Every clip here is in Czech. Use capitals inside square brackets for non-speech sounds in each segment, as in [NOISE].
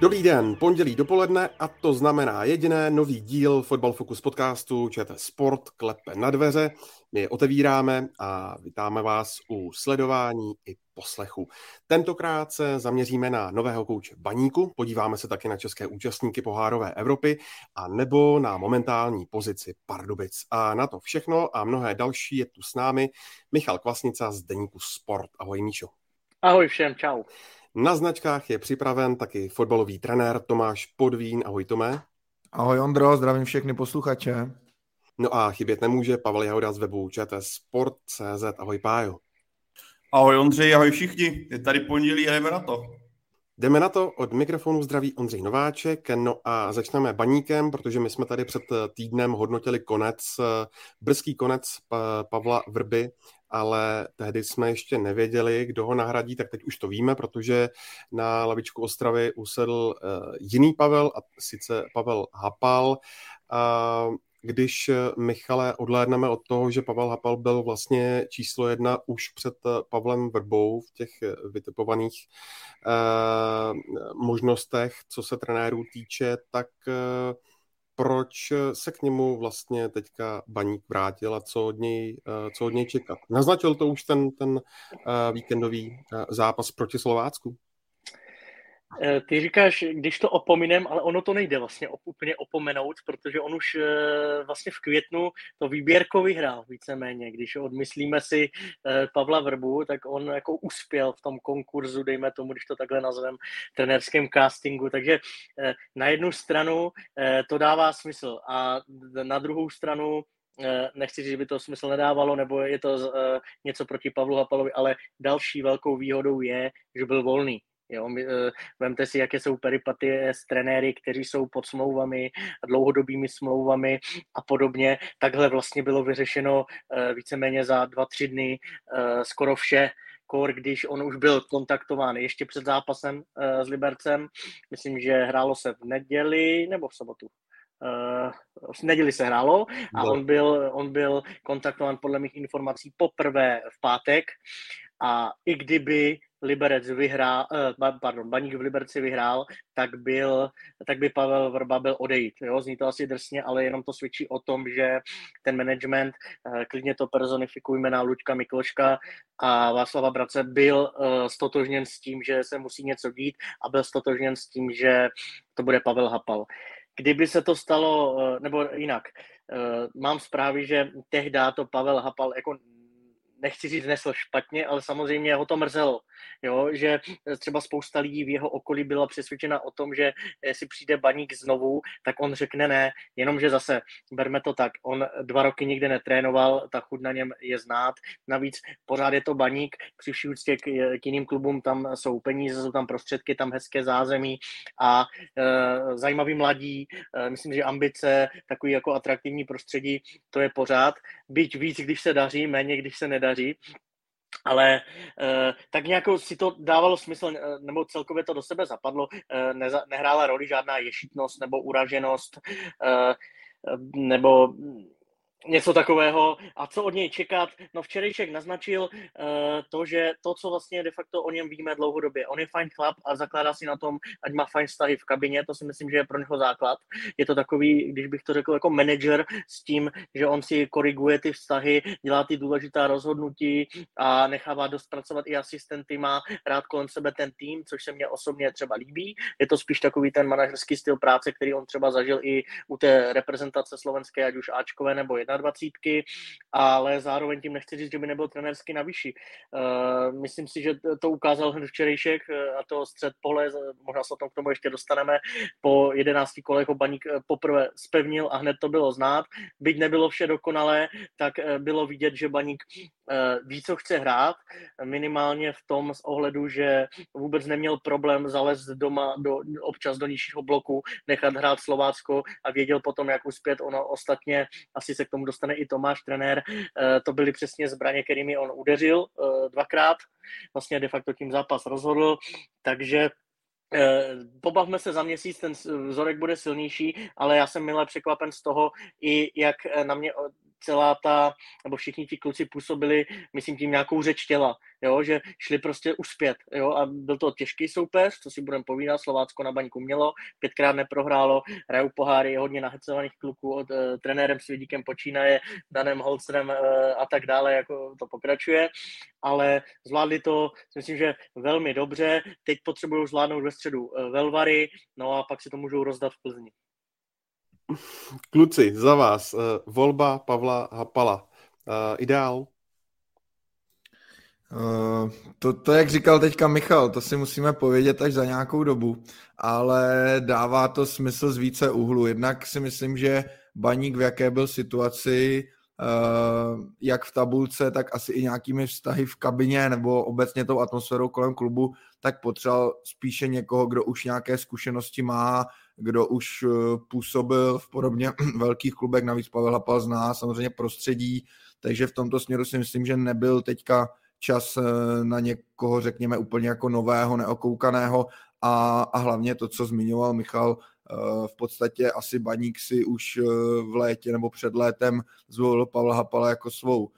Dobrý den, pondělí dopoledne a to znamená jediné nový díl Football Focus podcastu ČT Sport klepe na dveře. My je otevíráme a vítáme vás u sledování i poslechu. Tentokrát se zaměříme na nového kouče Baníku, podíváme se taky na české účastníky pohárové Evropy a nebo na momentální pozici Pardubic. A na to všechno a mnohé další je tu s námi Michal Kvasnica z Deníku Sport. Ahoj Míšo. Ahoj všem, čau. Na značkách je připraven taky fotbalový trenér Tomáš Podvín. Ahoj Tomé. Ahoj Ondro, zdravím všechny posluchače. No a chybět nemůže Pavel Jahoda z webu ČT Sport.cz. Ahoj Pájo. Ahoj Ondřej, ahoj všichni. Je tady pondělí a jdeme na to. Jdeme na to, od mikrofonu zdraví Ondřej Nováček, no a začneme baníkem, protože my jsme tady před týdnem hodnotili konec, brzký konec Pavla Vrby, ale tehdy jsme ještě nevěděli, kdo ho nahradí, tak teď už to víme, protože na lavičku Ostravy usedl jiný Pavel, a sice Pavel Hapal. Když, Michale, odhlédneme od toho, že Pavel Hapal byl vlastně číslo jedna už před Pavlem Vrbou v těch vytipovaných eh, možnostech, co se trenérů týče, tak eh, proč se k němu vlastně teďka Baník vrátil a co od něj, co od něj čekat. Naznačil to už ten, ten víkendový zápas proti Slovácku? Eh, ty říkáš, když to opominem, ale ono to nejde vlastně úplně opomenout, protože on už eh, vlastně v květnu to výběrko vyhrál víceméně. Když odmyslíme si eh, Pavla Vrbu, tak on jako uspěl v tom konkurzu, dejme tomu, když to takhle nazvem, trenérském castingu. Takže na jednu stranu to dává smysl a na druhou stranu nechci říct, že by to smysl nedávalo, nebo je to něco proti Pavlu Hapalovi, ale další velkou výhodou je, že byl volný Jo, my, uh, vemte si, jaké jsou peripatie s trenéry, kteří jsou pod smlouvami, dlouhodobými smlouvami a podobně. Takhle vlastně bylo vyřešeno uh, víceméně za dva, tři dny uh, skoro vše kor, když on už byl kontaktován ještě před zápasem uh, s Libercem. Myslím, že hrálo se v neděli nebo v sobotu. Uh, v neděli se hrálo a on byl, on byl kontaktován podle mých informací poprvé v pátek a i kdyby Liberec vyhrál, uh, pardon, Baník v Liberci vyhrál, tak, byl, tak by Pavel Vrba byl odejít. Jo? Zní to asi drsně, ale jenom to svědčí o tom, že ten management, uh, klidně to personifikujme na Luďka Mikloška a Václava Brace, byl uh, stotožněn s tím, že se musí něco dít a byl stotožněn s tím, že to bude Pavel Hapal. Kdyby se to stalo, nebo jinak, mám zprávy, že tehdy to Pavel Hapal jako nechci říct nesl špatně, ale samozřejmě ho to mrzelo, jo, že třeba spousta lidí v jeho okolí byla přesvědčena o tom, že si přijde baník znovu, tak on řekne ne, jenomže zase berme to tak, on dva roky nikde netrénoval, ta chuť na něm je znát, navíc pořád je to baník, při úctě k, k jiným klubům tam jsou peníze, jsou tam prostředky, tam hezké zázemí a e, zajímavý mladí, e, myslím, že ambice, takový jako atraktivní prostředí, to je pořád, byť víc, když se daří, méně, když se nedaří, nedaří, ale eh, tak nějak si to dávalo smysl, eh, nebo celkově to do sebe zapadlo, eh, neza, nehrála roli žádná ješitnost nebo uraženost, nebo něco takového. A co od něj čekat? No včerejšek naznačil uh, to, že to, co vlastně de facto o něm víme dlouhodobě. On je fajn chlap a zakládá si na tom, ať má fajn vztahy v kabině, to si myslím, že je pro něho základ. Je to takový, když bych to řekl, jako manager s tím, že on si koriguje ty vztahy, dělá ty důležitá rozhodnutí a nechává dost pracovat i asistenty, má rád kolem sebe ten tým, což se mně osobně třeba líbí. Je to spíš takový ten manažerský styl práce, který on třeba zažil i u té reprezentace slovenské, ať už Ačkové nebo 21, ale zároveň tím nechci říct, že by nebyl trenérsky na vyšší. Myslím si, že to ukázal hned včerejšek a to střed pole, možná se k tomu ještě dostaneme, po 11 kolech ho Baník poprvé spevnil a hned to bylo znát. Byť nebylo vše dokonalé, tak bylo vidět, že Baník ví, co chce hrát, minimálně v tom z ohledu, že vůbec neměl problém zalézt doma do, občas do nižšího bloku, nechat hrát Slovácko a věděl potom, jak uspět. Ono ostatně, asi se k tomu dostane i Tomáš, trenér, eh, to byly přesně zbraně, kterými on udeřil eh, dvakrát, vlastně de facto tím zápas rozhodl, takže eh, Pobavme se za měsíc, ten vzorek bude silnější, ale já jsem milé překvapen z toho, i jak na mě celá ta, nebo všichni ti kluci působili, myslím tím nějakou řeč těla, jo, že šli prostě uspět, jo, a byl to těžký soupeř, co si budeme povídat, Slovácko na baňku mělo, pětkrát neprohrálo, hrajou poháry, hodně nahecovaných kluků od uh, trenérem Svědíkem počínaje, Danem Holcrem uh, a tak dále, jako to pokračuje, ale zvládli to, myslím, že velmi dobře, teď potřebují zvládnout ve středu uh, Velvary, no a pak si to můžou rozdat v Plzni. Kluci, za vás, volba Pavla Hapala. Ideál? Uh, to, to, jak říkal teďka Michal, to si musíme povědět až za nějakou dobu, ale dává to smysl z více úhlu. Jednak si myslím, že Baník v jaké byl situaci, uh, jak v tabulce, tak asi i nějakými vztahy v kabině nebo obecně tou atmosférou kolem klubu, tak potřeboval spíše někoho, kdo už nějaké zkušenosti má, kdo už eh, působil v podobně [CLEARS THROAT] velkých klubech, navíc Pavel Hapal zná samozřejmě prostředí, takže v tomto směru si myslím, že nebyl teďka čas eh, na někoho, řekněme, úplně jako nového, neokoukaného. A, a hlavně to, co zmiňoval Michal, eh, v podstatě asi Baník si už v létě nebo před létem zvolil Pavla Hapala jako svou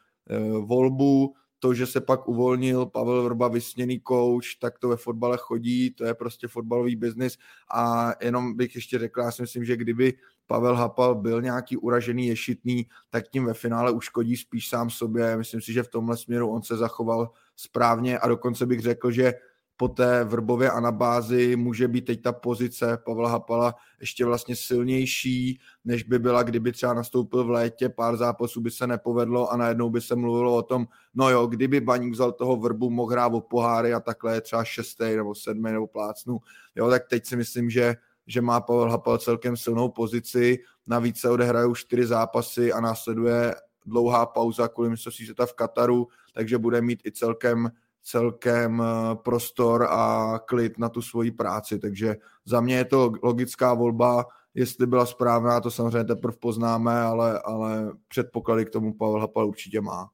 volbu, to, že se pak uvolnil Pavel Vrba, vysněný kouč, tak to ve fotbale chodí, to je prostě fotbalový biznis a jenom bych ještě řekl, já si myslím, že kdyby Pavel Hapal byl nějaký uražený, ješitný, tak tím ve finále uškodí spíš sám sobě. Myslím si, že v tomhle směru on se zachoval správně a dokonce bych řekl, že po té Vrbově anabázi může být teď ta pozice Pavla Hapala ještě vlastně silnější, než by byla, kdyby třeba nastoupil v létě, pár zápasů by se nepovedlo a najednou by se mluvilo o tom, no jo, kdyby Baník vzal toho Vrbu, mohl hrát o poháry a takhle je třeba šestý nebo sedmý nebo plácnu. Jo, tak teď si myslím, že že má Pavel Hapal celkem silnou pozici, navíc se odehrajou čtyři zápasy a následuje dlouhá pauza kvůli mistrovství světa v Kataru, takže bude mít i celkem celkem eh, prostor a klid na tu svoji práci, takže za mě je to logická volba, jestli byla správná, to samozřejmě teprve poznáme, ale, ale předpoklady k tomu Pavel Hapal určitě má.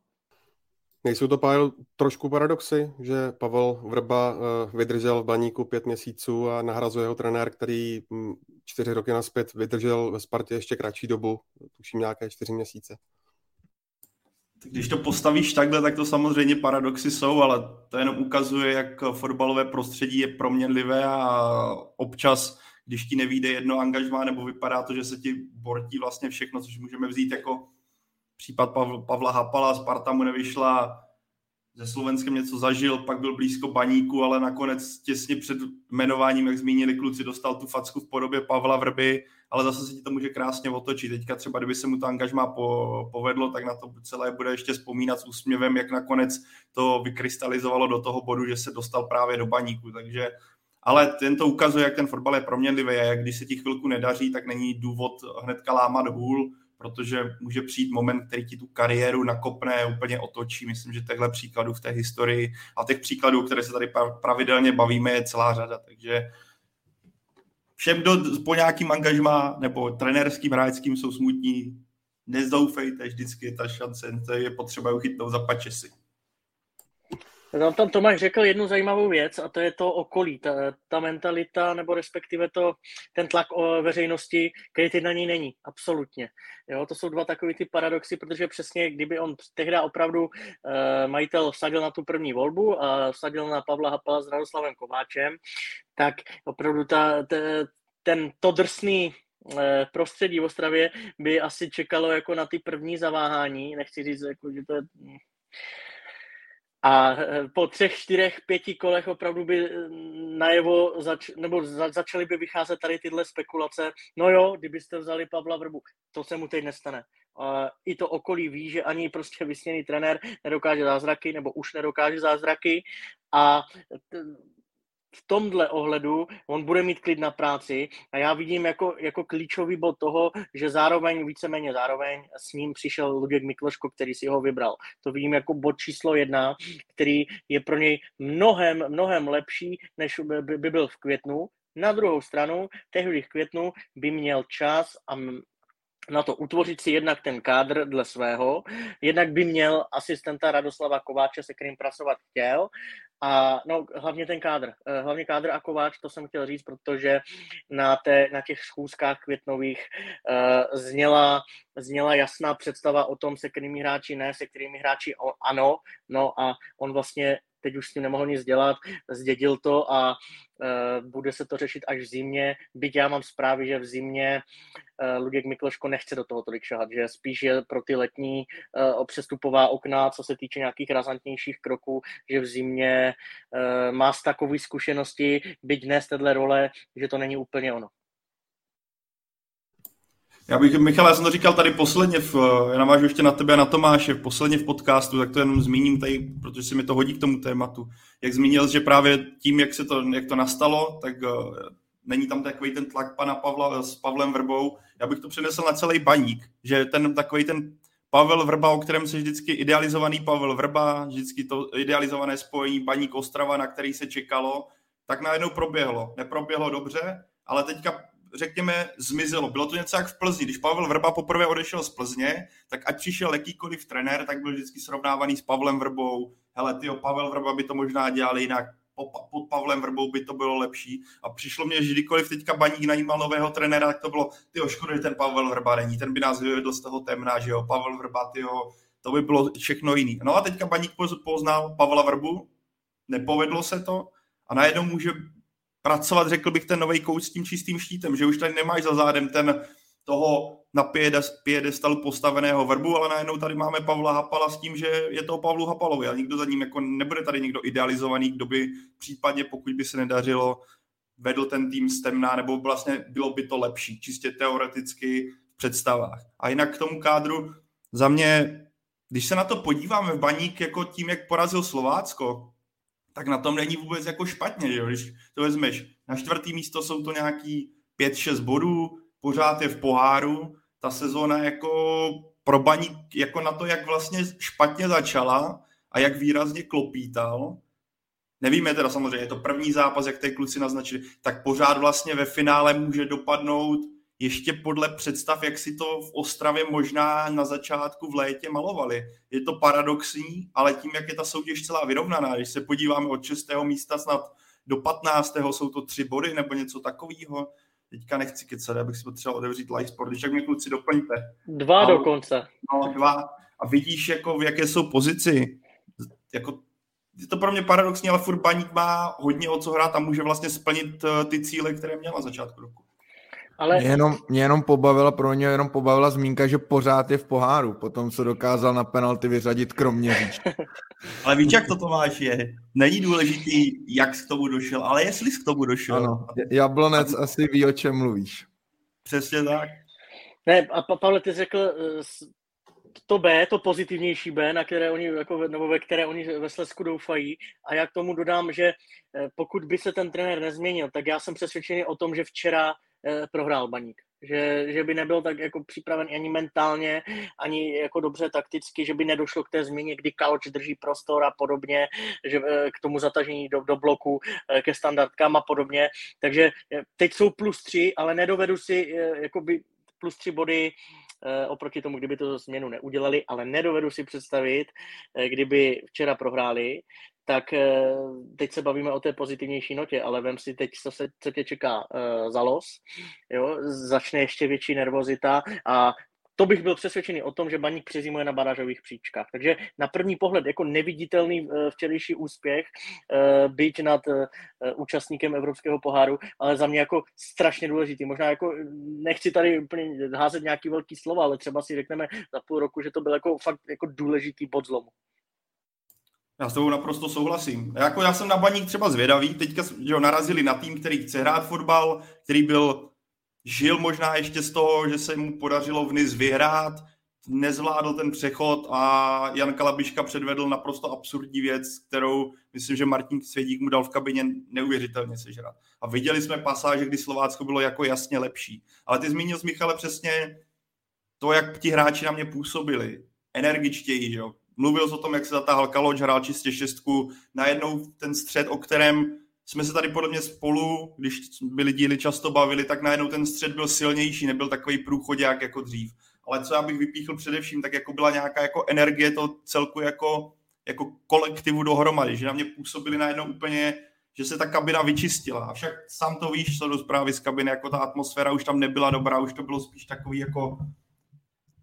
Nejsou to, Pavel, trošku paradoxy, že Pavel Vrba eh, vydržel v baníku pět měsíců a nahrazuje ho trenér, který hm, čtyři roky naspět vydržel ve Spartě ještě kratší dobu, tuším nějaké čtyři měsíce. Když to postavíš takhle, tak to samozřejmě paradoxy jsou, ale to jenom ukazuje, jak fotbalové prostředí je proměnlivé a občas, když ti nevíde jedno angažmá, nebo vypadá to, že se ti bortí vlastně všechno, což můžeme vzít jako případ Pavla Hapala, Sparta mu nevyšla, se Slovenskem něco zažil, pak byl blízko baníku, ale nakonec těsně před jmenováním, jak zmínili kluci, dostal tu facku v podobě Pavla Vrby, ale zase se ti to může krásně otočit. Teďka třeba, kdyby se mu to angažmá po, povedlo, tak na to celé bude ještě vzpomínat s úsměvem, jak nakonec to vykrystalizovalo do toho bodu, že se dostal právě do baníku. Takže ale ten to ukazuje, jak ten fotbal je proměnlivý a jak když se ti chvilku nedaří, tak není důvod hnedka lámat hůl, protože může přijít moment, který ti tu kariéru nakopne, úplně otočí. Myslím, že těchto příkladů v té historii a těch příkladů, které se tady pravidelně bavíme, je celá řada. Takže všem, kdo po nějakým angažmá nebo trenérským, hráčským jsou smutní, nezdoufejte, vždycky je ta šance, to je potřeba uchytnout za pačesy. Tam, tam Tomáš řekl jednu zajímavou věc a to je to okolí, ta, ta mentalita nebo respektive to, ten tlak o veřejnosti, který teď na něj není, absolutně. Jo, to jsou dva takové ty paradoxy, protože přesně kdyby on tehdy opravdu uh, majitel vsadil na tu první volbu a vsadil na Pavla Hapala s Radoslavem Kováčem, tak opravdu ta, ta, ten to drsný eh, prostředí v Ostravě by asi čekalo jako na ty první zaváhání, nechci říct, jako, že to je a eh, po třech, čtyřech, pěti kolech opravdu by eh, najevo zač, nebo za, začaly by vycházet tady tyhle spekulace. No jo, kdybyste vzali Pavla Vrbu, to se mu teď nestane. i to okolí ví, že ani prostě vysněný trenér nedokáže zázraky, nebo už nedokáže zázraky a v tomhle ohledu on bude mít klid na práci a já vidím jako, jako klíčový bod toho, že zároveň, víceméně zároveň s ním přišel Luděk Mikloško, který si ho vybral. To vidím jako bod číslo jedna, který je pro něj mnohem, mnohem lepší, než by, by byl v květnu. Na druhou stranu, tehdy v květnu by měl čas a na to utvořit si jednak ten kádr dle svého, jednak by měl asistenta Radoslava Kováče, se kterým pracovat chtěl. A no, hlavně ten kádr, eh, hlavně kádr a Kováč, to jsem chtěl říct, protože na, té, na těch schůzkách květnových uh, zněla, zněla jasná představa o tom, se kterými hráči ne, se kterými hráči o, ano, no a on vlastně teď už s tím nemohl nic dělat, zdědil to a uh, bude se to řešit až v zimě. Byť já mám zprávy, že v zimě uh, Luděk Mikloško nechce do toho tolik šahat, že spíš je pro ty letní uh, přestupová okna, co se týče nějakých razantnějších kroků, že v zimě má z takové zkušenosti, byť dnes téhle role, že to není úplně ono. Já bych, Michal, já jsem to říkal tady posledně, v, já navážu ještě na tebe a na Tomáše, posledně v podcastu, tak to jenom zmíním tady, protože si mi to hodí k tomu tématu. Jak zmínil, že právě tím, jak, se to, jak to nastalo, tak uh, není tam takový ten tlak pana Pavla s Pavlem Vrbou. Já bych to přenesl na celý baník, že ten takový ten Pavel Vrba, o kterém se vždycky idealizovaný Pavel Vrba, vždycky to idealizované spojení baník Ostrava, na který se čekalo, tak najednou proběhlo. Neproběhlo dobře, ale teďka řekněme, zmizelo. Bylo to něco jak v Plzni. Když Pavel Vrba poprvé odešel z Plzně, tak ať přišel jakýkoliv trenér, tak byl vždycky srovnávaný s Pavlem Vrbou. Hele, tyjo, Pavel Vrba by to možná dělal jinak, pod Pavlem Vrbou by to bylo lepší. A přišlo mě, že kdykoliv teďka Baník najímal nového trenéra, tak to bylo, ty škoda, že ten Pavel Vrba není, ten by nás vyvedl z toho temna, že jo, Pavel Vrba, tyjo, to by bylo všechno jiný. No a teďka Baník poznal Pavla Vrbu, nepovedlo se to a najednou může pracovat, řekl bych, ten nový kouč s tím čistým štítem, že už tady nemáš za zádem ten toho na piedestalu postaveného vrbu, ale najednou tady máme Pavla Hapala s tím, že je to Pavlu Hapalovi a nikdo za ním jako nebude tady někdo idealizovaný, kdo by případně, pokud by se nedařilo, vedl ten tým z temna, nebo vlastně bylo by to lepší, čistě teoreticky v představách. A jinak k tomu kádru, za mě, když se na to podíváme v baník, jako tím, jak porazil Slovácko, tak na tom není vůbec jako špatně, že jo? když to vezmeš. Na čtvrtý místo jsou to nějaký 5-6 bodů, pořád je v poháru, ta sezóna jako pro baník, jako na to, jak vlastně špatně začala a jak výrazně klopítal, nevíme teda samozřejmě, je to první zápas, jak ty kluci naznačili, tak pořád vlastně ve finále může dopadnout ještě podle představ, jak si to v Ostravě možná na začátku v létě malovali. Je to paradoxní, ale tím, jak je ta soutěž celá vyrovnaná, když se podíváme od 6. místa snad do 15. jsou to tři body nebo něco takového. Teďka nechci kecat, abych si potřeboval otevřít live sport, když tak mě kluci doplňte. Dva a, dokonce. No, dva. A vidíš, jako v jaké jsou pozici. Jako, je to pro mě paradoxní, ale furt Baník má hodně o co hrát a může vlastně splnit eh, ty cíle, které měl na začátku roku. Ale... Mě, jenom, mě jenom pobavila, pro mě jenom pobavila zmínka, že pořád je v poháru, potom co dokázal na penalty vyřadit kromě říč. [LAUGHS] ale víš, jak to Tomáš je? Není důležitý, jak k tomu došel, ale jestli k tomu došel. Ano, Jablonec a... asi ví, o čem mluvíš. Přesně tak. Ne, a Pavle, ty řekl eh, to B, to pozitivnější B, na které oni, jako, nebo ve které oni ve Slesku doufají. A já k tomu dodám, že eh, pokud by se ten trenér nezměnil, tak já jsem přesvědčený o tom, že včera prohrál Baník. Že, že by nebyl tak jako připraven ani mentálně, ani jako dobře takticky, že by nedošlo k té změně, kdy Kauč drží prostor a podobně, že eh, k tomu zatažení do, do bloku, eh, ke standardkám a podobně. Takže teď jsou plus tři, ale nedovedu si jakoby plus tři body oproti tomu, kdyby to změnu neudělali, ale nedovedu si představit, kdyby včera prohráli, tak eh, teď se bavíme o té pozitivnější notě, ale vem si teď, co, se, co tě čeká uh, za los, jo, začne ještě větší nervozita a to bych byl přesvědčený o tom, že baník přezimuje na barážových příčkách. Takže na první pohled jako neviditelný eh, včerejší úspěch, být nad účastníkem Evropského poháru, ale za mě jako strašně důležitý. Možná jako nechci tady úplně házet nějaký velký slova, ale třeba si řekneme za půl roku, že to byl jako fakt jako důležitý bod zlomu. Já s tebou naprosto souhlasím. Jako já jsem na baník třeba zvědavý, teďka že ho narazili na tým, který chce hrát fotbal, který byl, žil možná ještě z toho, že se mu podařilo v NIS vyhrát, nezvládl ten přechod a Jan Kalabiška předvedl naprosto absurdní věc, kterou myslím, že Martin Svědík mu dal v kabině neuvěřitelně sežrat. A viděli jsme pasáže, kdy Slovácko bylo jako jasně lepší. Ale ty zmínil z Michale přesně to, jak ti hráči na mě působili. Energičtěji, jo. Mluvil o tom, jak se zatáhl Kaloč, hrál čistě šestku. Najednou ten střed, o kterém jsme se tady podle mě spolu, když byli díly často bavili, tak najednou ten střed byl silnější, nebyl takový průchodák jako dřív ale co já bych vypíchl především, tak jako byla nějaká jako energie to celku jako, jako kolektivu dohromady, že na mě působili najednou úplně, že se ta kabina vyčistila. A však sám to víš, co do zprávy z kabiny, jako ta atmosféra už tam nebyla dobrá, už to bylo spíš takový jako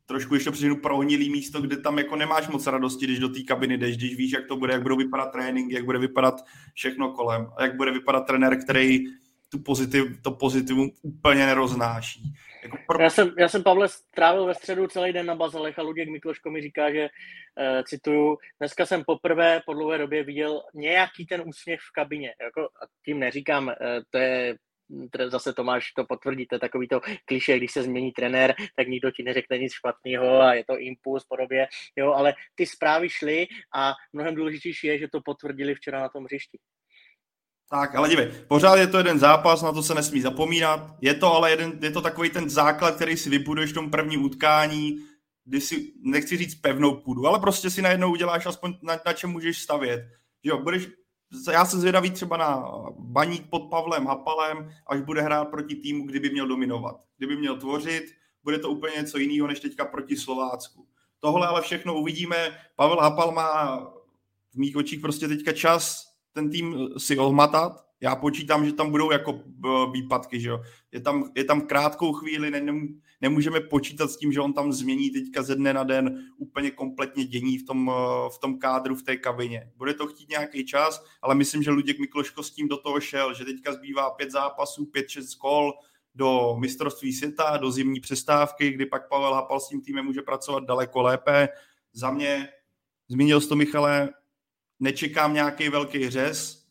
trošku ještě přeženu prohnilý místo, kde tam jako nemáš moc radosti, když do té kabiny jdeš, když víš, jak to bude, jak budou vypadat trénink, jak bude vypadat všechno kolem a jak bude vypadat trenér, který tu pozitiv, to pozitivum úplně neroznáší. Jako pro... já, jsem, já jsem, Pavle, strávil ve středu celý den na bazalech a Luděk Mikloško mi říká, že, uh, cituju, dneska jsem poprvé po dlouhé době viděl nějaký ten úsměv v kabině. Jako, a tím neříkám, uh, to je zase Tomáš to potvrdí, to je takový to kliše, když se změní trenér, tak nikdo ti neřekne nic špatného a je to impuls podobě, jo, ale ty zprávy šly a mnohem důležitější je, že to potvrdili včera na tom hřišti. Tak, ale dívej, pořád je to jeden zápas, na to se nesmí zapomínat. Je to ale jeden, je to takový ten základ, který si vybuduješ v tom prvním utkání, kdy si, nechci říct pevnou půdu, ale prostě si najednou uděláš aspoň na, na čem můžeš stavět. Jo, budeš, já jsem zvědavý třeba na baník pod Pavlem Hapalem, až bude hrát proti týmu, kdyby měl dominovat. Kdyby měl tvořit, bude to úplně něco jiného, než teďka proti Slovácku. Tohle ale všechno uvidíme. Pavel Hapal má v mých očích prostě teďka čas ten tým si ohmatat. Já počítám, že tam budou jako výpadky, že jo. Je tam, je tam krátkou chvíli, ne, nemůžeme počítat s tím, že on tam změní teďka ze dne na den úplně kompletně dění v tom, v tom kádru, v té kabině. Bude to chtít nějaký čas, ale myslím, že Luděk Mikloško s tím do toho šel, že teďka zbývá pět zápasů, pět, šest kol do mistrovství světa, do zimní přestávky, kdy pak Pavel Hapal s tím týmem může pracovat daleko lépe. Za mě, zmínil jsi to Michale, nečekám nějaký velký řez,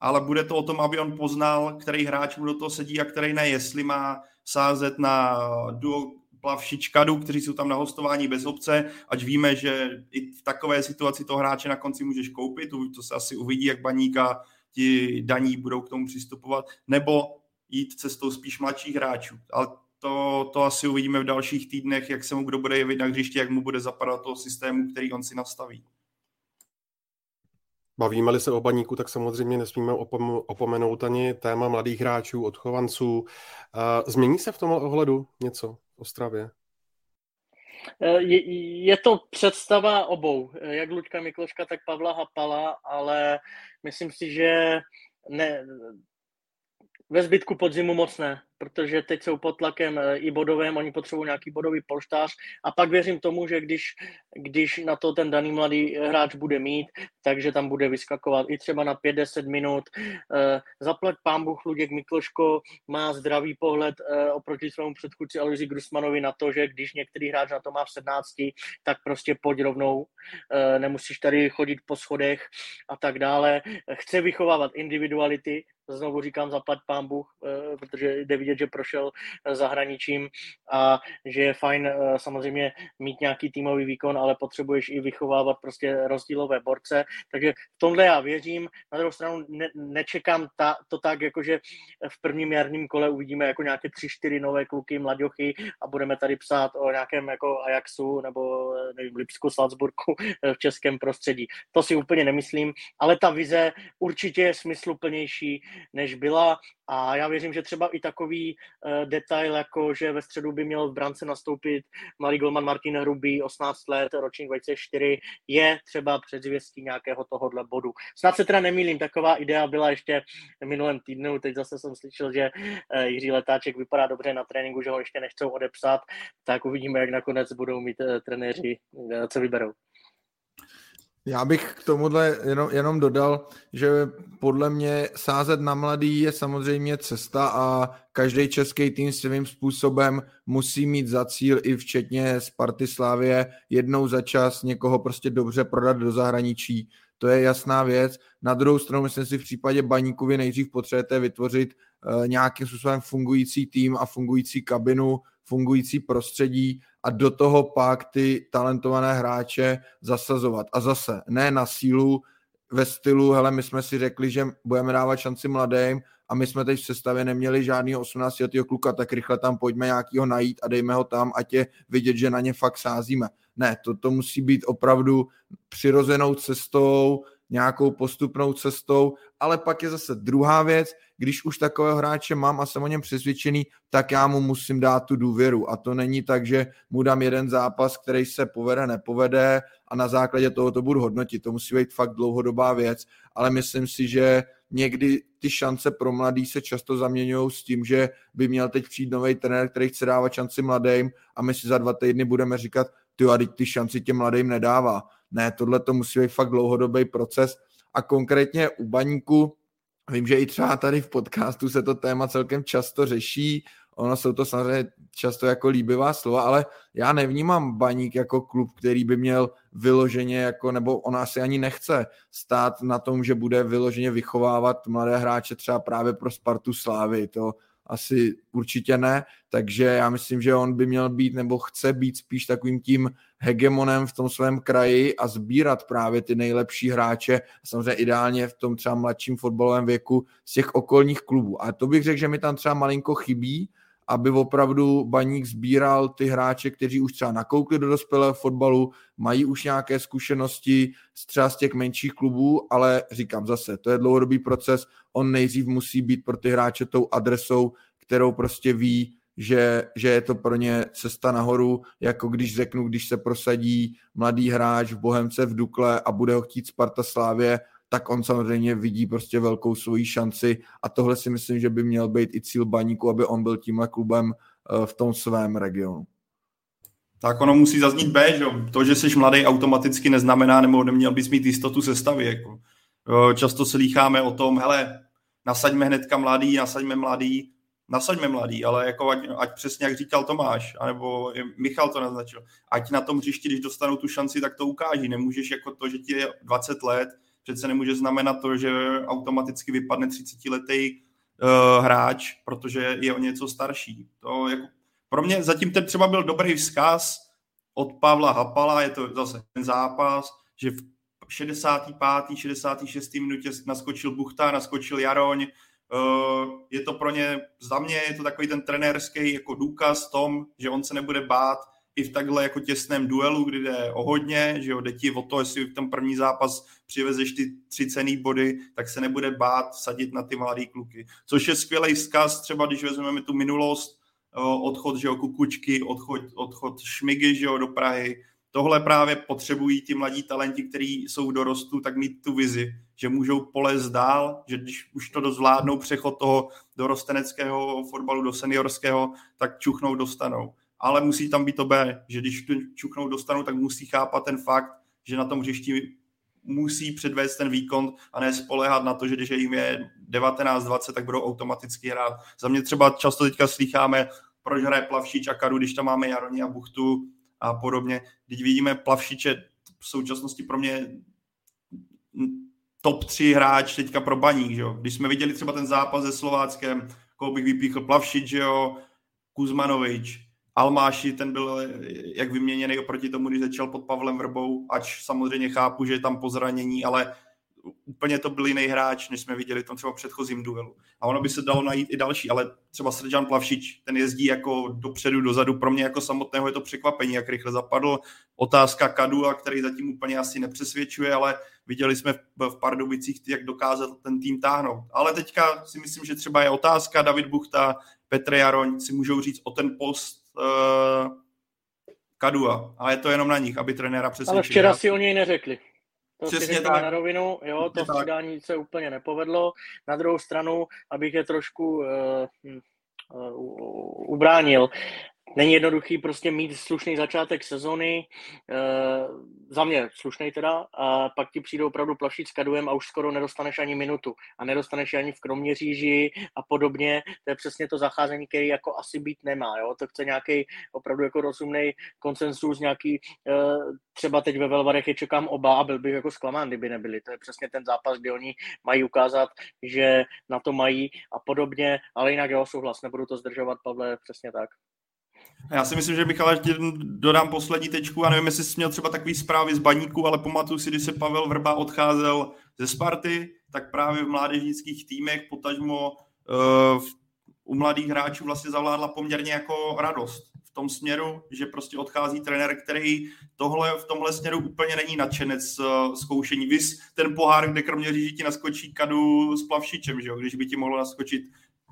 ale bude to o tom, aby on poznal, který hráč mu do toho sedí a který ne, jestli má sázet na duo plavšičkadu, kteří jsou tam na hostování bez obce, ať víme, že i v takové situaci to hráče na konci můžeš koupit, to se asi uvidí, jak baníka ti daní budou k tomu přistupovat, nebo jít cestou spíš mladších hráčů. Ale to, to asi uvidíme v dalších týdnech, jak se mu kdo bude jevit na hřišti, jak mu bude zapadat toho systému, který on si nastaví. Bavíme-li se o baníku, tak samozřejmě nesmíme opomenout ani téma mladých hráčů, odchovanců. Změní se v tom ohledu něco v Ostravě? E, je, je to představa obou, jak Luďka Mikloška, tak Pavla Hapala, ale myslím si, že ne, ve zbytku podzimu moc ne protože teď jsou pod tlakem eh, i bodovém, oni potřebují nějaký bodový polštář a pak věřím tomu, že když, když na to ten daný mladý hráč bude mít, takže tam bude vyskakovat i třeba na 5-10 minut. Eh, zaplať pán Bůh Luděk Mikloško má zdravý pohled eh, oproti svému předchůdci Aloisi Grusmanovi na to, že když některý hráč na to má v 17, tak prostě pojď rovnou, nemusíš tady chodit po schodech a tak dále. Chce vychovávat individuality, znovu říkám zaplať pán Bůh, protože jde vidět, že prošel eh, zahraničím a že je fajn eh, samozřejmě mít nějaký týmový výkon, ale potřebuješ i vychovávat prostě rozdílové borce. Takže v tomhle já věřím. Na druhou stranu ne, nečekám ta, to tak, jakože v prvním jarním kole uvidíme jako nějaké tři, čtyři nové kluky, mladěchy a budeme tady psát o nějakém jako Ajaxu nebo eh, nevím, Lipsku, Salzburgu v českém prostředí. To si úplně nemyslím, ale ta vize určitě je smysluplnější, než byla a já věřím, že třeba i takový uh, detail, jako že ve středu by měl v brance nastoupit malý golman Martin Hrubý, 18 let, ročník 24, je třeba předzvěstí nějakého tohohle bodu. Snad se teda nemýlím, taková idea byla ještě minulém týdnu, teď zase jsem slyšel, že uh, Jiří Letáček vypadá dobře na tréninku, že ho ještě nechcou odepsat, tak uvidíme, jak nakonec budou mít uh, trenéři, co vyberou. Já bych k tomuhle jenom, jenom dodal, že podle mě sázet na mladý je samozřejmě cesta a každý český tým svým způsobem musí mít za cíl i včetně Sparty Slávě jednou za čas někoho prostě dobře prodat do zahraničí. to je jasná věc. Na druhou stranu, myslím si, v případě baníku vy nejdřív potřebujete vytvořit uh, nějakým způsobem fungující tým a fungující kabinu, fungující prostředí a do toho pak ty talentované hráče zasazovat. A zase, ne na sílu, ve stylu, hele, my jsme si řekli, že budeme dávat šanci mladým a my jsme teď v sestavě neměli žádného 18 letého kluka, tak rychle tam pojďme nějakýho najít a dejme ho tam, ať je vidět, že na ně fakt sázíme. Ne, to, to musí být opravdu přirozenou cestou, nějakou postupnou cestou, ale pak je zase druhá věc, když už takového hráče mám a jsem o něm přesvědčený, tak já mu musím dát tu důvěru. A to není tak, že mu dám jeden zápas, který se povede, nepovede a na základě toho to budu hodnotit. To musí být fakt dlouhodobá věc, ale myslím si, že někdy ty šance pro mladý se často zaměňují s tím, že by měl teď přijít nový trenér, který chce dávat šanci mladým a my si za dva týdny budeme říkat, ty a teď ty šanci těm mladým nedává. Ne, tohle to musí být fakt dlouhodobý proces a konkrétně u baníku Vím, že i třeba tady v podcastu se to téma celkem často řeší, ono jsou to samozřejmě často jako líbivá slova, ale já nevnímám baník jako klub, který by měl vyloženě jako, nebo on asi ani nechce stát na tom, že bude vyloženě vychovávat mladé hráče třeba právě pro Spartu Slávy. To asi určitě ne, takže já myslím, že on by měl být nebo chce být spíš takovým tím hegemonem v tom svém kraji a sbírat právě ty nejlepší hráče, samozřejmě ideálně v tom třeba mladším fotbalovém věku z těch okolních klubů. A to bych řekl, že mi tam třeba malinko chybí, aby opravdu baník sbíral ty hráče, kteří už třeba nakoukli do dospělého fotbalu, mají už nějaké zkušenosti třeba z těch menších klubů, ale říkám zase, to je dlouhodobý proces, on nejdřív musí být pro ty hráče tou adresou, kterou prostě ví, že, že je to pro ně cesta nahoru, jako když řeknu, když se prosadí mladý hráč v Bohemce v Dukle a bude ho chtít Sparta Slávě, tak on samozřejmě vidí prostě velkou svoji šanci a tohle si myslím, že by měl být i cíl baníku, aby on byl tímhle klubem eh, v tom svém regionu. Tak ono musí zaznít B, že to, že jsi mladý automaticky neznamená, nebo neměl bys mít jistotu sestavy. Jako. Často se lícháme o tom, hele, nasaďme hnedka mladý, nasaďme mladý, nasaďme mladý, ale jako ať, ať přesně jak říkal Tomáš, anebo Michal to naznačil, ať na tom hřišti, když dostanou tu šanci, tak to ukáží. Nemůžeš jako to, že ti je 20 let, přece nemůže znamenat to, že automaticky vypadne 30-letý uh, eh, hráč, protože je o něco starší. To jako, pro mě zatím ten třeba byl dobrý vzkaz od Pavla Hapala, je to zase ten zápas, že v 65. 66. minutě naskočil Buchta, naskočil Jaroň, Uh, je to pro ně, za mě je to takový ten trenérský jako důkaz tom, že on se nebude bát i v takhle jako těsném duelu, kdy jde o hodně, že jo, jde ti o to, jestli v tom první zápas přivezeš ty tři cený body, tak se nebude bát sadit na ty mladý kluky. Což je skvělý vzkaz, třeba když vezmeme tu minulost, odchod, že jo, Kukučky, odchod, odchod Šmigy, že jo, do Prahy, tohle právě potřebují ti mladí talenti, kteří jsou dorostu, tak mít tu vizi, že můžou polez dál, že když už to dozvládnou přechod toho dorosteneckého fotbalu do seniorského, tak čuchnou dostanou ale musí tam být to B, že když tu čuknou dostanou, tak musí chápat ten fakt, že na tom hřišti musí předvést ten výkon a ne spolehat na to, že když jim je 19-20, tak budou automaticky hrát. Za mě třeba často teďka slycháme, proč hraje Plavšič a Kadu, když tam máme Jaroni a Buchtu a podobně. Když vidíme Plavšiče v současnosti pro mě top 3 hráč teďka pro baník, že jo? Když jsme viděli třeba ten zápas se Slováckem, koho bych vypíchl Plavšič, že jo, Kuzmanovič, Almáši, ten byl jak vyměněný oproti tomu, když začal pod Pavlem Vrbou, ač samozřejmě chápu, že je tam po zranění, ale úplně to byl jiný hráč, než jsme viděli v tom třeba předchozím duelu. A ono by se dalo najít i další, ale třeba Srdžan Plavšič, ten jezdí jako dopředu, dozadu. Pro mě jako samotného je to překvapení, jak rychle zapadl. Otázka Kadu, a který zatím úplně asi nepřesvědčuje, ale viděli jsme v Pardubicích, jak dokázal ten tým táhnout. Ale teďka si myslím, že třeba je otázka David Buchta, Petr Jaroň si můžou říct o ten post uh, Kadua. A je to jenom na nich, aby trenéra přesvědčili. Ale včera si o něj neřekli. To Přesně si tak. na rovinu, jo, to střídání se úplně nepovedlo. Na druhou stranu, abych je trošku uh, uh, ubránil, není jednoduchý prostě mít slušný začátek sezony, e, za mě slušný teda, a pak ti přijdou opravdu plavšit s kaduem a už skoro nedostaneš ani minutu a nedostaneš ani v Kroměříži a podobně. To je přesně to zacházení, který jako asi být nemá. Jo? To chce nějaký opravdu jako rozumný konsensus, nějaký, e, třeba teď ve Velvarech je čekám oba a byl bych jako zklamán, kdyby nebyli. To je přesně ten zápas, kdy oni mají ukázat, že na to mají a podobně, ale jinak jo, souhlas, nebudu to zdržovat, Pavle, přesně tak. Já si myslím, že Michal, ještě dodám poslední tečku. Já nevím, jestli jsi měl třeba takový zprávy z baníku, ale pamatuju si, když se Pavel Vrba odcházel ze Sparty, tak právě v mládežnických týmech, potažmo uh, u mladých hráčů vlastně zavládla poměrně jako radost v tom směru, že prostě odchází trenér, který tohle v tomhle směru úplně není nadšenec uh, zkoušení. Vys ten pohár, kde kromě říži ti naskočí kadu s plavšičem, že jo? když by ti mohlo naskočit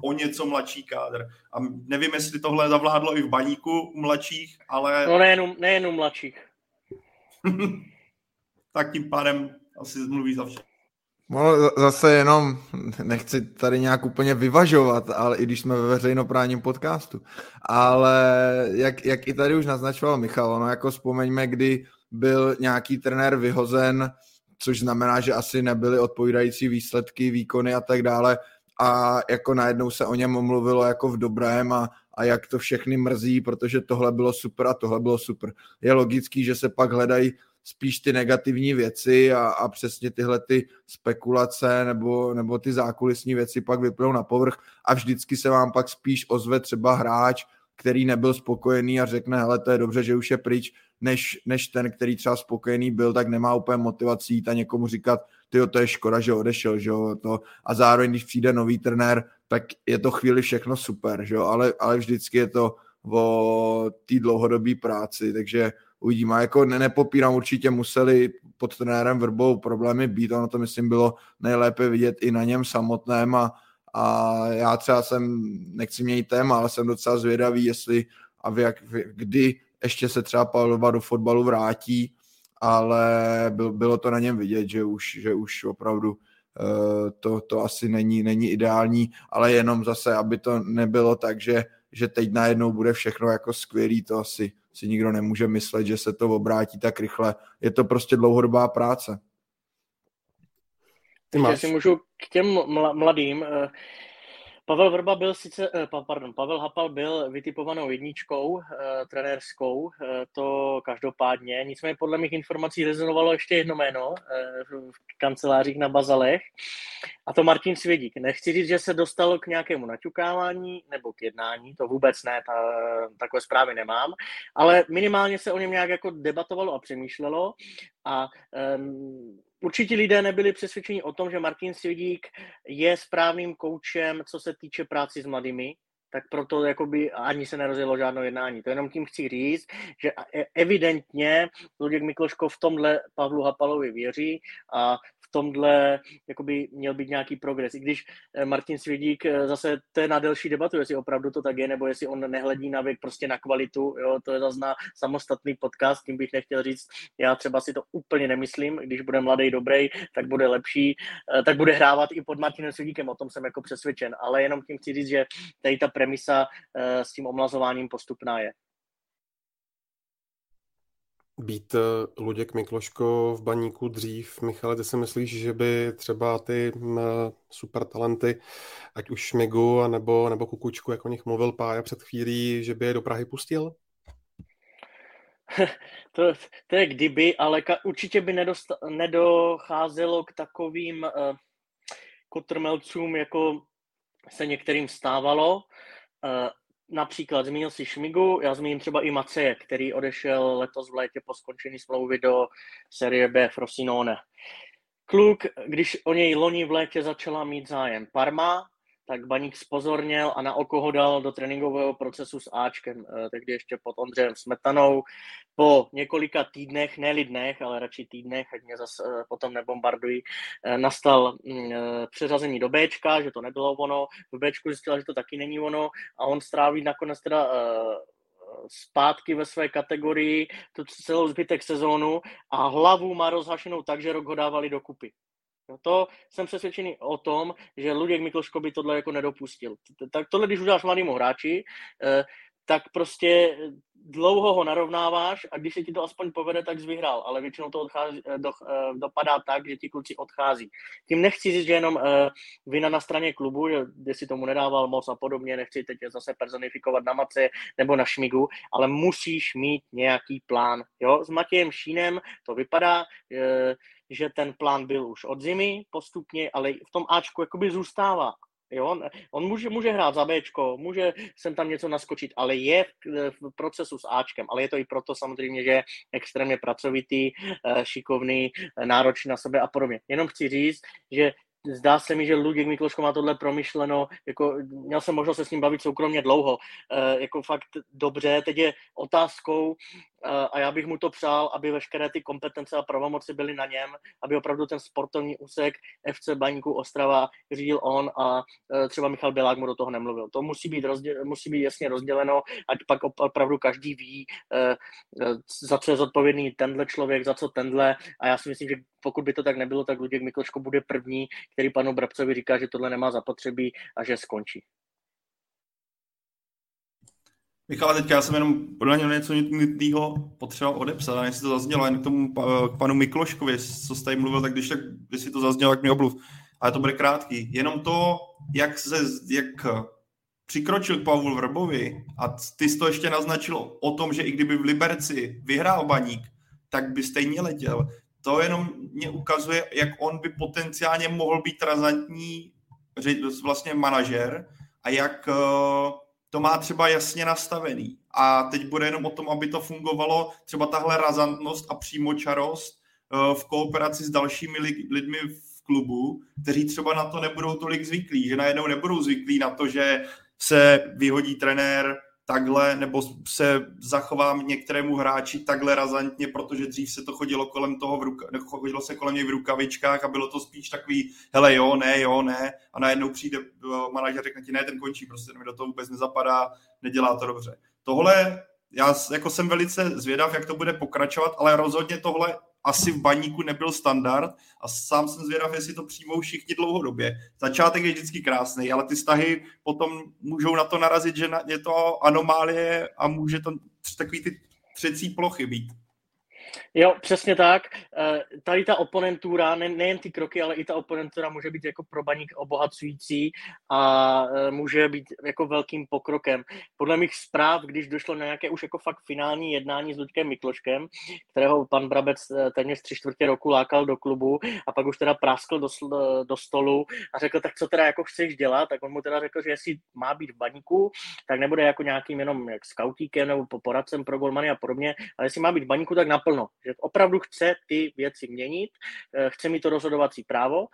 o něco mladší kádr. A nevím, jestli tohle zavládlo i v baníku u mladších, ale... No nejenom, nejenom mladších. [LAUGHS] tak tím pádem asi mluví za vše. No, zase jenom, nechci tady nějak úplně vyvažovat, ale i když jsme ve veřejnoprávním podcastu, ale jak, jak i tady už naznačoval Michal, no jako vzpomeňme, kdy byl nějaký trenér vyhozen, což znamená, že asi nebyly odpovídající výsledky, výkony a tak dále, a jako najednou se o něm mluvilo jako v dobrém a, a jak to všechny mrzí, protože tohle bylo super a tohle bylo super. Je logický, že se pak hledají spíš ty negativní věci a, a přesně tyhle ty spekulace nebo, nebo ty zákulisní věci pak vyplnou na povrch a vždycky se vám pak spíš ozve třeba hráč, který nebyl spokojený a řekne, hele, to je dobře, že už je pryč, než, než ten, který třeba spokojený byl, tak nemá úplně motivací jít a někomu říkat, ty to je škoda, že odešel, že jo, to. A zároveň, když přijde nový trenér, tak je to chvíli všechno super, že jo, ale, ale vždycky je to o té dlouhodobé práci, takže uvidíme. Jako ne, nepopírám, určitě museli pod trenérem Vrbou problémy být, ono to myslím bylo nejlépe vidět i na něm samotném a, a já třeba jsem, nechci měnit téma, ale jsem docela zvědavý, jestli a v jak, v, kdy ještě se třeba Pavlova do fotbalu vrátí, ale byl, bylo to na něm vidět, že už, že už opravdu uh, to, to asi není, není ideální, ale jenom zase, aby to nebylo tak, že, že teď najednou bude všechno jako skvělý, to asi si nikdo nemůže myslet, že se to obrátí tak rychle. Je to prostě dlouhodobá práce. Ty máš. si můžu k těm mladým, uh, Pavel Vrba byl sice, eh, pardon, Pavel Hapal byl vytipovanou jedničkou eh, trenérskou, eh, to každopádně, nicméně podle mých informací rezonovalo ještě jedno jméno eh, v kancelářích na Bazalech a to Martin Svědík. Nechci říct, že se dostalo k nějakému naťukávání nebo k jednání, to vůbec ne, ta, takové zprávy nemám, ale minimálně se o něm nějak jako debatovalo a přemýšlelo a um, určitě lidé nebyli přesvědčeni o tom, že Martin Svědík je správným koučem, co se týče práci s mladými, tak proto jakoby ani se nerozjelo žádné jednání. To jenom tím chci říct, že e, evidentně Luděk Mikloško v tomhle Pavlu Hapalovi věří a tomhle jakoby měl být nějaký progres. I když eh, Martin Svědík eh, zase to je na delší debatu, jestli opravdu to tak je, nebo jestli on nehledí na věk prostě na kvalitu, jo, to je zase na samostatný podcast, tím bych nechtěl říct, já třeba si to úplně nemyslím, když bude mladý, dobrý, tak bude lepší, eh, tak bude hrávat i pod Martinem Svědíkem, o tom jsem jako přesvědčen, ale jenom tím chci říct, že tady ta premisa s tím omlazováním postupná je být eh, Luděk Mikloško v baníku dřív. Michale, ty si myslíš, že by třeba ty super talenty, ať už Šmigu nebo, nebo Kukučku, jak o nich mluvil Pája před chvílí, že by je do Prahy pustil? [LAUGHS] to, to je kdyby, ale ka, určitě by nedosta, nedocházelo k takovým uh, kotrmelcům, jako se některým stávalo. Uh, například zmínil si Šmigu, já zmíním třeba i Maceje, který odešel letos v létě po skončení smlouvy do série B Frosinone. Kluk, když o něj loni v létě začala mít zájem Parma, tak Baník spozorněl a na oko ho dal do tréninkového procesu s Ačkem, eh, tehdy ještě pod Ondřejem Smetanou. Po několika týdnech, ne dnech, ale radši týdnech, ať mě zase eh, potom nebombardují, eh, nastal mm, přeřazení do Bčka, že to nebylo ono. V Bčku zjistila, že to taky není ono a on stráví nakonec teda zpátky ve své kategorii tu celou zbytek sezónu a hlavu má rozhašenou tak, že rok ho dávali dokupy. No to jsem přesvědčený o tom, že Luděk Mikloško by tohle jako nedopustil. Tak tohle, když uděláš mladému hráči, eh, tak prostě dlouho ho narovnáváš a když se ti to aspoň povede, tak jsi vyhrál, ale většinou to odchází, eh, do, uh, dopadá tak, že ti kluci odchází. Tím nechci říct, že jenom vina na straně klubu, že si tomu nedával moc a podobně, nechci teď zase personifikovat na Mace nebo na Šmigu, ale musíš mít nějaký plán. Jo? S Matějem Šínem to vypadá, že ten plán byl už od zimy postupně, ale v tom Ačku jakoby zůstává. Jo? On, může, může hrát za Bčko, může sem tam něco naskočit, ale je v, v procesu s Ačkem, ale je to i proto samozřejmě, že je extrémně pracovitý, eh, šikovný, eh, náročný na sebe a podobně. Jenom chci říct, že zdá se mi, že Luděk Mikloško má tohle promyšleno, jako měl jsem možnost se s ním bavit soukromně dlouho, e, jako fakt dobře, teď je otázkou, a já bych mu to přál, aby veškeré ty kompetence a pravomoci byly na něm, aby opravdu ten sportovní úsek FC Baníku Ostrava řídil on a e, třeba Michal Bělák mu do toho nemluvil. To musí být, rozděl, musí být jasně rozděleno, ať pak opravdu každý ví, za co je zodpovědný tenhle člověk, za co tenhle a já si myslím, že pokud by to tak nebylo, tak Luděk Mikloško bude první, který panu Brabcovi říká, že tohle nemá zapotřebí a že skončí. Michal, teď já jsem jenom podle něj něco nutného potřeboval odepsat, a jestli to zaznělo, jen k tomu k panu Mikloškovi, co jste mluvil, tak když, tak, když si to zaznělo, tak mi obluv. Ale to bude krátký. Jenom to, jak, se, jak přikročil k Pavlu Vrbovi a ty jsi to ještě naznačil o tom, že i kdyby v Liberci vyhrál baník, tak by stejně letěl to jenom mě ukazuje, jak on by potenciálně mohl být razantní vlastně manažer a jak eh, to má třeba jasně nastavený. A teď bude jenom o tom, aby to fungovalo, třeba tahle razantnost a přímočarost eh, v kooperaci s dalšími lidmi v klubu, kteří třeba na to nebudou tolik zvyklí, že najednou nebudou zvyklí na to, že se vyhodí trenér, takhle, nebo se zachovám některému hráči takhle razantně, protože dřív se to chodilo kolem toho v ruka, chodilo se kolem něj v rukavičkách a bylo to spíš takový, hele jo, ne, jo, ne, a najednou přijde eh, manažer, řekne ti, ne, ten končí, prostě mi do toho vůbec nezapadá, nedělá to dobře. Tohle, já jako jsem velice zvědav, jak to bude pokračovat, ale rozhodně tohle asi v baníku nebyl standard a sám jsem zvědav, jestli to přijmou všichni dlouhodobě. Začátek je vždycky krásný, ale ty vztahy potom můžou na to narazit, že je to anomálie a může to takový ty třecí plochy být. Jo, přesně tak. Eh, tady ta oponentura, ne, nejen ty kroky, ale i ta oponentura může být jako pro baník obohacující a eh, může být jako velkým pokrokem. Podle mých zpráv, když došlo na nějaké už jako fakt finální jednání s Luďkem Mikloškem, kterého pan Brabec eh, téměř tři čtvrtě roku lákal do klubu a pak už teda práskl do, do stolu a řekl, tak co teda jako chceš dělat, tak on mu teda řekl, že jestli má být v baníku, tak nebude jako nějakým jenom jak skautíkem nebo poradcem pro golmany a podobně, ale jestli má být v baníku, tak naplno že opravdu chce ty věci měnit, eh, chce mít to rozhodovací právo.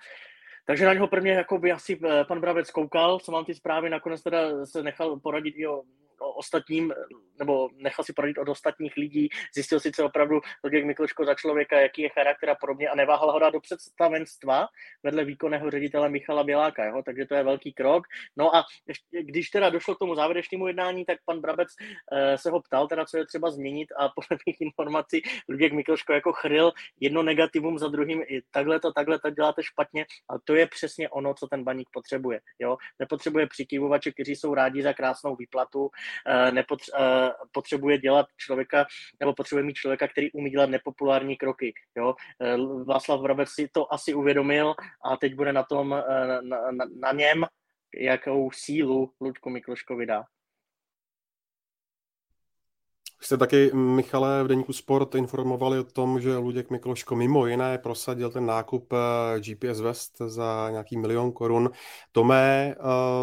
Takže na něho prvně jako by asi eh, pan Brabec koukal, co mám ty zprávy, nakonec teda se nechal poradit i o ostatním, nebo nechal si poradit od ostatních lidí, zjistil si, co opravdu Luděk Mikloško za člověka, jaký je charakter a podobně a neváhal ho dát do představenstva vedle výkonného ředitele Michala Běláka, jo? takže to je velký krok. No a když teda došlo k tomu závěrečnému jednání, tak pan Brabec eh, se ho ptal, teda, co je třeba změnit a podle mých informací Luděk Mikloško jako chryl jedno negativum za druhým, takhle to, takhle to děláte špatně a to je přesně ono, co ten baník potřebuje. Jo? Nepotřebuje přikivovače, kteří jsou rádi za krásnou výplatu, Eh, eh, potřebuje dělat člověka, nebo potřebuje mít člověka, který umí dělat nepopulární kroky. Jo? Eh, Václav Brabec si to asi uvědomil a teď bude na tom, na, na, na něm, jakou sílu Luďku Mikloškovi dá. Jste taky, Michale, v Deníku Sport informovali o tom, že Luděk Mikloško mimo jiné prosadil ten nákup GPS West za nějaký milion korun. Tomé,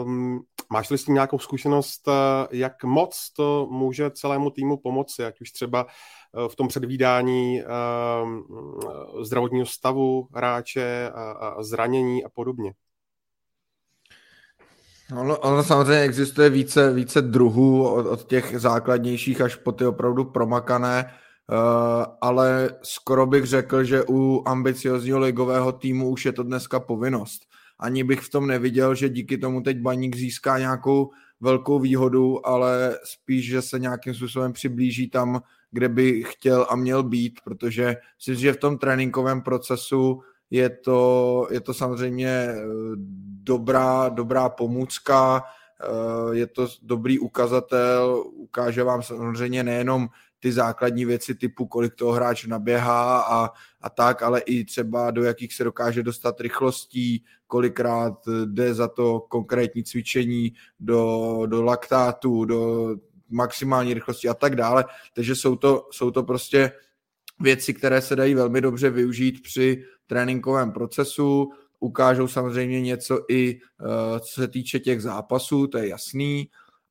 um, Máš s tím nějakou zkušenost, eh, jak moc to může celému týmu pomoci, ať už třeba eh, v tom předvídání ehm, zdravotního stavu hráče a zranění a podobně? Ono, ono samozřejmě existuje více, více druhů od, od těch základnějších až po ty opravdu promakané, uh, ale skoro bych řekl, že u ambiciozního ligového týmu už je to dneska povinnost. Ani bych v tom neviděl, že díky tomu teď Baník získá nějakou velkou výhodu, ale spíš, že se nějakým způsobem přiblíží tam, kde by chtěl a měl být, protože si že v tom tréninkovém procesu je to, je to samozřejmě eh, dobrá, dobrá pomůcka, je to dobrý ukazatel, ukáže vám samozřejmě nejenom ty základní věci typu, kolik toho hráč naběhá a, a tak, ale i třeba do jakých se dokáže dostat rychlostí, kolikrát jde za to konkrétní cvičení do, do laktátu, do maximální rychlosti a tak dále. Takže jsou to, jsou to prostě věci, které se dají velmi dobře využít při tréninkovém procesu. Ukážou samozřejmě něco i uh, co se týče těch zápasů, to je jasný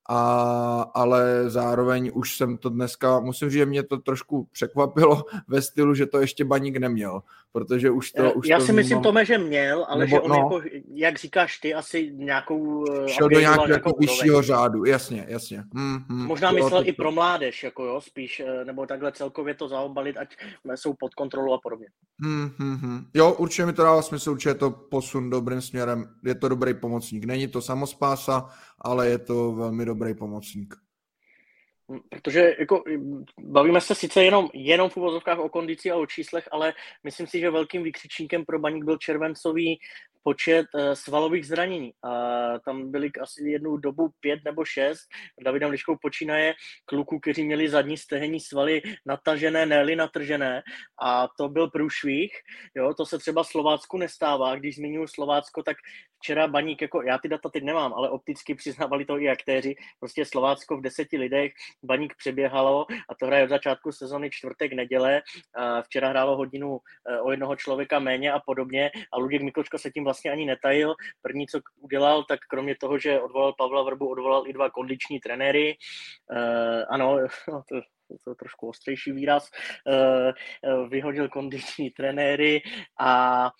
a, ale zároveň už jsem to dneska, musím říct, že mě to trošku překvapilo [LAUGHS] ve stylu, že to ještě baník neměl, protože už to... Už Já to si vnímám... myslím, Tome, že měl, ale Nebo, že on, no, jako, jak říkáš ty, asi nějakou... Eh, šel do nějakého jako vyššího řádu, jasně, jasně. Hmm, hmm, Možná myslel to, i pro mládež, jako jo, spíš, eh, nebo takhle celkově to zaobalit, ať jsou pod kontrolou a podobně. Hmm, hmm, hmm. Jo, určitě mi to dává smysl, určitě je to posun dobrým směrem, je to dobrý pomocník. Není to samospása, ale je to velmi dobrý pomocník. Protože jako, bavíme se sice jenom, jenom v uvozovkách o kondici a o číslech, ale myslím si, že velkým vykřičníkem pro baník byl červencový počet uh, svalových zranění. A tam byly asi jednu dobu pět nebo šest, Davidem Liškou počínaje, kluků, kteří měli zadní stehenní svaly natažené, ne natržené. A to byl průšvih. Jo, to se třeba Slovácku nestává. Když zmiňuji Slovácko, tak včera baník, jako já ty data teď nemám, ale opticky přiznávali to i aktéři, prostě Slovácko v deseti lidech, baník přeběhalo a to hraje od začátku sezony čtvrtek, neděle, a včera hrálo hodinu e, o jednoho člověka méně a podobně a Luděk Mikločko se tím vlastně ani netajil. První, co udělal, tak kromě toho, že odvolal Pavla Vrbu, odvolal i dva kondiční trenéry. Uh, ano, [LAUGHS] to, to je trošku ostřejší výraz, uh, vyhodil kondiční trenéry a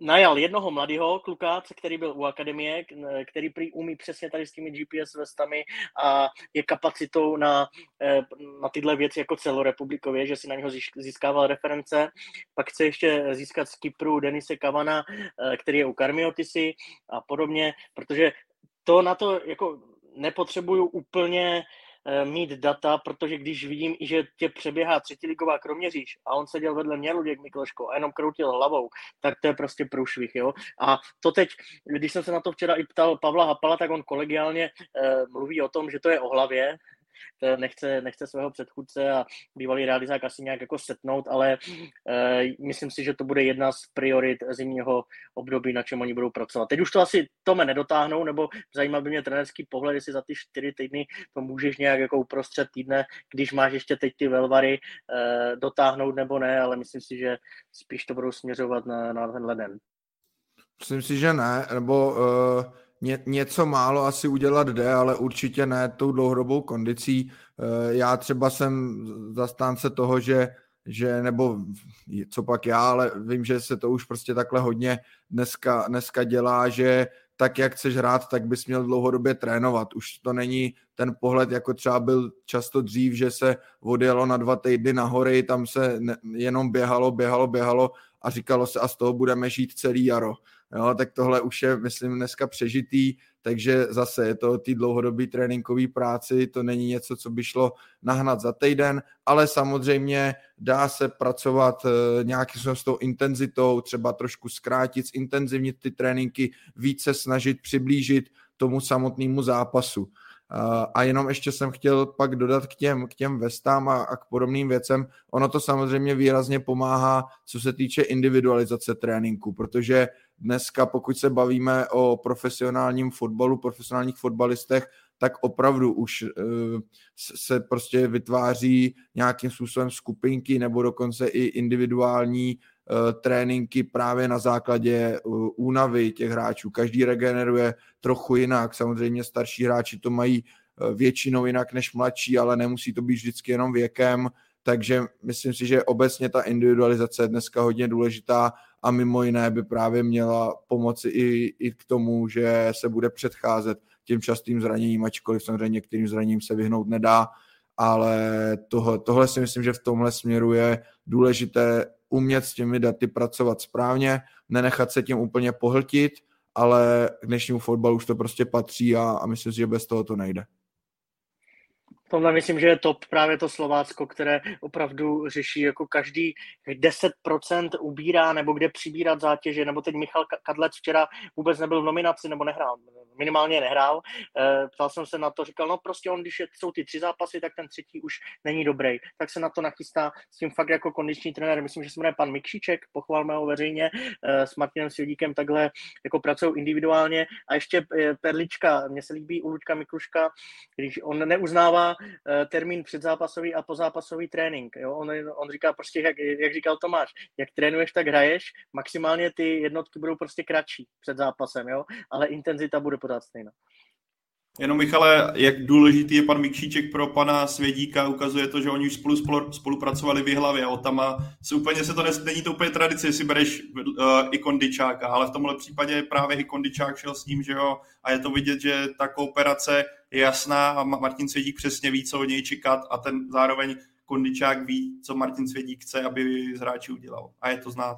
najal jednoho mladého kluka, který byl u akademie, který prý umí přesně tady s těmi GPS vestami a je kapacitou na, eh, na tyhle věci jako celorepublikově, že si na něho získával reference. Pak chce ještě získat z Kypru Denise Kavana, eh, který je u Karmiotisy a podobně, protože to na to jako nepotřebuju úplně mít data, protože když vidím, že tě přeběhá třetiligová kroměříž a on seděl vedle mě Luděk Mikloško a jenom kroutil hlavou, tak to je prostě průšvih, jo. A to teď, když jsem se na to včera i ptal Pavla Hapala, tak on kolegiálně eh, mluví o tom, že to je o hlavě, nechce, nechce svého předchůdce a bývalý realizák asi nějak jako setnout, ale e, myslím si, že to bude jedna z priorit zimního období, na čem oni budou pracovat. Teď už to asi tome nedotáhnou, nebo zajímá by mě trenerský pohled, jestli za ty čtyři týdny to můžeš nějak jako uprostřed týdne, když máš ještě teď ty velvary, e, dotáhnout nebo ne, ale myslím si, že spíš to budou směřovat na, na tenhle den. Myslím si, že ne, nebo uh, ně, něco málo asi udělat jde, ale určitě ne tou dlouhodobou kondicí. Eh, já třeba jsem zastánce toho, že, že nebo co pak já, ale vím, že se to už prostě takhle hodně dneska, dneska dělá, že tak, jak chceš hrát, tak bys měl dlouhodobě trénovat. Už to není ten pohled, jako třeba byl často dřív, že se odjelo na dva týdny na hory, tam se jenom běhalo, běhalo, běhalo a říkalo se a z toho budeme žít celý jaro jo, tak tohle už je, myslím, dneska přežitý, takže zase je to ty dlouhodobý tréninkový práci, to není něco, co by šlo nahnat za týden, ale samozřejmě dá se pracovat eh, nějakým způsobem s tou intenzitou, třeba trošku zkrátit, zintenzivnit ty tréninky, více snažit přiblížit tomu samotnému zápasu. A jenom ještě jsem chtěl pak dodat k těm, k těm vestám a, a k podobným věcem. Ono to samozřejmě výrazně pomáhá, co se týče individualizace tréninku, protože dneska, pokud se bavíme o profesionálním fotbalu, profesionálních fotbalistech, tak opravdu už uh, se prostě vytváří nějakým způsobem skupinky nebo dokonce i individuální uh, tréninky právě na základě uh, únavy těch hráčů. Každý regeneruje trochu jinak. Samozřejmě starší hráči to mají většinou jinak než mladší, ale nemusí to být vždycky jenom věkem takže myslím si, že obecně ta individualizace je dneska hodně důležitá a mimo jiné by právě měla pomoci i, i k tomu, že se bude předcházet těm častým zraněním, ačkoliv samozřejmě některým zraněním se vyhnout nedá, ale tohle, tohle si myslím, že v tomhle směru je důležité umět s těmi daty pracovat správně, nenechat se tím úplně pohltit, ale k dnešnímu fotbalu už to prostě patří a, a myslím si, že bez toho to nejde. Tomhle myslím, že je top právě to Slovácko, které opravdu řeší jako každý 10% ubírá nebo kde přibírat zátěže, nebo teď Michal Kadlec včera vůbec nebyl v nominaci nebo nehrál, minimálně nehrál. E, ptal jsem se na to, říkal, no prostě on, když jsou ty tři zápasy, tak ten třetí už není dobrý. Tak se na to nachystá s tím fakt jako kondiční trenér, myslím, že se jmenuje pan Mikšiček, pochválme ho veřejně, e, s Martinem Svědíkem takhle jako pracují individuálně. A ještě e, perlička, mně se líbí u Luďka Mikluška, když on neuznává Eh, termín předzápasový a pozápasový trénink. Jo? On, on říká prostě, jak, jak říkal Tomáš, jak trénuješ, tak hraješ, maximálně ty jednotky budou prostě kratší před zápasem, jo? ale intenzita bude pořád stejná. Jenom Michale, jak důležitý je pan Mikšíček pro pana Svědíka, ukazuje to, že oni už spolu, spolu spolupracovali v hlavě. O tam se úplně se to nes, není to úplně tradice, jestli bereš uh, i kondičáka, ale v tomhle případě právě i kondičák šel s ním, že jo, a je to vidět, že ta kooperace je jasná a Martin Svědík přesně ví, co od něj čekat a ten zároveň kondičák ví, co Martin Svědík chce, aby z hráči udělal. A je to znát.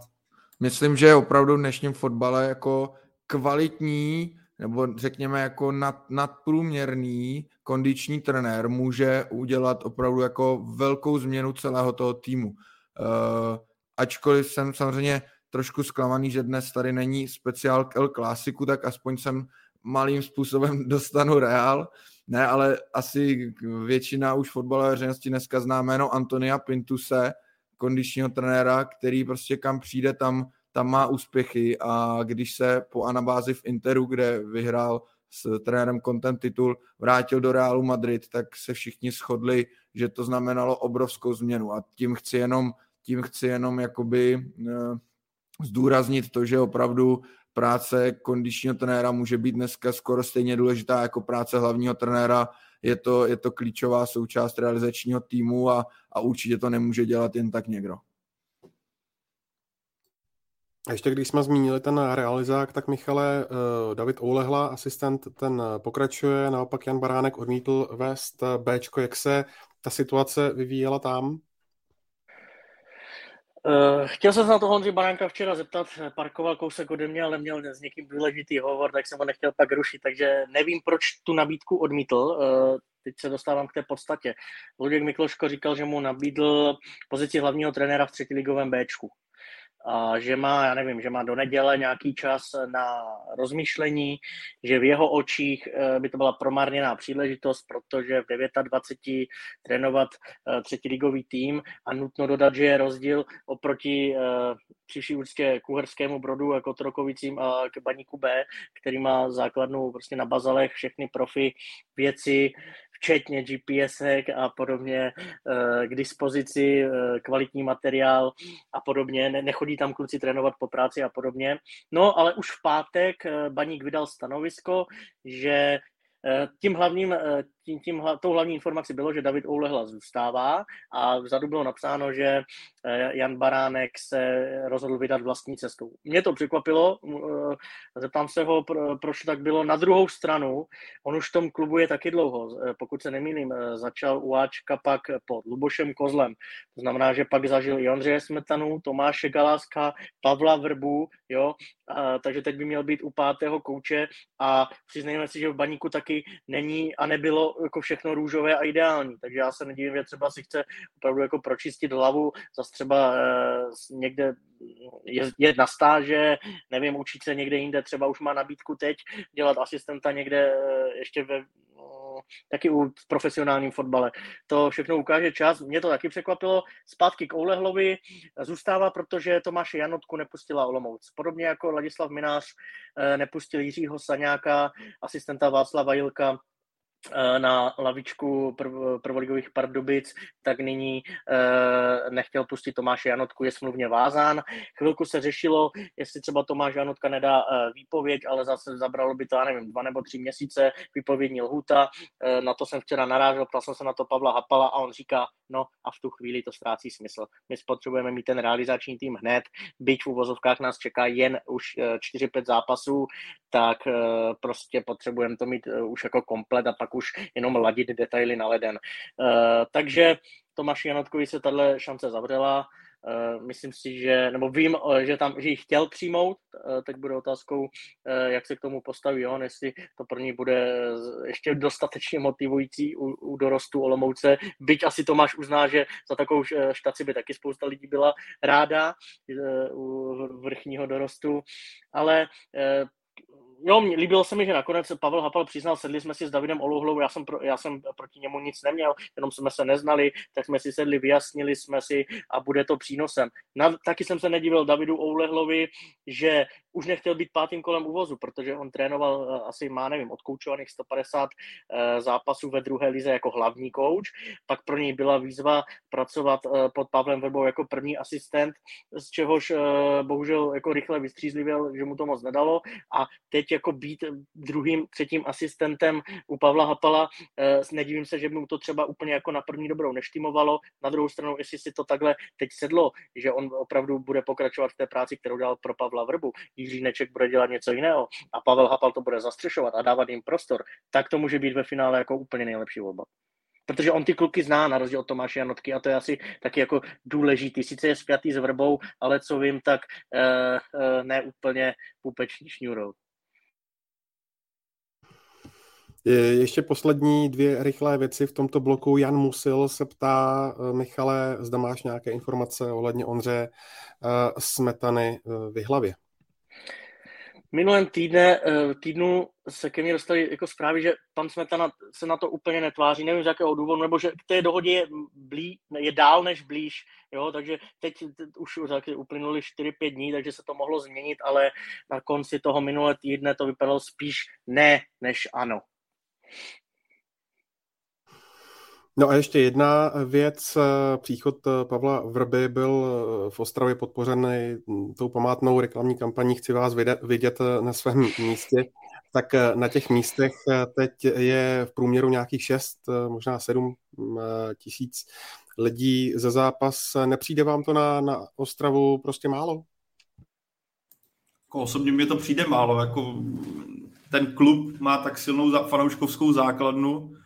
Myslím, že je opravdu v dnešním fotbale jako kvalitní nebo řekněme jako nad, nadprůměrný kondiční trenér může udělat opravdu jako velkou změnu celého toho týmu. Uh, ačkoliv jsem samozřejmě trošku zklamaný, že dnes tady není speciál El Clasiku, tak aspoň jsem malým způsobem [LAUGHS] dostanu Real. Ne, ale asi většina už fotbalové veřejnosti dneska zná jméno Antonia Pintuse, kondičního trenéra, který prostě kam přijde, tam tam má úspěchy a když se po anabázi v Interu, kde vyhrál s trenérem Content titul, vrátil do Realu Madrid, tak se všichni shodli, že to znamenalo obrovskou změnu a tím chci jenom, tím chci jenom jakoby uh, zdůraznit to, že opravdu práce kondičního trenéra může být dneska skoro stejně důležitá jako práce hlavního trenéra. Je to, je to klíčová součást realizačního týmu a, a určitě to nemůže dělat jen tak někdo. A ještě když jsme zmínili ten realizák, tak Michale, eh, David Oulehla, asistent, ten pokračuje, naopak Jan Baránek odmítl vést Bčko. Jak se ta situace vyvíjela tam? Chtěl jsem se na to Honzi Baránka včera zeptat, parkoval kousek ode mě, ale měl s někým důležitý hovor, tak jsem ho nechtěl pak rušit, takže nevím, proč tu nabídku odmítl. Teď se dostávám k té podstatě. Luděk Mikloško říkal, že mu nabídl pozici hlavního trenéra v třetiligovém Bčku a že má, já nevím, že má do neděle nějaký čas na rozmýšlení, že v jeho očích eh, by to byla promarněná příležitost, protože v 29 trénovat eh, třetí ligový tým a nutno dodat, že je rozdíl oproti eh, příští úctě k Uherskému brodu a Kotrokovicím a k Baníku B, který má základnu prostě na bazalech všechny profi věci, včetně GPSek a podobně eh, k dispozici, eh, kvalitní materiál a podobně. Nechodí tam kluci trénovat po práci a podobně. No, ale už v pátek eh, Baník vydal stanovisko, že tím hlavním, tím, tím, tou hlavní informací bylo, že David Oulehla zůstává a vzadu bylo napsáno, že eh, Jan Baránek se rozhodl vydat vlastní cestou. Mě to překvapilo, eh, zeptám se ho, proč tak bylo. Na druhou stranu, on už v tom klubu je taky dlouho, eh, pokud se nemýlím, začal u Ačka pak pod Lubošem Kozlem. To znamená, že pak zažil i Ondřeje Smetanu, Tomáše Galáska, Pavla Vrbu, jo, a, takže teď by měl být u pátého kouče a přiznejme si, že v Baníku taky není a nebylo jako všechno růžové a ideální, takže já se nedivím, že třeba si chce opravdu jako pročistit hlavu, zase třeba eh, někde je na stáže, nevím, učit se někde jinde, třeba už má nabídku teď dělat asistenta někde eh, ještě ve, taky u profesionálním fotbale. To všechno ukáže čas. Mě to taky překvapilo. Zpátky k Oulehlovi zůstává, protože Tomáše Janotku nepustila Olomouc. Podobně jako Ladislav Minář eh, nepustil Jiřího Saňáka, asistenta Václava Jilka na lavičku prv, prvoligových Pardubic, tak nyní e, nechtěl pustit Tomáše Janotku, je smluvně vázán. Chvilku se řešilo, jestli třeba Tomáš Janotka nedá e, výpověď, ale zase zabralo by to, já nevím, dva nebo tři měsíce výpovědní lhůta. E, na to jsem včera narážel, ptal jsem se na to Pavla Hapala a on říká, no a v tu chvíli to ztrácí smysl. My potřebujeme mít ten realizační tým hned, byť v uvozovkách nás čeká jen už 4-5 zápasů, tak prostě potřebujeme to mít už jako komplet a pak už jenom ladit detaily na leden. Uh, takže Tomáši Janotkovi se tahle šance zavřela, Uh, myslím si, že, nebo vím, že tam, že ji chtěl přijmout, teď bude otázkou, jak se k tomu postaví on, jestli to pro ní bude ještě dostatečně motivující u, u dorostu Olomouce, byť asi Tomáš uzná, že za takovou štaci by taky spousta lidí byla ráda u vrchního dorostu, ale jo, mě, líbilo se mi, že nakonec Pavel Hapal přiznal, sedli jsme si s Davidem Oluhlou, já jsem, pro, já jsem proti němu nic neměl, jenom jsme se neznali, tak jsme si sedli, vyjasnili jsme si a bude to přínosem. Na, taky jsem se nedivil Davidu Oulehlovi, že už nechtěl být pátým kolem uvozu, protože on trénoval eh, asi, má nevím, odkoučovaných 150 eh, zápasů ve druhé lize jako hlavní kouč, pak pro něj byla výzva pracovat eh, pod Pavlem Verbou jako první asistent, z čehož bohužel jako rychle vystřízlivěl, že mu to moc nedalo. A teď jako být druhým, třetím asistentem u Pavla Hapala, nedivím se, že mu to třeba úplně jako na první dobrou neštimovalo, na druhou stranu, jestli si to takhle teď sedlo, že on opravdu bude pokračovat v té práci, kterou dělal pro Pavla Vrbu, Jiří Neček bude dělat něco jiného a Pavel Hapal to bude zastřešovat a dávat jim prostor, tak to může být ve finále jako úplně nejlepší volba. Protože on ty kluky zná, na rozdíl od Tomáše Janotky, a to je asi taky jako důležitý. Sice je spjatý s vrbou, ale co vím, tak uh, uh, ne úplně půpeční šňůrou. Ještě poslední dvě rychlé věci v tomto bloku. Jan Musil se ptá, eh, Michale, zda máš nějaké informace ohledně Ondře Smetany v hlavě minulém týdne, eh, týdnu se ke mně dostali jako zprávy, že pan Smetana se na to úplně netváří, nevím z jakého důvodu, nebo že k té dohodě je, blí, je dál než blíž, jo, takže teď, už uplynuli 4-5 dní, takže se to mohlo změnit, ale na konci toho minulé týdne to vypadalo spíš ne, než ano. No a ještě jedna věc. Příchod Pavla Vrby byl v Ostravě podpořený tou památnou reklamní kampaní Chci vás vidět na svém [LAUGHS] místě. Tak na těch místech teď je v průměru nějakých 6, možná 7 tisíc lidí za zápas. Nepřijde vám to na, na Ostravu prostě málo? Jako osobně mi to přijde málo. Jako ten klub má tak silnou fanouškovskou základnu,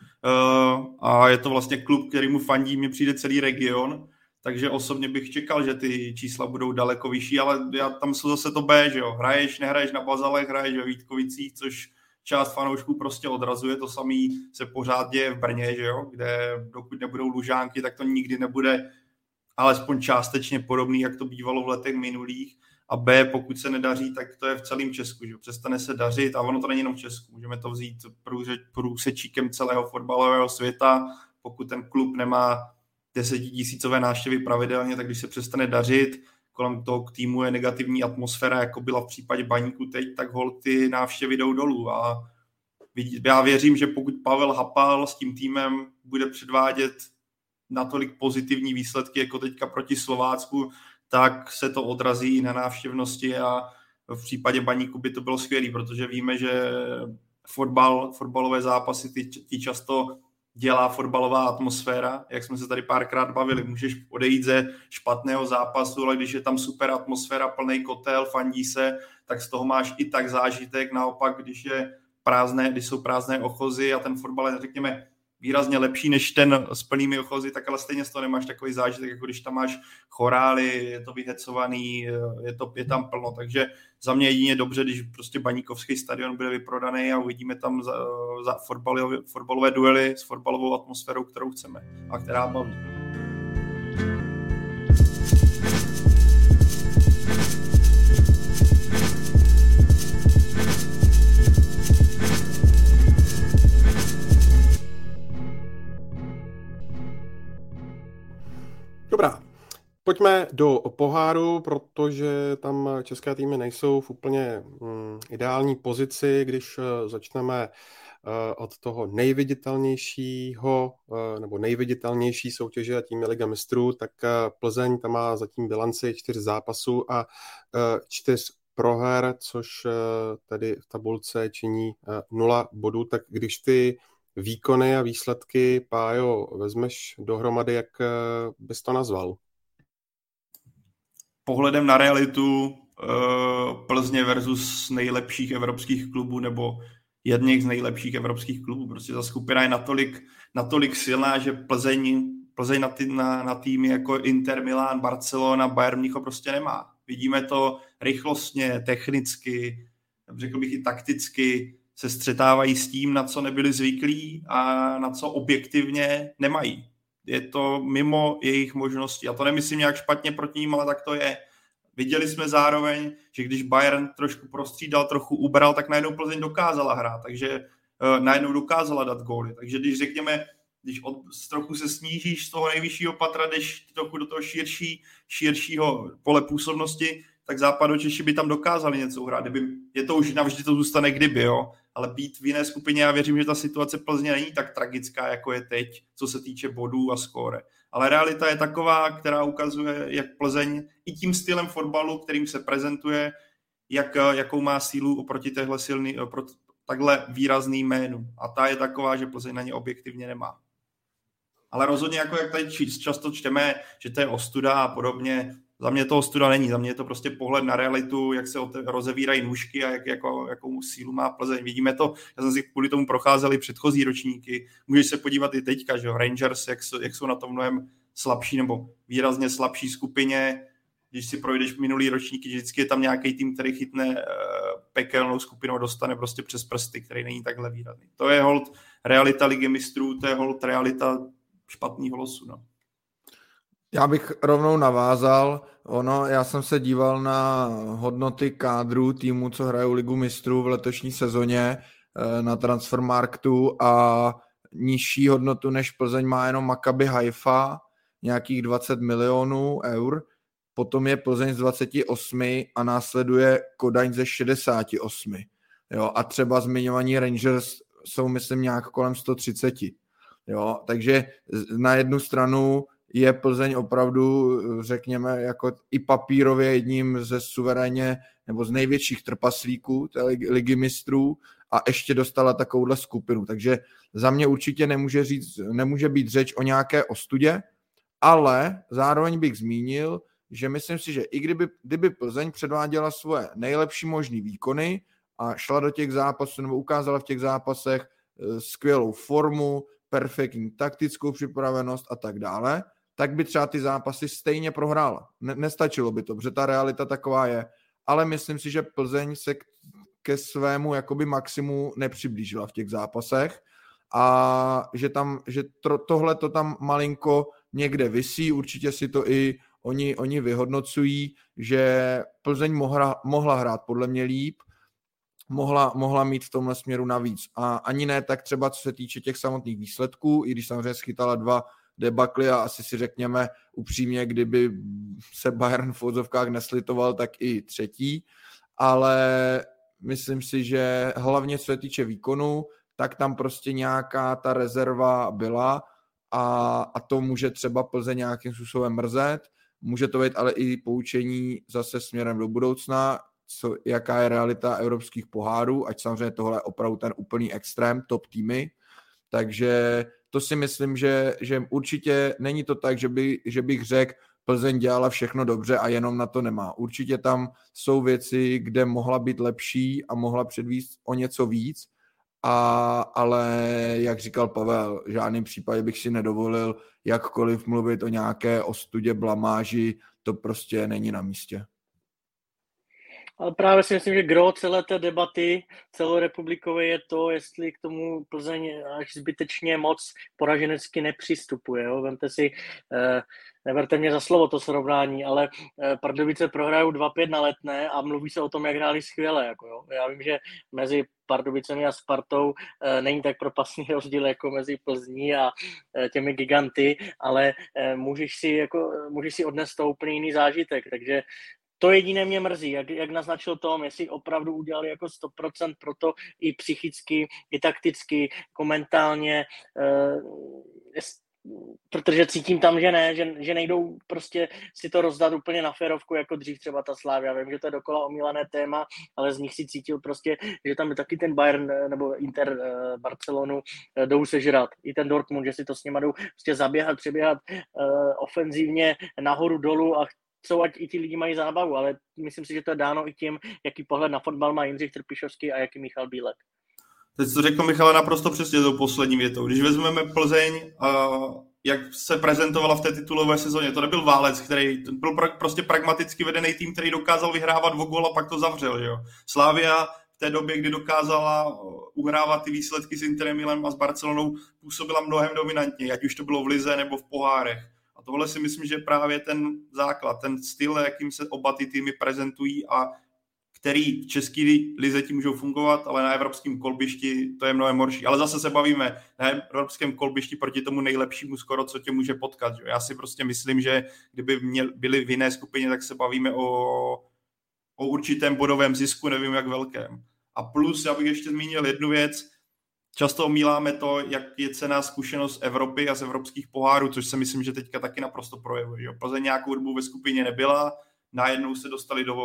a je to vlastně klub, který mu fandí, mi přijde celý region, takže osobně bych čekal, že ty čísla budou daleko vyšší, ale já, tam jsou zase to B, že jo, hraješ, nehraješ na Bazalech, hraješ ve Vítkovicích, což část fanoušků prostě odrazuje, to samý se pořád děje v Brně, že jo, kde dokud nebudou lužánky, tak to nikdy nebude alespoň částečně podobný, jak to bývalo v letech minulých a B, pokud se nedaří, tak to je v celém Česku, že přestane se dařit a ono to není jenom v Česku. Můžeme to vzít průsečíkem celého fotbalového světa, pokud ten klub nemá desetitisícové návštěvy pravidelně, tak když se přestane dařit, kolem toho k týmu je negativní atmosféra, jako byla v případě baníku teď, tak hol ty návštěvy jdou dolů. A já věřím, že pokud Pavel Hapal s tím týmem bude předvádět natolik pozitivní výsledky jako teďka proti Slovácku, tak se to odrazí na návštěvnosti a v případě baníku by to bylo skvělé, protože víme, že fotbal, fotbalové zápasy ty, ty často dělá fotbalová atmosféra, jak jsme se tady párkrát bavili. Můžeš odejít ze špatného zápasu, ale když je tam super atmosféra, plný kotel, fandí se, tak z toho máš i tak zážitek. Naopak, když je prázdné, když jsou prázdné ochozy a ten fotbal je, řekněme, výrazně lepší než ten s plnými ochozy, tak ale stejně z toho nemáš takový zážitek, jako když tam máš chorály, je to vyhecovaný, je, to, je tam plno, takže za mě jedině dobře, když prostě Baníkovský stadion bude vyprodaný a uvidíme tam za, za fotbalové, duely s fotbalovou atmosférou, kterou chceme a která baví. Pojďme do poháru, protože tam české týmy nejsou v úplně mm, ideální pozici, když uh, začneme uh, od toho nejviditelnějšího uh, nebo nejviditelnější soutěže a tím je Liga mistrů, tak Plzeň tam má zatím bilanci čtyř zápasů a čtyř proher, což tedy v tabulce činí nula bodů, tak když ty výkony a výsledky, Pájo, vezmeš dohromady, jak eh, bys to nazval? Pohledem na realitu eh, Plzně versus nejlepších evropských klubů nebo jedných z nejlepších evropských klubů. Prostě ta skupina je natolik, natolik silná, že Plzeň Plzeň na, ty, na, na týmy jako Inter, Milan, Barcelona, Bayern Mnicho prostě nemá. Vidíme to rychlostně, technicky, řekl bych i takticky, se střetávají s tím, na co nebyli zvyklí a na co objektivně nemají. Je to mimo jejich možností. A to nemyslím nějak špatně proti ním, ale tak to je. Viděli jsme zároveň, že když Bayern trošku prostřídal, trochu ubral, tak najednou Plzeň dokázala hrát, takže uh, najednou dokázala dát góly. Takže když řekněme, když od, trochu se snížíš z toho nejvyššího patra, jdeš trochu do toho širší, širšího pole působnosti, tak západočeši by tam dokázali něco hrát. Kdyby, je to už navždy to zůstane kdyby, jo. Ale být v jiné skupině, já věřím, že ta situace Plzně není tak tragická, jako je teď, co se týče bodů a skóre. Ale realita je taková, která ukazuje, jak Plzeň i tím stylem fotbalu, kterým se prezentuje, jak, jakou má sílu oproti téhle silný, oproti takhle výrazný jménu. A ta je taková, že Plzeň na ně objektivně nemá. Ale rozhodně, jako jak tady často čteme, že to je ostuda a podobně, za mě to ostuda není, za mě je to prostě pohled na realitu, jak se rozevírají nůžky a jak, jako, jakou sílu má Plzeň. Vidíme to, já jsem si kvůli tomu procházeli předchozí ročníky, můžeš se podívat i teďka, že Rangers, jak, jak jsou na tom mnohem slabší nebo výrazně slabší skupině, když si projdeš minulý ročníky, vždycky je tam nějaký tým, který chytne uh, pekelnou skupinu a dostane prostě přes prsty, který není takhle výrazný. To je hold realita ligy mistrů, to je hold realita špatného losu. No. Já bych rovnou navázal. Ono, já jsem se díval na hodnoty kádru týmu, co hrajou ligu mistrů v letošní sezóně eh, na Transfermarktu a nižší hodnotu než Plzeň má jenom Maccabi Haifa, nějakých 20 milionů eur. Potom je Plzeň z 28 a následuje Kodaň ze 68. Jo, a třeba zmiňovaní Rangers jsou, myslím, nějak kolem 130. Jo, takže na jednu stranu je Plzeň opravdu, řekněme, jako i papírově jedním ze suverénně nebo z největších trpaslíků té ligy mistrů a ještě dostala takovouhle skupinu. Takže za mě určitě nemůže, říct, nemůže být řeč o nějaké ostudě, ale zároveň bych zmínil, že myslím si, že i kdyby, kdyby Plzeň předváděla svoje nejlepší možné výkony a šla do těch zápasů nebo ukázala v těch zápasech eh, skvělou formu, perfektní taktickou připravenost a tak dále, tak by třeba ty zápasy stejně prohrála. Ne, nestačilo by to, protože ta realita taková je. Ale myslím si, že Plzeň se k, ke svému jakoby maximu nepřiblížila v těch zápasech a že, tam, že to, tohle to tam malinko někde visí, určitě si to i oni, oni vyhodnocují, že Plzeň mohla, mohla hrát podle mě líp, mohla, mohla mít v tomhle směru navíc. A ani ne tak třeba, co se týče těch samotných výsledků, i když samozřejmě schytala dva debakly a asi si řekněme upřímně, kdyby se Bayern v odzovkách neslitoval, tak i třetí, ale myslím si, že hlavně co se týče výkonu, tak tam prostě nějaká ta rezerva byla a, a to může třeba Plze nějakým způsobem mrzet, může to být ale i poučení zase směrem do budoucna, co, jaká je realita evropských pohárů, ať samozřejmě tohle je opravdu ten úplný extrém, top týmy, takže to si myslím, že, že určitě není to tak, že, by, že bych řekl, Plzeň dělala všechno dobře a jenom na to nemá. Určitě tam jsou věci, kde mohla být lepší a mohla předvíst o něco víc, a, ale jak říkal Pavel, v žádném případě bych si nedovolil jakkoliv mluvit o nějaké ostudě, blamáži, to prostě není na místě. Ale právě si myslím, že gro celé té debaty celorepublikové je to, jestli k tomu Plzeň až zbytečně moc poraženecky nepřistupuje. Jo? Vemte si, eh, neberte mě za slovo to srovnání, ale eh, Pardubice prohrajou 2-5 na letné a mluví se o tom, jak hráli skvěle. Jako jo? Já vím, že mezi Pardubicemi a Spartou eh, není tak propasný [LAUGHS] rozdíl jako mezi Plzní a těmi giganty, ale můžeš si, jako, můžeš si odnést to úplně jiný zážitek, takže to jediné mě mrzí, jak, jak naznačil Tom, jestli opravdu udělali jako 100% pro to i psychicky, i takticky, jako mentálně, uh, protože cítím tam, že ne, že, že nejdou prostě si to rozdat úplně na ferovku, jako dřív třeba ta Slávia. Vím, že to je dokola omílané téma, ale z nich si cítil prostě, že tam je taky ten Bayern eh, nebo Inter uh, Barcelonu uh, jdou sežrat. I ten Dortmund, že si to s nimi jdou prostě zaběhat, přeběhat ofenzivně nahoru dolu a chcou, ať i ti lidi mají zábavu, ale myslím si, že to je dáno i tím, jaký pohled na fotbal má Jindřich Trpišovský a jaký Michal Bílek. Teď to řekl Michal naprosto přesně tou poslední větou. Když vezmeme Plzeň, jak se prezentovala v té titulové sezóně. To nebyl válec, který byl prostě pragmaticky vedený tým, který dokázal vyhrávat o gol a pak to zavřel. Jo. Slávia v té době, kdy dokázala uhrávat ty výsledky s Interem Milem a s Barcelonou, působila mnohem dominantně, ať už to bylo v Lize nebo v pohárech. A tohle si myslím, že právě ten základ, ten styl, jakým se oba ty týmy prezentují a který v české lize ti můžou fungovat, ale na evropském kolbišti to je mnohem horší. Ale zase se bavíme na evropském kolbišti proti tomu nejlepšímu skoro, co tě může potkat. Že? Já si prostě myslím, že kdyby měl, byli v jiné skupině, tak se bavíme o, o určitém bodovém zisku, nevím jak velkém. A plus, já bych ještě zmínil jednu věc, často omíláme to, jak je cená zkušenost Evropy a z evropských pohárů, což se myslím, že teďka taky naprosto projevuje. Že? Plzeň nějakou dobu ve skupině nebyla, najednou se dostali do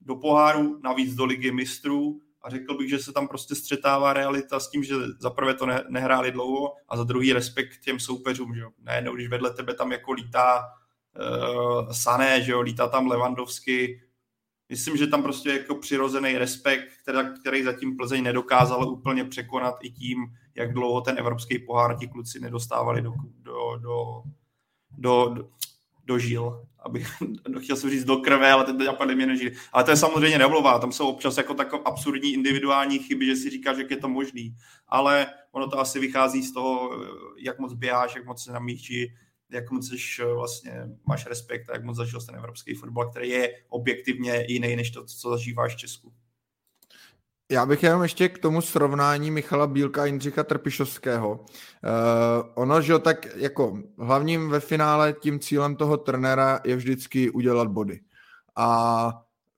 do poháru, navíc do ligy mistrů a řekl bych, že se tam prostě střetává realita s tím, že za prvé to ne, nehráli dlouho a za druhý respekt těm soupeřům, že. Najednou, když vedle tebe tam jako lítá uh, Sané, že jo, lítá tam Levandovsky, myslím, že tam prostě jako přirozený respekt, která, který zatím Plzeň nedokázal úplně překonat i tím, jak dlouho ten evropský pohár ti kluci nedostávali do, do, do, do, do, dožil, abych [LAUGHS] chtěl jsem říct do krve, ale teď napadly mě nežili. Ale to je samozřejmě neomlouvá, tam jsou občas jako takové absurdní individuální chyby, že si říkáš, jak je to možný. Ale ono to asi vychází z toho, jak moc běháš, jak moc se namíčí, jak moc jsi, vlastně máš respekt a jak moc zažil ten evropský fotbal, který je objektivně jiný než to, co zažíváš v Česku. Já bych jenom ještě k tomu srovnání Michala Bílka a Jindřicha Trpišovského. Uh, ono, že tak jako hlavním ve finále tím cílem toho trenera je vždycky udělat body. A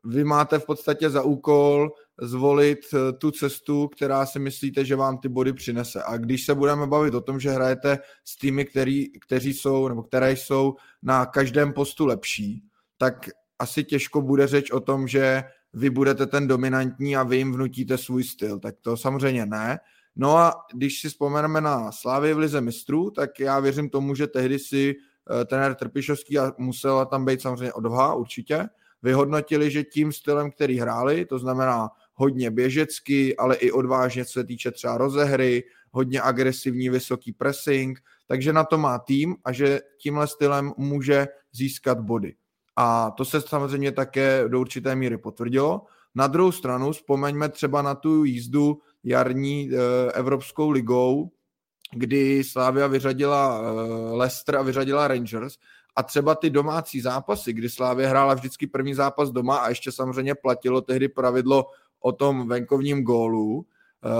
vy máte v podstatě za úkol zvolit eh, tu cestu, která si myslíte, že vám ty body přinese. A když se budeme bavit o tom, že hrajete s týmy, který, kteří jsou, nebo které jsou na každém postu lepší, tak asi těžko bude řeč o tom, že vy budete ten dominantní a vy jim vnutíte svůj styl. Tak to samozřejmě ne. No a když si vzpomeneme na Slávy v Lize mistrů, tak já věřím tomu, že tehdy si uh, trenér Trpišovský a musela tam být samozřejmě odvaha určitě, vyhodnotili, že tím stylem, který hráli, to znamená hodně běžecky, ale i odvážně, co se týče třeba rozehry, hodně agresivní, vysoký pressing, takže na to má tým a že tímhle stylem může získat body. A to se samozřejmě také do určité míry potvrdilo. Na druhou stranu vzpomeňme třeba na tu jízdu jarní e, Evropskou ligou, kdy Slávia vyřadila e, Leicester a vyřadila Rangers a třeba ty domácí zápasy, kdy Slávia hrála vždycky první zápas doma a ještě samozřejmě platilo tehdy pravidlo o tom venkovním gólu, e,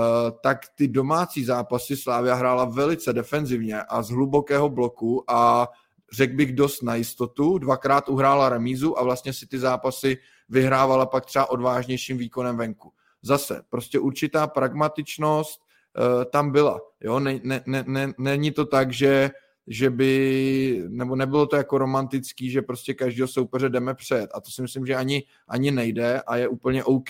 tak ty domácí zápasy Slávia hrála velice defenzivně a z hlubokého bloku a řekl bych, dost na jistotu. Dvakrát uhrála remízu a vlastně si ty zápasy vyhrávala pak třeba odvážnějším výkonem venku. Zase, prostě určitá pragmatičnost uh, tam byla. Jo? Ne, ne, ne, ne, není to tak, že že by, nebo nebylo to jako romantický, že prostě každého soupeře jdeme před. A to si myslím, že ani, ani nejde a je úplně OK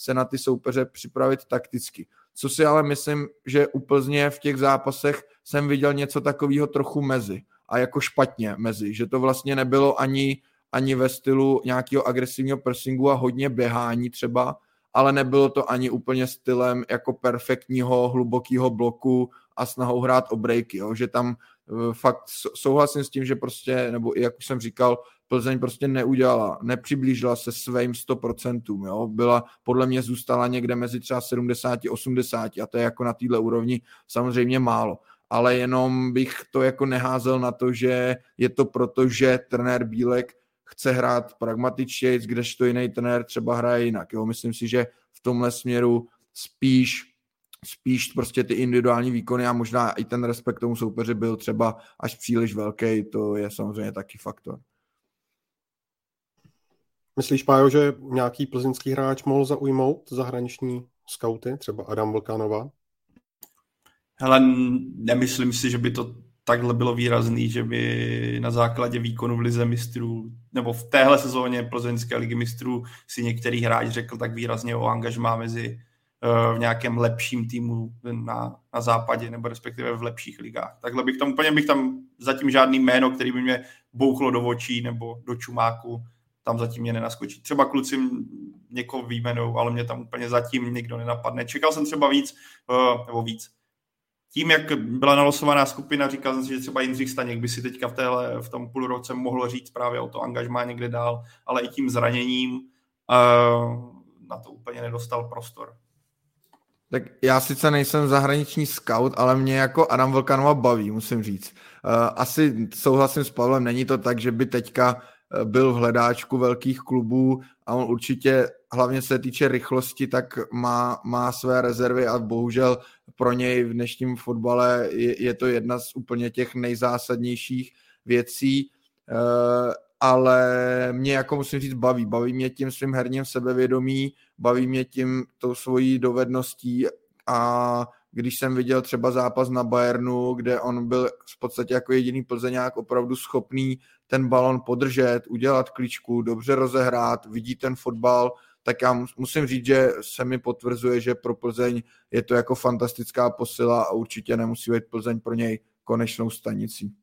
se na ty soupeře připravit takticky. Co si ale myslím, že úplně v těch zápasech jsem viděl něco takového trochu mezi a jako špatně mezi, že to vlastně nebylo ani, ani ve stylu nějakého agresivního pressingu a hodně běhání třeba, ale nebylo to ani úplně stylem jako perfektního hlubokého bloku a snahou hrát o breaky, jo? že tam eh, fakt souhlasím s tím, že prostě, nebo jak už jsem říkal, Plzeň prostě neudělala, nepřiblížila se svým 100%, jo? byla, podle mě zůstala někde mezi třeba 70 80 a to je jako na této úrovni samozřejmě málo ale jenom bych to jako neházel na to, že je to proto, že trenér Bílek chce hrát pragmatičtěji, kdežto jiný trenér třeba hraje jinak. Jo? Myslím si, že v tomhle směru spíš spíš prostě ty individuální výkony a možná i ten respekt tomu soupeři byl třeba až příliš velký, to je samozřejmě taky faktor. Myslíš, Pájo, že nějaký plzeňský hráč mohl zaujmout zahraniční skauty, třeba Adam Vlkanova? Hele, nemyslím si, že by to takhle bylo výrazný, že by na základě výkonu v Lize mistrů, nebo v téhle sezóně plzeňské ligy mistrů si některý hráč řekl tak výrazně o angažmá mezi uh, v nějakém lepším týmu na, na západě, nebo respektive v lepších ligách. Takhle bych tam úplně bych tam zatím žádný jméno, který by mě bouchlo do očí nebo do čumáku, tam zatím mě nenaskočí. Třeba kluci někoho výjmenou, ale mě tam úplně zatím nikdo nenapadne. Čekal jsem třeba víc, uh, nebo víc tím, jak byla nalosovaná skupina, říkal jsem si, že třeba Jindřich Staněk by si teďka v, téhle, v tom půl roce mohl říct právě o to angažmá někde dál, ale i tím zraněním uh, na to úplně nedostal prostor. Tak já sice nejsem zahraniční scout, ale mě jako Adam Vlkanova baví, musím říct. Uh, asi souhlasím s Pavlem, není to tak, že by teďka eh, byl v hledáčku velkých klubů a on určitě, hlavně se týče rychlosti, tak má, má své rezervy a bohužel pro něj v dnešním fotbale je, je to jedna z úplně těch nejzásadnějších věcí, uh, ale mě jako musím říct baví. Baví mě tím svým herním sebevědomí, baví mě tím tou svojí dovedností a když jsem viděl třeba zápas na Bayernu, kde on byl v podstatě jako jediný plzeňák opravdu schopný ten balon podržet, udělat klíčku, dobře rozehrát, vidí ten fotbal, tak já musím říct, že se mi potvrzuje, že pro Plzeň je to jako fantastická posila a určitě nemusí být Plzeň pro něj konečnou stanicí.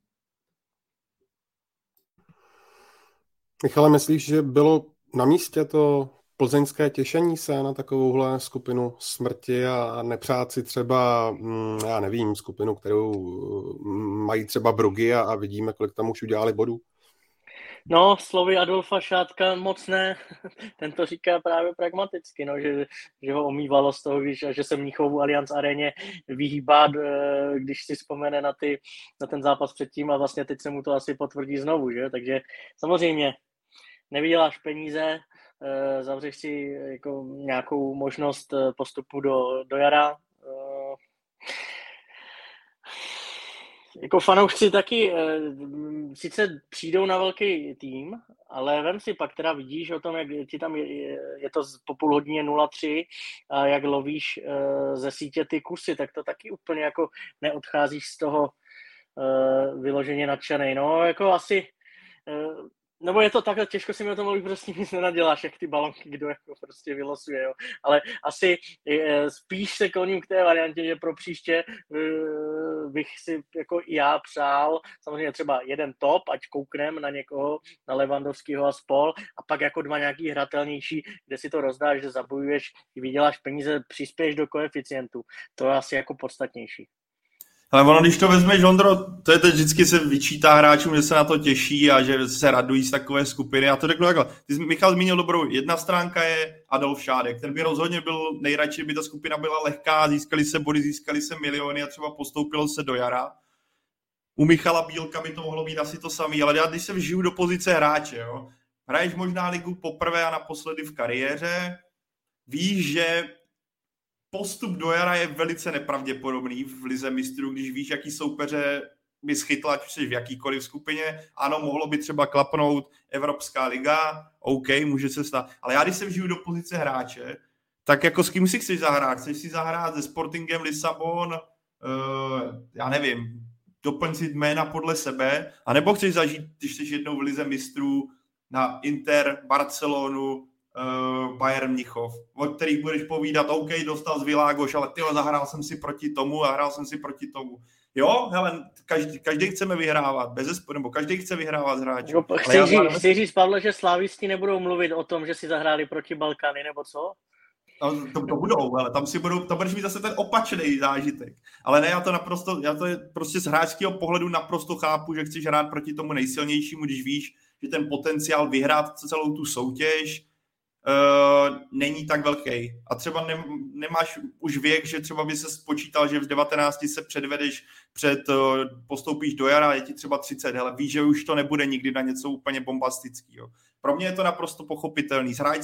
Michale, myslíš, že bylo na místě to plzeňské těšení se na takovouhle skupinu smrti a nepřát si třeba, mm, já nevím, skupinu, kterou mm, mají třeba Brugy a, a vidíme, kolik tam už udělali bodů? No, slovy Adolfa Šátka moc ne. [LAUGHS] Ten to říká právě pragmaticky, no, že, že ho omývalo z toho, když, že se Mnichovu Allianz aréně vyhýbá, eh, když si vzpomene na, ty, na ten zápas předtím a vlastně teď se mu to asi potvrdí znovu, že? Takže samozřejmě nevyděláš peníze, eh, zavřeš si jako nějakou možnost eh, postupu do, do jara. Jako fanoušci taky sice přijdou na velký tým, ale vem si pak teda vidíš o tom, jak ti tam je, je to po půl hodině 0-3 a jak lovíš ze sítě ty kusy, tak to taky úplně jako neodcházíš z toho vyloženě nadšený. No, jako asi nebo je to takhle, těžko si mi o tom mluvit, prostě nic nenaděláš, jak ty balonky kdo jako prostě vylosuje, jo. Ale asi e, spíš se kloním k té variantě, že pro příště e, bych si jako i já přál, samozřejmě třeba jeden top, ať kouknem na někoho, na Levandovského a spol, a pak jako dva nějaký hratelnější, kde si to rozdáš, že zabojuješ, vyděláš peníze, přispěješ do koeficientu. To je asi jako podstatnější. Ale ono, když to vezme Ondro, to je teď vždycky se vyčítá hráčům, že se na to těší a že se radují z takové skupiny. Já to řeknu takhle. Ty jsi, Michal zmínil dobrou. Jedna stránka je Adolf Šádek. Ten by rozhodně byl nejradši, by ta skupina byla lehká, získali se body, získali se miliony a třeba postoupilo se do jara. U Michala Bílka by to mohlo být asi to samé, ale já když se vžiju do pozice hráče, jo, hraješ možná ligu poprvé a naposledy v kariéře, víš, že postup do jara je velice nepravděpodobný v lize mistrů, když víš, jaký soupeře by schytla, ať už jsi v jakýkoliv skupině. Ano, mohlo by třeba klapnout Evropská liga, OK, může se stát. Ale já, když se vžiju do pozice hráče, tak jako s kým si chceš zahrát? Chceš si zahrát se Sportingem Lisabon, uh, já nevím, doplň si jména podle sebe, anebo chceš zažít, když jsi jednou v lize mistrů na Inter, Barcelonu, uh, Bayern Mnichov, o kterých budeš povídat, OK, dostal z Világoš, ale ty zahrál jsem si proti tomu a hrál jsem si proti tomu. Jo, hele, každý, každý chceme vyhrávat, bez zespo, nebo každý chce vyhrávat z hráčů. Chci, říct, mám... chci říct, Pavle, že slávisti nebudou mluvit o tom, že si zahráli proti Balkány, nebo co? No, to, to budou, ale tam si budou, tam budeš mít zase ten opačný zážitek. Ale ne, já to naprosto, já to je prostě z hráčského pohledu naprosto chápu, že chceš hrát proti tomu nejsilnějšímu, když víš, že ten potenciál vyhrát celou tu soutěž uh, není tak velký. A třeba ne, nemáš už věk, že třeba by se spočítal, že v 19 se předvedeš před, uh, postoupíš do jara, je ti třeba 30, ale víš, že už to nebude nikdy na něco úplně bombastického. Pro mě je to naprosto pochopitelný. Z, hráč,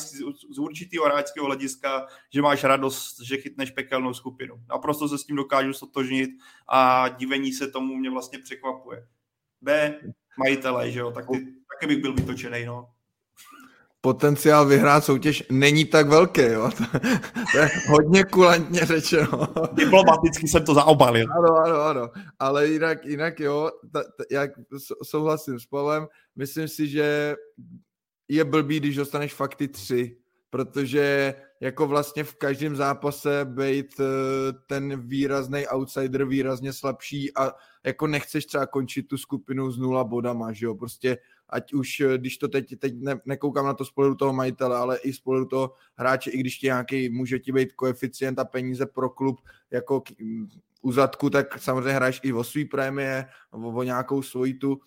z určitého hráčského hlediska, že máš radost, že chytneš pekelnou skupinu. Naprosto se s tím dokážu sotožnit a divení se tomu mě vlastně překvapuje. B, majitele, že jo, tak ty, taky bych byl vytočený, no potenciál vyhrát soutěž není tak velký. Jo? [LAUGHS] To je hodně kulantně řečeno. Diplomaticky jsem to zaobalil. Ano, ano, ano. Ale jinak, jinak jo, ta, ta, jak souhlasím s Pavlem, myslím si, že je blbý, když dostaneš fakty tři, protože jako vlastně v každém zápase být eh, ten výrazný outsider výrazně slabší a jako nechceš třeba končit tu skupinu s nula bodama, že jo, prostě ať už, eh, když to teď, teď ne, nekoukám na to z pohledu toho majitele, ale i z pohledu toho hráče, i když ti nějaký může ti být koeficient a peníze pro klub jako u zadku, tak samozřejmě hraješ i o svý prémie, o, o nějakou svoji tu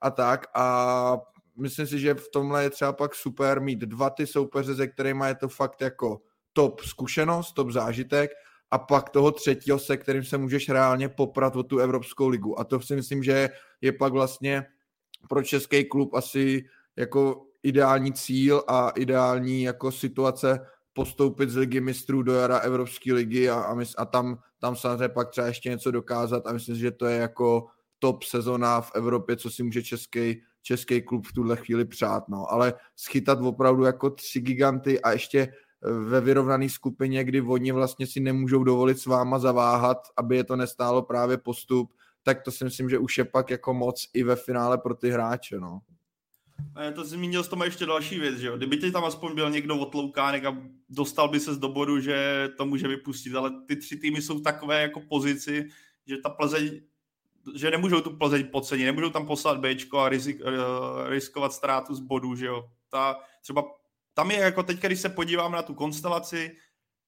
a tak a myslím si, že v tomhle je třeba pak super mít dva ty soupeře, se kterými je to fakt jako top zkušenost, top zážitek a pak toho třetího, se kterým se můžeš reálně poprat o tu Evropskou ligu. A to si myslím, že je pak vlastně pro český klub asi jako ideální cíl a ideální jako situace postoupit z ligy mistrů do jara Evropské ligy a, a, a tam, tam samozřejmě pak třeba ještě něco dokázat a myslím že to je jako top sezona v Evropě, co si může český, český klub v tuhle chvíli přát. No. Ale schytat opravdu jako tři giganty a ještě ve vyrovnané skupině, kdy oni vlastně si nemůžou dovolit s váma zaváhat, aby je to nestálo právě postup, tak to si myslím, že už je pak jako moc i ve finále pro ty hráče. No. A to zmínil s tomu ještě další věc, že jo? Kdyby ti tam aspoň byl někdo otloukánek a dostal by se z do bodu, že to může vypustit, ale ty tři týmy jsou v takové jako pozici, že ta Plzeň, že nemůžou tu Plzeň podcenit, nemůžou tam poslat Bčko a rizik, uh, riskovat ztrátu z bodu, že jo? Ta, třeba tam je jako teď, když se podívám na tu konstelaci,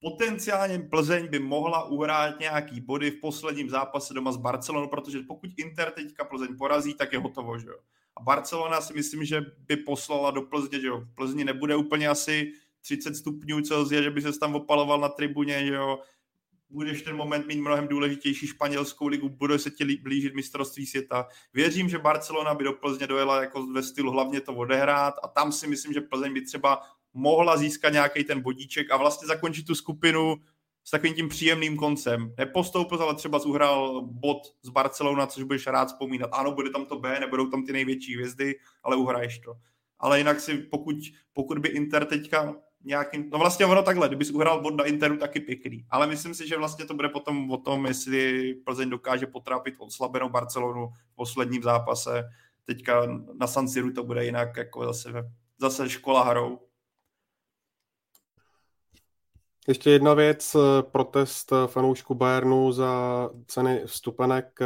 potenciálně Plzeň by mohla uhrát nějaký body v posledním zápase doma s Barcelonou, protože pokud Inter teďka Plzeň porazí, tak je hotovo, že jo. A Barcelona si myslím, že by poslala do Plzně, že jo. V Plzni nebude úplně asi 30 stupňů Celsia, že by se tam opaloval na tribuně, že jo. Budeš ten moment mít mnohem důležitější španělskou ligu, bude se ti blížit mistrovství světa. Věřím, že Barcelona by do Plzně dojela jako ve stylu hlavně to odehrát a tam si myslím, že Plzeň by třeba mohla získat nějaký ten bodíček a vlastně zakončit tu skupinu s takovým tím příjemným koncem. Nepostoupil, ale třeba zuhrál bod z Barcelona, což budeš rád vzpomínat. Ano, bude tam to B, nebudou tam ty největší hvězdy, ale uhraješ to. Ale jinak si, pokud, pokud by Inter teďka nějakým, no vlastně ono takhle, kdybys uhrál bod na Interu, taky pěkný. Ale myslím si, že vlastně to bude potom o tom, jestli Plzeň dokáže potrápit oslabenou Barcelonu v posledním zápase. Teďka na San Siru to bude jinak, jako zase, zase škola hrou. Ještě jedna věc, protest fanoušku Bayernu za ceny vstupenek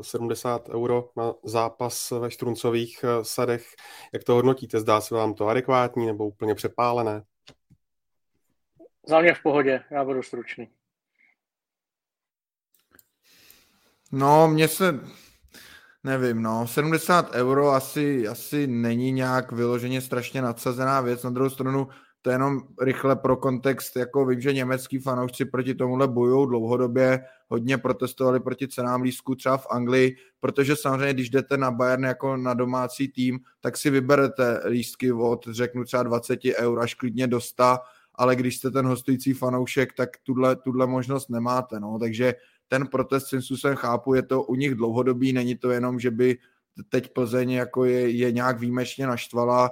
70 euro na zápas ve Štruncových sadech. Jak to hodnotíte? Zdá se vám to adekvátní nebo úplně přepálené? Za mě v pohodě, já budu stručný. No, mně se, nevím, no, 70 euro asi, asi není nějak vyloženě strašně nadsazená věc. Na druhou stranu to je jenom rychle pro kontext, jako vím, že německý fanoušci proti tomuhle bojují dlouhodobě, hodně protestovali proti cenám lístku třeba v Anglii, protože samozřejmě, když jdete na Bayern jako na domácí tým, tak si vyberete lístky od, řeknu třeba 20 eur až klidně do 100, ale když jste ten hostující fanoušek, tak tuhle, tuhle možnost nemáte, no, takže ten protest svým způsobem chápu, je to u nich dlouhodobý, není to jenom, že by teď Plzeň jako je, je nějak výjimečně naštvala,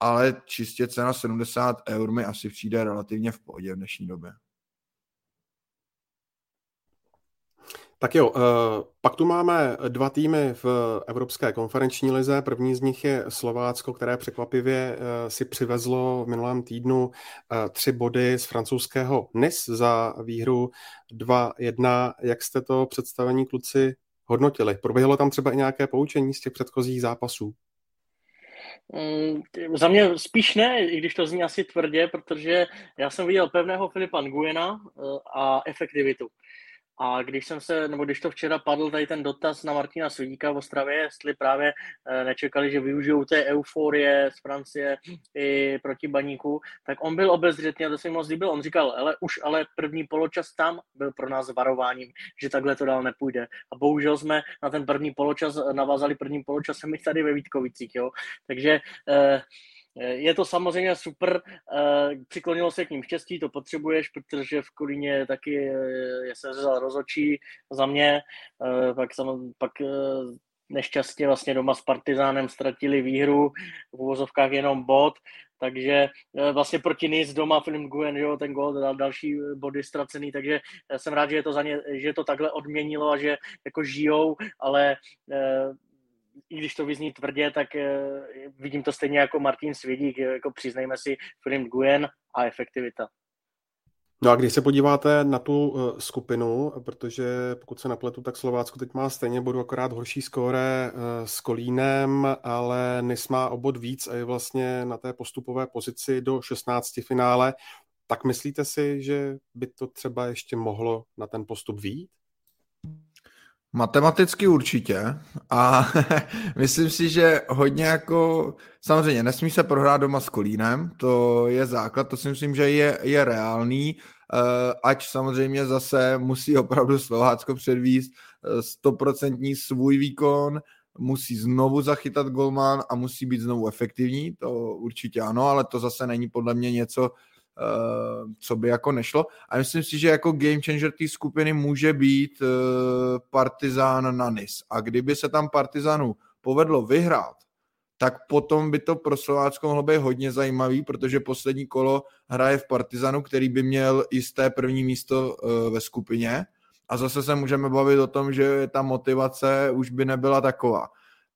ale čistě cena 70 eur mi asi přijde relativně v pohodě v dnešní době. Tak jo, eh, pak tu máme dva týmy v Evropské konferenční lize. První z nich je Slovácko, které překvapivě eh, si přivezlo v minulém týdnu eh, tři body z francouzského NIS za výhru 2-1. Jak jste to představení kluci hodnotili? Proběhlo tam třeba i nějaké poučení z těch předchozích zápasů? Mm, za mě spíš ne, i když to zní asi tvrdě, protože já jsem viděl pevného Filipa Nguyena a efektivitu. A když jsem se, nebo když to včera padl tady ten dotaz na Martina Svidíka v Ostravě, jestli právě eh, nečekali, že využijou té euforie z Francie i proti baníku, tak on byl obezřetný a to se mi moc líbil. On říkal, ale už ale první poločas tam byl pro nás varováním, že takhle to dál nepůjde. A bohužel jsme na ten první poločas navázali prvním poločasem i tady ve Vítkovicích. Jo? Takže Eh, je to samozřejmě super, eh, přiklonilo se k ním štěstí, to potřebuješ, protože v Kolíně taky je se řezal rozočí za mě, eh, pak, pak nešťastně vlastně doma s Partizánem ztratili výhru, v uvozovkách jenom bod, takže vlastně proti Nice doma Film Guen, jo, ten gol dal další body ztracený, takže jsem rád, že je to za ně, že to takhle odměnilo a že jako žijou, ale i když to vyzní tvrdě, tak eh, vidím to stejně jako Martin Svědík, jako přiznejme si Film Guyen a efektivita. No a když se podíváte na tu uh, skupinu, protože pokud se napletu, tak Slovácko teď má stejně bodu akorát horší skóre uh, s Kolínem, ale Nys má obod víc a je vlastně na té postupové pozici do 16 finále. Tak myslíte si, že by to třeba ještě mohlo na ten postup výjít? Matematicky určitě. A [LAUGHS] myslím si, že hodně jako, samozřejmě nesmí se prohrát doma s Kolínem, to je základ, to si myslím, že je, je reálný, eh, ať samozřejmě zase musí opravdu Slovácko předvíst eh, stoprocentní svůj výkon, musí znovu zachytat golman a musí být znovu efektivní, to určitě ano, ale to zase není podle mě něco, co by jako nešlo. A myslím si, že jako game changer té skupiny může být eh, Partizán na NIS. A kdyby se tam Partizanu povedlo vyhrát, tak potom by to pro Slovácko mohlo být hodně zajímavý, protože poslední kolo hraje v Partizanu, který by měl jisté první místo eh, ve skupině. A zase se můžeme bavit o tom, že ta motivace už by nebyla taková.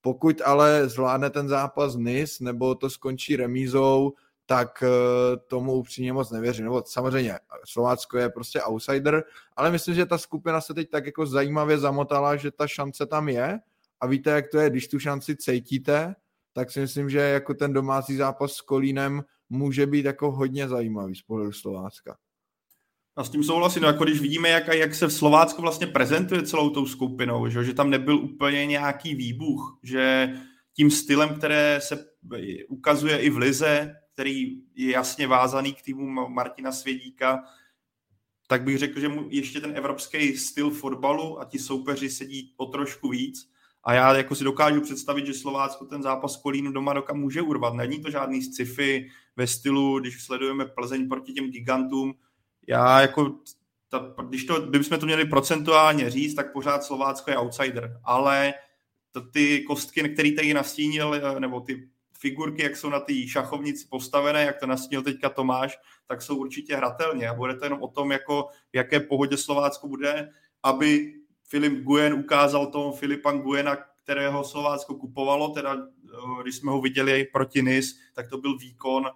Pokud ale zvládne ten zápas NIS, nebo to skončí remízou, tak eh, tomu upřímně moc nevěřím. Nebo samozřejmě Slovácko je prostě outsider, ale myslím, že ta skupina se teď tak jako zajímavě zamotala, že ta šance tam je a víte, jak to je, když tu šanci cítíte, tak si myslím, že jako ten domácí zápas s Kolínem může být jako hodně zajímavý z pohledu Slovácka. A s tím souhlasím, no, jako když vidíme, jak, jak se v Slovácku vlastně prezentuje celou tou skupinou, že, že tam nebyl úplně nějaký výbuch, že tím stylem, které se ukazuje i v Lize, který je jasně vázaný k týmu Martina Svědíka, tak bych řekl, že mu ještě ten evropský styl fotbalu a ti soupeři sedí o trošku víc. A já jako si dokážu představit, že Slovácko ten zápas Kolínu doma doka může urvat. Není to žádný sci-fi ve stylu, když sledujeme Plzeň proti těm gigantům. Já jako, ta, když to, kdybychom to měli procentuálně říct, tak pořád Slovácko je outsider. Ale ty kostky, které tady nastínil, nebo ty figurky, jak jsou na té šachovnici postavené, jak to nastínil teďka Tomáš, tak jsou určitě hratelně a bude to jenom o tom, jako, v jaké pohodě Slovácko bude, aby Filip Gujen ukázal tomu Filipa Gujena, kterého Slovácko kupovalo, teda eh, když jsme ho viděli proti NIS, tak to byl výkon,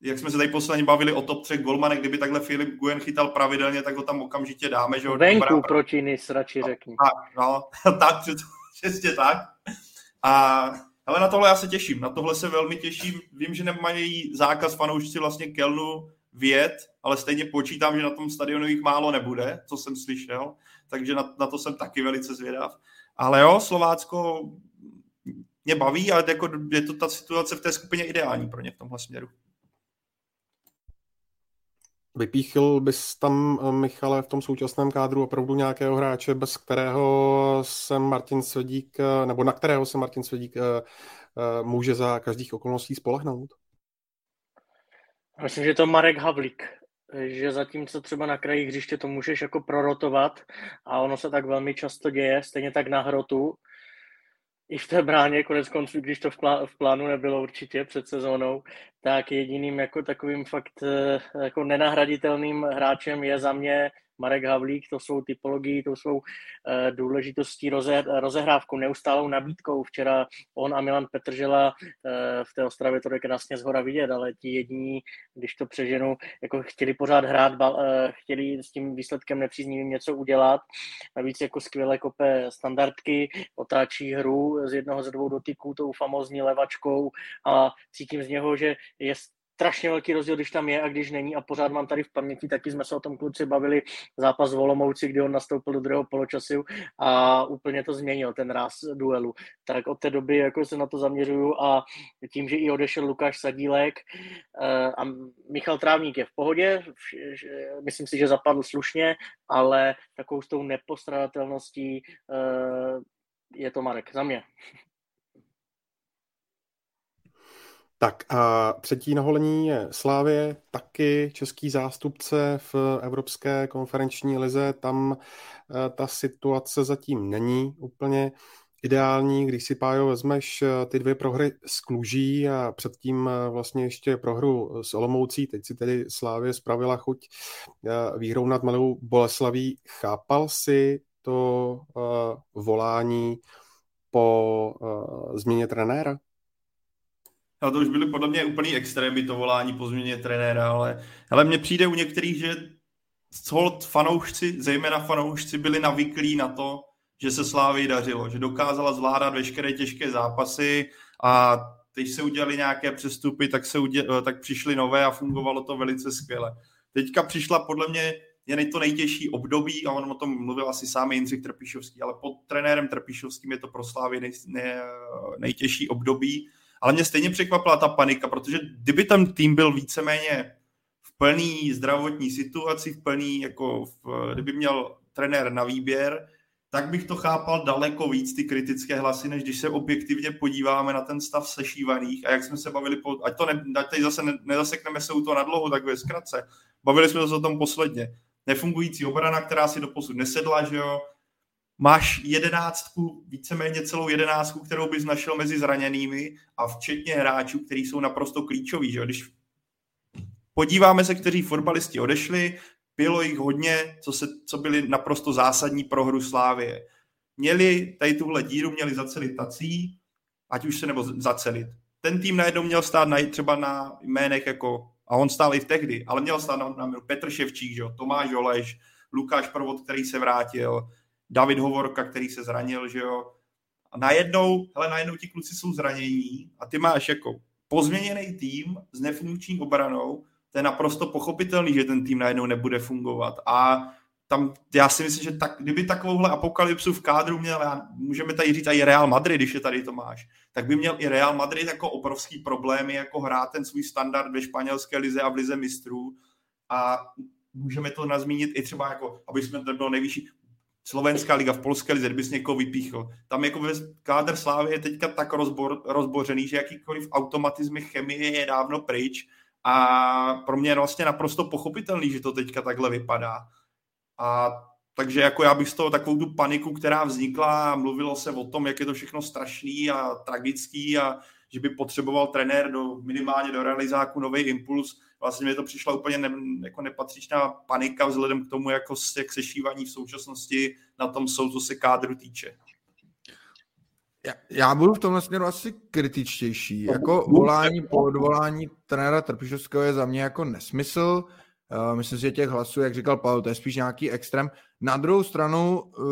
jak jsme se tady posledně bavili o top třech golmanech, kdyby takhle Filip Gujen chytal pravidelně, tak ho tam okamžitě dáme. Že Venku dobrá... proti NIS, radši řekni. Tak, no, [LAUGHS] tak, přesně tak. A ale na tohle já se těším, na tohle se velmi těším. Vím, že nemají zákaz fanoušci vlastně Kelnu vět, ale stejně počítám, že na tom stadionu jich málo nebude, co jsem slyšel, takže na, na to jsem taky velice zvědav. Ale jo, Slovácko mě baví, ale jako je to ta situace v té skupině ideální pro ně v tomhle směru. Vypíchl bys tam, eh, Michale, v tom současném kádru opravdu nějakého hráče, bez kterého se Martin Svedík, eh, nebo na kterého se Martin Svedík eh, může za každých okolností spolehnout? Myslím, že to Marek Havlík, že zatímco třeba na kraji hřiště to můžeš jako prorotovat a ono se tak velmi často děje, stejně tak na hrotu, i v té bráně, konec konců, když to v, plá, v plánu nebylo určitě před sezónou, tak jediným jako takovým fakt eh, jako nenahraditelným hráčem je za mě Marek Havlík, to jsou typologii, to jsou uh, důležitostí roze, rozehrávkou, neustálou nabídkou. Včera on a Milan Petržela uh, v té Ostravě to je krásně zhora vidět, ale ti jediní, když to přeženu, jako chtěli pořád hrát, uh, chtěli s tím výsledkem nepříznivým něco udělat. Navíc jako skvěle kope standardky, otáčí hru z jednoho ze dvou dotyků tou famozní levačkou a cítím z něho, že je strašně velký rozdíl, když tam je a když není a pořád mám tady v paměti, taky jsme se o tom kluci bavili, zápas v Olomouci, kdy on nastoupil do druhého poločasu a úplně to změnil, ten ráz duelu. Tak od té doby jako se na to zaměřuju a tím, že i odešel Lukáš Sadílek eh, a Michal Trávník je v pohodě, myslím si, že zapadl slušně, ale takovou s tou nepostradatelností eh, je to Marek, za mě. Tak a třetí naholení je Slávě, taky český zástupce v Evropské konferenční lize. Tam eh, ta situace zatím není úplně ideální, když si, Pájo, vezmeš eh, ty dvě prohry s Kluží a předtím eh, vlastně ještě prohru s Olomoucí, teď si tedy Slávě spravila chuť výhrou nad Malou Boleslaví. Chápal si to volání po změně trenéra? Ale to už byly podle mě úplný extrémy to volání po změně trenéra, ale, ale mně přijde u některých, že hold fanoušci, zejména fanoušci, byli navyklí na to, že se Slávy dařilo, že dokázala zvládat veškeré těžké zápasy a teď se udělali nějaké přestupy, tak, se udělali, tak přišly nové a fungovalo to velice skvěle. Teďka přišla podle mě je to nejtěžší období a on o tom mluvil asi sám Jindřich Trpišovský, ale pod trenérem Trpišovským je to pro Slávy nej, nej, nejtěžší období. Ale mě stejně překvapila ta panika, protože kdyby tam tým byl víceméně v plný zdravotní situaci, v plný, jako v, kdyby měl trenér na výběr, tak bych to chápal daleko víc, ty kritické hlasy, než když se objektivně podíváme na ten stav sešívaných a jak jsme se bavili, po, ať to ne, ať tady zase ne, nezasekneme se u toho na dlouho, tak ve zkratce. Bavili jsme se o tom posledně. Nefungující obrana, která si do posud nesedla, že jo, máš jedenáctku, víceméně celou jedenáctku, kterou bys našel mezi zraněnými a včetně hráčů, kteří jsou naprosto klíčoví. Že? Když podíváme se, kteří fotbalisti odešli, bylo jich hodně, co, se, co byli naprosto zásadní pro hru Slávie. Měli tady tuhle díru, měli zacelit tací, ať už se nebo zacelit. Ten tým najednou měl stát na, třeba na jménech jako, a on stál i v tehdy, ale měl stát na, na Petr Ševčík, že? Tomáš Oleš, Lukáš Provod, který se vrátil, David Hovorka, který se zranil, že jo. A najednou, hele, najednou ti kluci jsou zranění a ty máš jako pozměněný tým s nefunkční obranou, to je naprosto pochopitelný, že ten tým najednou nebude fungovat. A tam, já si myslím, že tak, kdyby takovouhle apokalypsu v kádru měl, já, můžeme tady říct i Real Madrid, když je tady Tomáš, tak by měl i Real Madrid jako obrovský problémy, jako hrát ten svůj standard ve španělské lize a v lize mistrů. A můžeme to nazmínit i třeba jako, aby jsme to bylo nejvyšší, Slovenská liga v polské lize, kdybys někoho vypíchl. Tam jako kádr Slávy je teďka tak rozbor, rozbořený, že jakýkoliv automatizmy chemie je dávno pryč a pro mě je vlastně naprosto pochopitelný, že to teďka takhle vypadá. A takže jako já bych z toho takovou tu paniku, která vznikla mluvilo se o tom, jak je to všechno strašný a tragický a že by potřeboval trenér do, minimálně do realizáku nový impuls. Vlastně mi to přišla úplně ne, jako nepatřičná panika vzhledem k tomu, jako jak sešívaní v současnosti na tom jsou, co se kádru týče. Já, já budu v tomhle směru asi kritičtější. Jako volání po odvolání trenéra Trpišovského je za mě jako nesmysl. Uh, myslím si, že těch hlasů, jak říkal Pavel, to je spíš nějaký extrém. Na druhou stranu uh,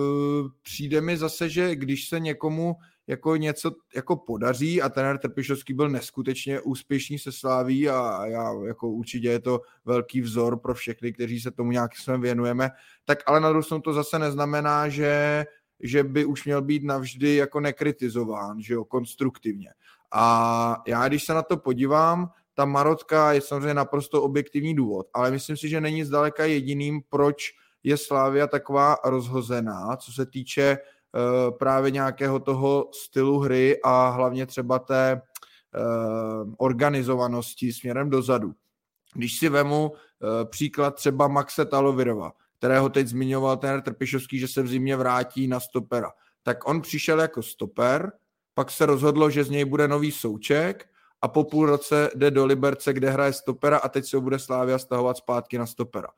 přijde mi zase, že když se někomu jako něco jako podaří a trenér Trpišovský byl neskutečně úspěšný se sláví a já jako určitě je to velký vzor pro všechny, kteří se tomu nějakým způsobem věnujeme, tak ale na druhou to zase neznamená, že že by už měl být navždy jako nekritizován, že jo, konstruktivně. A já, když se na to podívám, ta Marotka je samozřejmě naprosto objektivní důvod, ale myslím si, že není zdaleka jediným, proč je Slávia taková rozhozená, co se týče právě nějakého toho stylu hry a hlavně třeba té uh, organizovanosti směrem dozadu. Když si vemu uh, příklad třeba Maxe Talovirova, kterého teď zmiňoval ten Trpišovský, že se v zimě vrátí na stopera. Tak on přišel jako stoper, pak se rozhodlo, že z něj bude nový souček a po půl roce jde do Liberce, kde hraje stopera a teď se ho bude Slávia stahovat zpátky na stopera.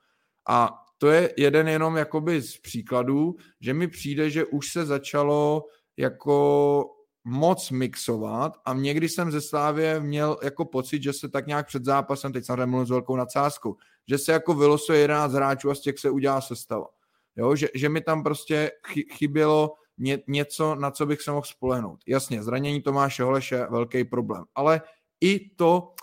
A to je jeden jenom jakoby z příkladů, že mi přijde, že už se začalo jako moc mixovat a někdy jsem ze Slávě měl jako pocit, že se tak nějak před zápasem, teď samozřejmě mluvím s velkou nadsázkou, že se jako vylosuje 11 hráčů a z těch se udělá sestava. Jo, že, že mi tam prostě chybělo ně, něco, na co bych se mohl spolehnout. Jasně, zranění Tomáše Holeše velký problém, ale i to,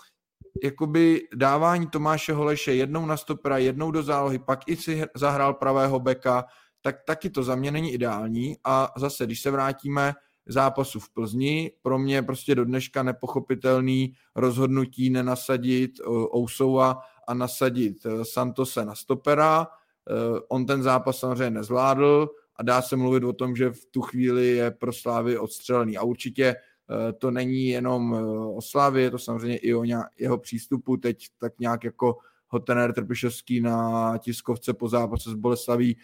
jakoby dávání Tomáše Holeše jednou na stopera, jednou do zálohy, pak i si zahrál pravého beka, tak taky to za mě není ideální a zase, když se vrátíme zápasu v Plzni. Pro mě prostě do dneška nepochopitelný rozhodnutí nenasadit eh, Ousova a nasadit eh, Santose na stopera. Eh, on ten zápas samozřejmě nezvládl a dá se mluvit o tom, že v tu chvíli je pro Slávy odstřelený. A určitě to není jenom o Slávy, je to samozřejmě i o jeho přístupu. Teď tak nějak jako ho trenér Trpišovský na tiskovce po zápase s Boleslaví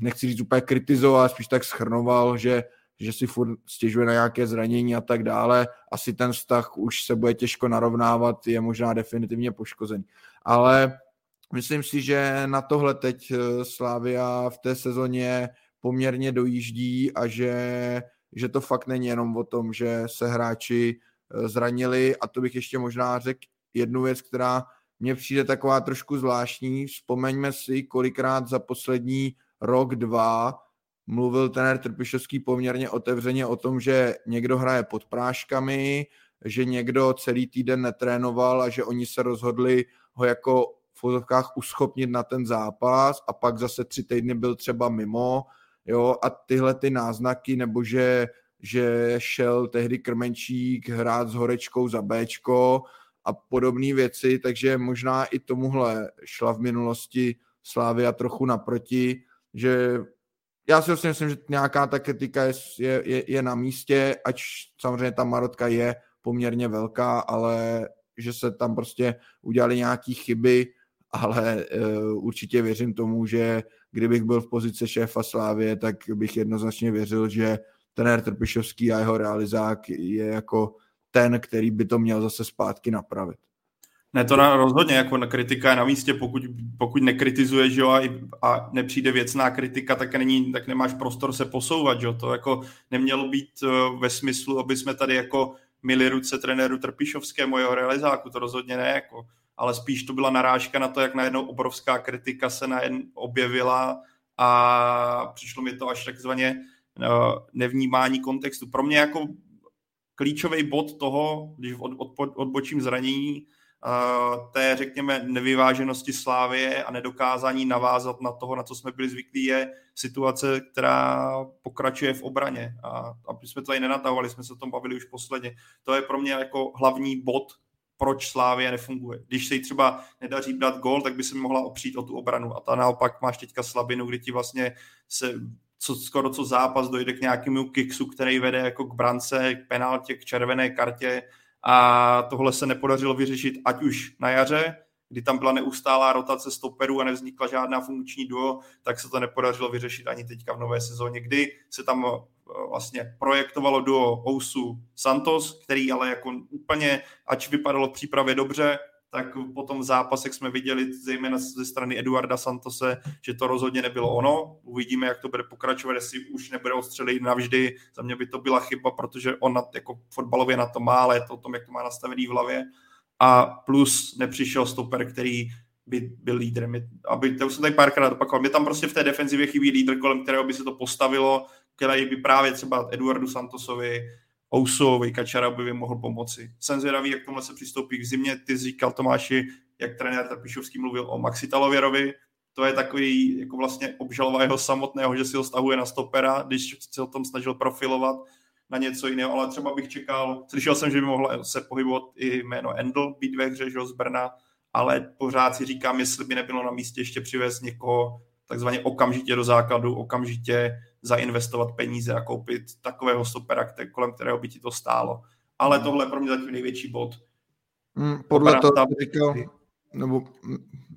nechci říct úplně kritizoval, spíš tak schrnoval, že že si furt stěžuje na nějaké zranění a tak dále. Asi ten vztah už se bude těžko narovnávat, je možná definitivně poškozený. Ale myslím si, že na tohle teď eh, Slávia v té sezóně poměrně dojíždí a že, že to fakt není jenom o tom, že se hráči eh, zranili. A to bych ještě možná řekl jednu věc, která mně přijde taková trošku zvláštní. Vzpomeňme si, kolikrát za poslední rok, dva mluvil trenér Trpišovský poměrně otevřeně o tom, že někdo hraje pod práškami, že někdo celý týden netrénoval a že oni se rozhodli ho jako v uschopnit na ten zápas. A pak zase tři týdny byl třeba mimo, jo, a tyhle ty náznaky, nebo že, že šel tehdy Krmenčík hrát s Horečkou za Bčko a podobné věci, takže možná i tomuhle šla v minulosti Slávia trochu naproti, že já si vlastně myslím, že nějaká ta kritika je, je, je, na místě, ať samozřejmě ta marotka je poměrně velká, ale že se tam prostě udělali nějaký chyby, ale uh, určitě věřím tomu, že kdybych byl v pozici šéfa Slávě, tak bych jednoznačně věřil, že trenér Trpišovský a jeho realizák je jako ten, který by to měl zase zpátky napravit. Ne, to na, rozhodně, jako na kritika je na místě, pokud, pokud nekritizuješ, jo, a, a nepřijde věcná kritika, tak, není, tak nemáš prostor se posouvat, jo, to jako nemělo být uh, ve smyslu, aby jsme tady jako mili ruce trenéru Trpišovskému, jeho realizáku, to rozhodně ne, jako, ale spíš to byla narážka na to, jak najednou obrovská kritika se najednou objevila a přišlo mi to až takzvaně uh, nevnímání kontextu. Pro mě jako klíčový bod toho, když od, od, odbočím zranění, té, řekněme, nevyváženosti Slávie a nedokázání navázat na toho, na co jsme byli zvyklí, je situace, která pokračuje v obraně. A aby jsme to tady nenatahovali, jsme se o tom bavili už posledně. To je pro mě jako hlavní bod, proč Slávie nefunguje. Když se jí třeba nedaří dát gol, tak by se mohla opřít o tu obranu. A ta naopak máš teďka slabinu, kdy ti vlastně se co, skoro co zápas dojde k nějakému kiksu, který vede jako k brance, k penaltě, k červené kartě a tohle se nepodařilo vyřešit ať už na jaře, kdy tam byla neustálá rotace stoperů a nevznikla žádná funkční duo, tak se to nepodařilo vyřešit ani teďka v nové sezóně, kdy se tam vlastně projektovalo duo Ousu Santos, který ale jako úplně, ač vypadalo v přípravě dobře, tak potom v zápasech jsme viděli, zejména ze strany Eduarda Santose, že to rozhodně nebylo ono. Uvidíme, jak to bude pokračovat, jestli už nebude ostřelit navždy. Za mě by to byla chyba, protože on na, jako fotbalově na to má, ale je to o tom, jak to má nastavený v hlavě. A plus nepřišel stoper, který by byl lídrem. Aby, to už jsem tady párkrát opakoval. Mě tam prostě v té defenzivě chybí lídr, kolem kterého by se to postavilo, který by právě třeba Eduardu Santosovi Ousovi, Kačara by mohl pomoci. Jsem zvědavý, jak tohle se přistoupí k zimě. Ty říkal Tomáši, jak trenér Trpišovský mluvil o Maxi Talověrovi. To je takový jako vlastně obžalova jeho samotného, že si ho stahuje na stopera, když se o tom snažil profilovat na něco jiného, ale třeba bych čekal, slyšel jsem, že by mohla se pohybovat i jméno Endl být ve hře, z Brna, ale pořád si říkám, jestli by nebylo na místě ještě přivést někoho takzvaně okamžitě do základu, okamžitě zainvestovat peníze a koupit takového stopera, který, kolem kterého by ti to stálo. Ale hmm. tohle je pro mě zatím největší bod. Hmm, podle toho, co říkal, nebo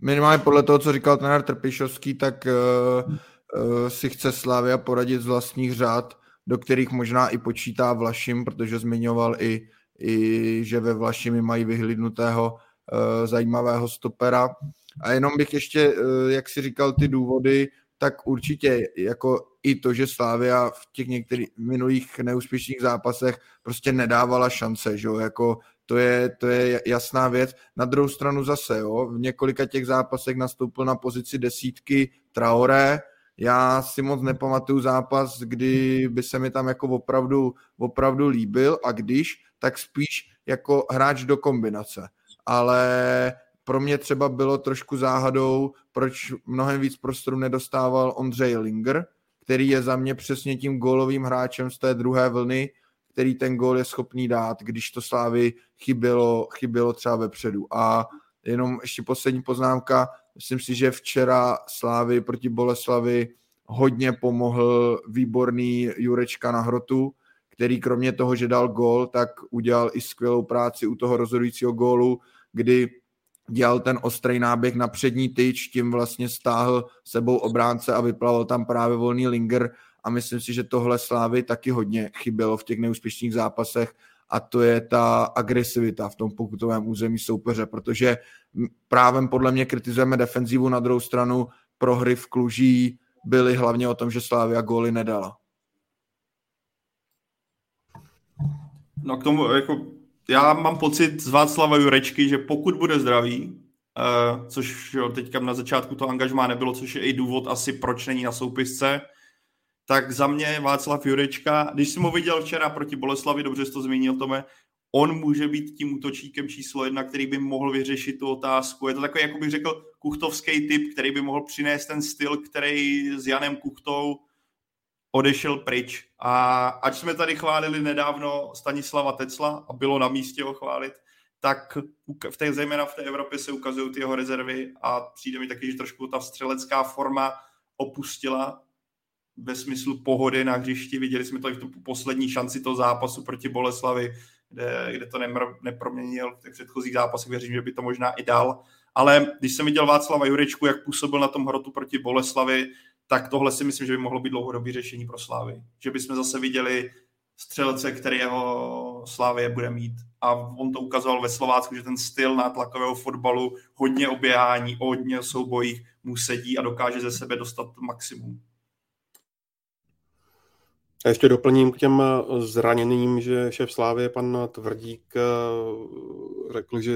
minimálně podle toho, co říkal trenér Trpišovský, tak uh, uh, si chce Slávia poradit z vlastních řád, do kterých možná i počítá Vlašim, protože zmiňoval i, i že ve Vlašimi mají vyhlídnutého uh, zajímavého stopera. A jenom bych ještě, uh, jak si říkal, ty důvody, tak určitě jako i to, že Slávia v těch některých minulých neúspěšných zápasech prostě nedávala šance, že jo, jako to je, to je jasná věc. Na druhou stranu zase, jo, v několika těch zápasech nastoupil na pozici desítky Traoré, já si moc nepamatuju zápas, kdy by se mi tam jako opravdu, opravdu líbil a když, tak spíš jako hráč do kombinace. Ale pro mě třeba bylo trošku záhadou, proč mnohem víc prostoru nedostával Ondřej Linger, který je za mě přesně tím gólovým hráčem z té druhé vlny, který ten gól je schopný dát, když to Slávy chybělo, chybělo třeba vepředu. A jenom ještě poslední poznámka, myslím si, že včera Slávy proti Boleslavi hodně pomohl výborný Jurečka na hrotu, který kromě toho, že dal gól, tak udělal i skvělou práci u toho rozhodujícího gólu, kdy dělal ten ostrý náběh na přední tyč, tím vlastně stáhl sebou obránce a vyplaval tam právě volný linger a myslím si, že tohle Slávy taky hodně chybělo v těch neúspěšných zápasech a to je ta agresivita v tom pokutovém území soupeře, protože právem podle mě kritizujeme defenzivu, na druhou stranu prohry v Kluží byly hlavně o tom, že Slávia góly nedala. No k tomu jako já mám pocit z Václava Jurečky, že pokud bude zdravý, uh, což jo, teďka na začátku to angažmá nebylo, což je i důvod asi, proč není na soupisce, tak za mě Václav Jurečka, když jsem ho viděl včera proti Boleslavi, dobře jsi to zmínil, Tome, on může být tím útočníkem číslo jedna, který by mohl vyřešit tu otázku. Je to takový, jako bych řekl, kuchtovský typ, který by mohl přinést ten styl, který s Janem Kuchtou odešel pryč. A ať jsme tady chválili nedávno Stanislava Tecla a bylo na místě ho chválit, tak v té, zejména v té Evropě se ukazují ty jeho rezervy a přijde mi taky, že trošku ta střelecká forma opustila ve smyslu pohody na hřišti. Viděli jsme to i v tom poslední šanci toho zápasu proti Boleslavi, kde, kde to nemr, neproměnil v těch předchozích zápasech. Věřím, že by to možná i dal. Ale když jsem viděl Václava Jurečku, jak působil na tom hrotu proti Boleslavi, tak tohle si myslím, že by mohlo být dlouhodobý řešení pro Slávy. Že bychom zase viděli střelce, který jeho Slávě bude mít. A on to ukazoval ve Slovácku, že ten styl nátlakového fotbalu, hodně oběhání, hodně soubojích mu sedí a dokáže ze sebe dostat maximum. A ještě doplním k těm zraněným, že šéf Slávy, pan Tvrdík, řekl, že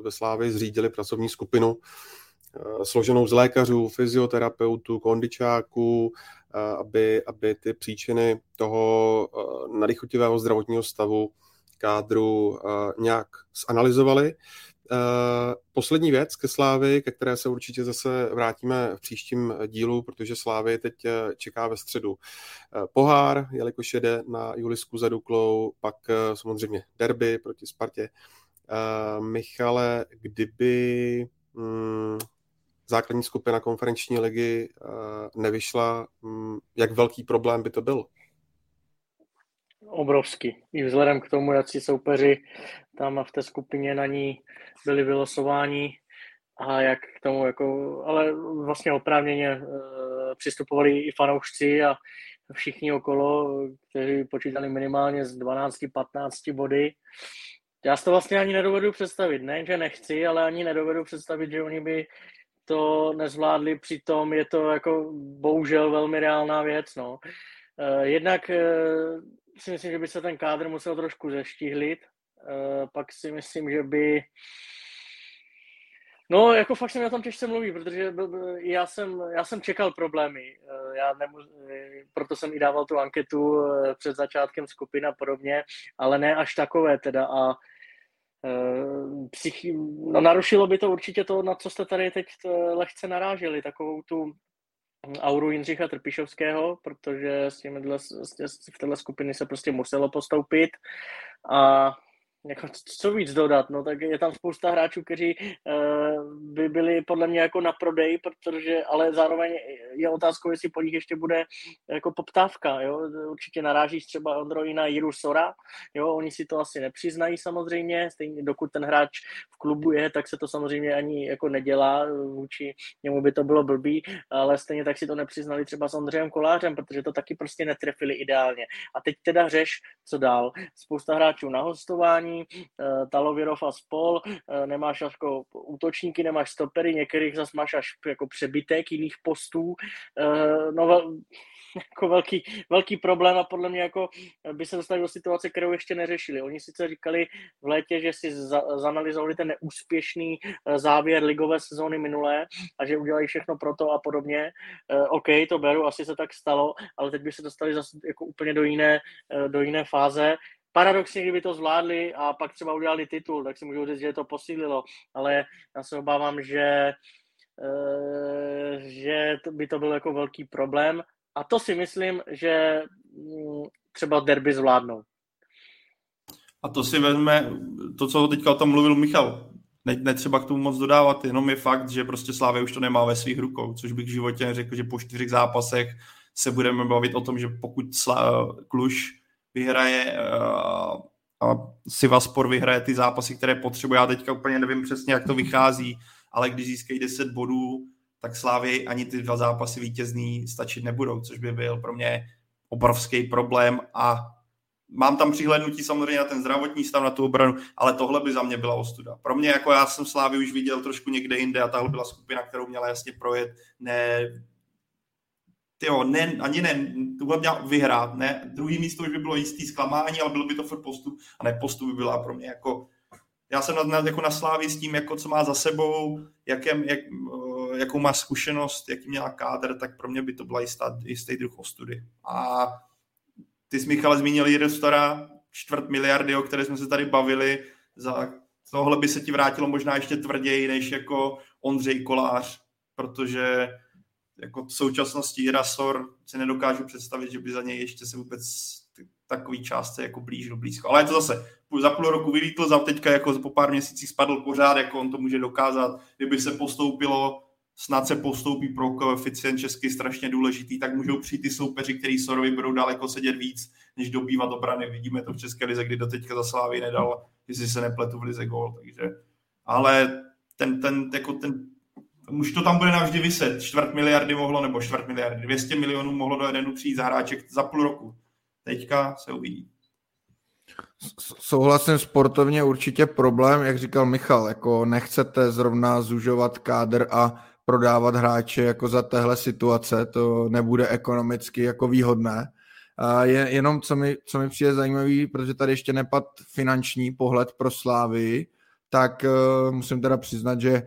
ve Slávě zřídili pracovní skupinu, Eh, složenou z lékařů, fyzioterapeutů, kondičáků, eh, aby, aby ty příčiny toho eh, nadychotivého zdravotního stavu kádru nějak zanalizovali. Poslední věc ke Slávy, ke které se určitě zase vrátíme v příštím dílu, protože Slávy teď čeká ve středu pohár, jelikož jede na Julisku za Duklou, pak samozřejmě derby proti Spartě. Michale, kdyby mm, základní skupina konferenční ligy eh, nevyšla, mm, jak velký problém by to byl? Obrovský. I vzhledem k tomu, jak si soupeři tam v té skupině na ní byli vylosováni a jak k tomu, jako, ale vlastně oprávněně e, přistupovali i fanoušci a všichni okolo, kteří počítali minimálně z 12-15 body. Já si to vlastně ani nedovedu představit. Ne, že nechci, ale ani nedovedu představit, že oni by to nezvládli, přitom je to jako bohužel velmi reálná věc. No. Eh, jednak eh, si myslím, že by se ten kádr musel trošku zeštihlit, eh, pak si myslím, že by No, jako fakt se mi o tom těžce mluví, protože já jsem, já jsem čekal problémy. Já nemu, proto jsem i dával tu anketu před začátkem skupiny a podobně, ale ne až takové teda. A psychi- no, narušilo by to určitě to, na co jste tady teď eh, lehce naráželi, takovou tu auru Jindřicha Trpišovského, protože s těmihle, v téhle skupiny se prostě muselo postoupit. A jako, co víc dodat, no tak je tam spousta hráčů, kteří uh, by byli podle mě jako na prodej, protože, ale zároveň je otázkou, jestli po nich ještě bude jako poptávka, jo, určitě narážíš třeba Ondroji na Jiru Sora, jo, oni si to asi nepřiznají samozřejmě, stejně dokud ten hráč v klubu je, tak se to samozřejmě ani jako nedělá, vůči němu by to bylo blbý, ale stejně tak si to nepřiznali třeba s Ondřejem Kolářem, protože to taky prostě netrefili ideálně. A teď teda řeš, co dál. Spousta hráčů na hostování, Eh, Talovirov a spol, eh, nemáš jako útočníky, nemáš stopery, některých zase máš až jako přebytek jiných postů, eh, no [LAUGHS] jako velký, velký problém a podle mě jako by se dostali do situace, kterou ještě neřešili. Oni sice říkali v létě, že si za, zanalizovali ten neúspěšný závěr ligové sezóny minulé a že udělají všechno pro to a podobně. OK, to beru, asi se tak stalo, ale teď by se dostali zase jako úplně do jiné, do jiné fáze paradoxně, kdyby to zvládli a pak třeba udělali titul, tak si můžu říct, že to posílilo, ale já se obávám, že, eh, že by to byl jako velký problém a to si myslím, že mm, třeba derby zvládnou. A to si vezme, to, co teďka o tom mluvil Michal, ne, netřeba k tomu moc dodávat, jenom je fakt, že prostě Slávě už to nemá ve svých rukou, což bych v životě řekl, že po čtyřech zápasech se budeme bavit o tom, že pokud Slá, Kluž vyhraje uh, a Sivaspor vyhraje ty zápasy, které potřebuje. Já teďka úplně nevím přesně, jak to vychází, ale když získají 10 bodů, tak Slávě ani ty dva zápasy vítězný stačit nebudou, což by byl pro mě obrovský problém a mám tam přihlednutí samozřejmě na ten zdravotní stav, na tu obranu, ale tohle by za mě byla ostuda. Pro mě, jako já jsem Slávy už viděl trošku někde jinde a tahle byla skupina, kterou měla jasně projet, ne tyjo, ne, ani ne, to měla vyhrát, ne, druhý místo už by bylo jistý zklamání, ale bylo by to furt postup, a ne postup by byla pro mě jako, já jsem na, na, jako na slávě s tím, jako co má za sebou, jakém, jak, eh, jakou má zkušenost, jaký měla kádr, tak pro mě by to byla jistá, jistý druh ostudy. A ty jsi, Michal, zmínil Stora, čtvrt miliardy, o které jsme se tady bavili, za tohle by se ti vrátilo možná ještě tvrději, než jako Ondřej Kolář, protože jako v současnosti Rasor si nedokážu představit, že by za něj ještě se vůbec takový částce jako blížil blízko. Ale je to zase, za půl roku vylítl, za teďka jako po pár měsících spadl pořád, jako on to může dokázat. Kdyby se postoupilo, snad se postoupí pro koeficient český strašně důležitý, tak můžou přijít ty soupeři, který Sorovi budou daleko sedět víc, než dobývat obrany. Vidíme to v České lize, kdy do teďka za Slávy nedal, jestli se nepletu v lize gol, takže ale ten, ten, jako ten už to tam bude navždy vyset. Čtvrt miliardy mohlo, nebo čtvrt miliardy, 200 milionů mohlo do Edenu přijít za hráček za půl roku. Teďka se uvidí. Souhlasím, sportovně určitě problém, jak říkal Michal, jako nechcete zrovna zužovat kádr a prodávat hráče jako za téhle situace, to nebude ekonomicky jako výhodné. A je, jenom co mi, co mi přijde zajímavý, protože tady ještě nepad finanční pohled pro Slávy, tak uh, musím teda přiznat, že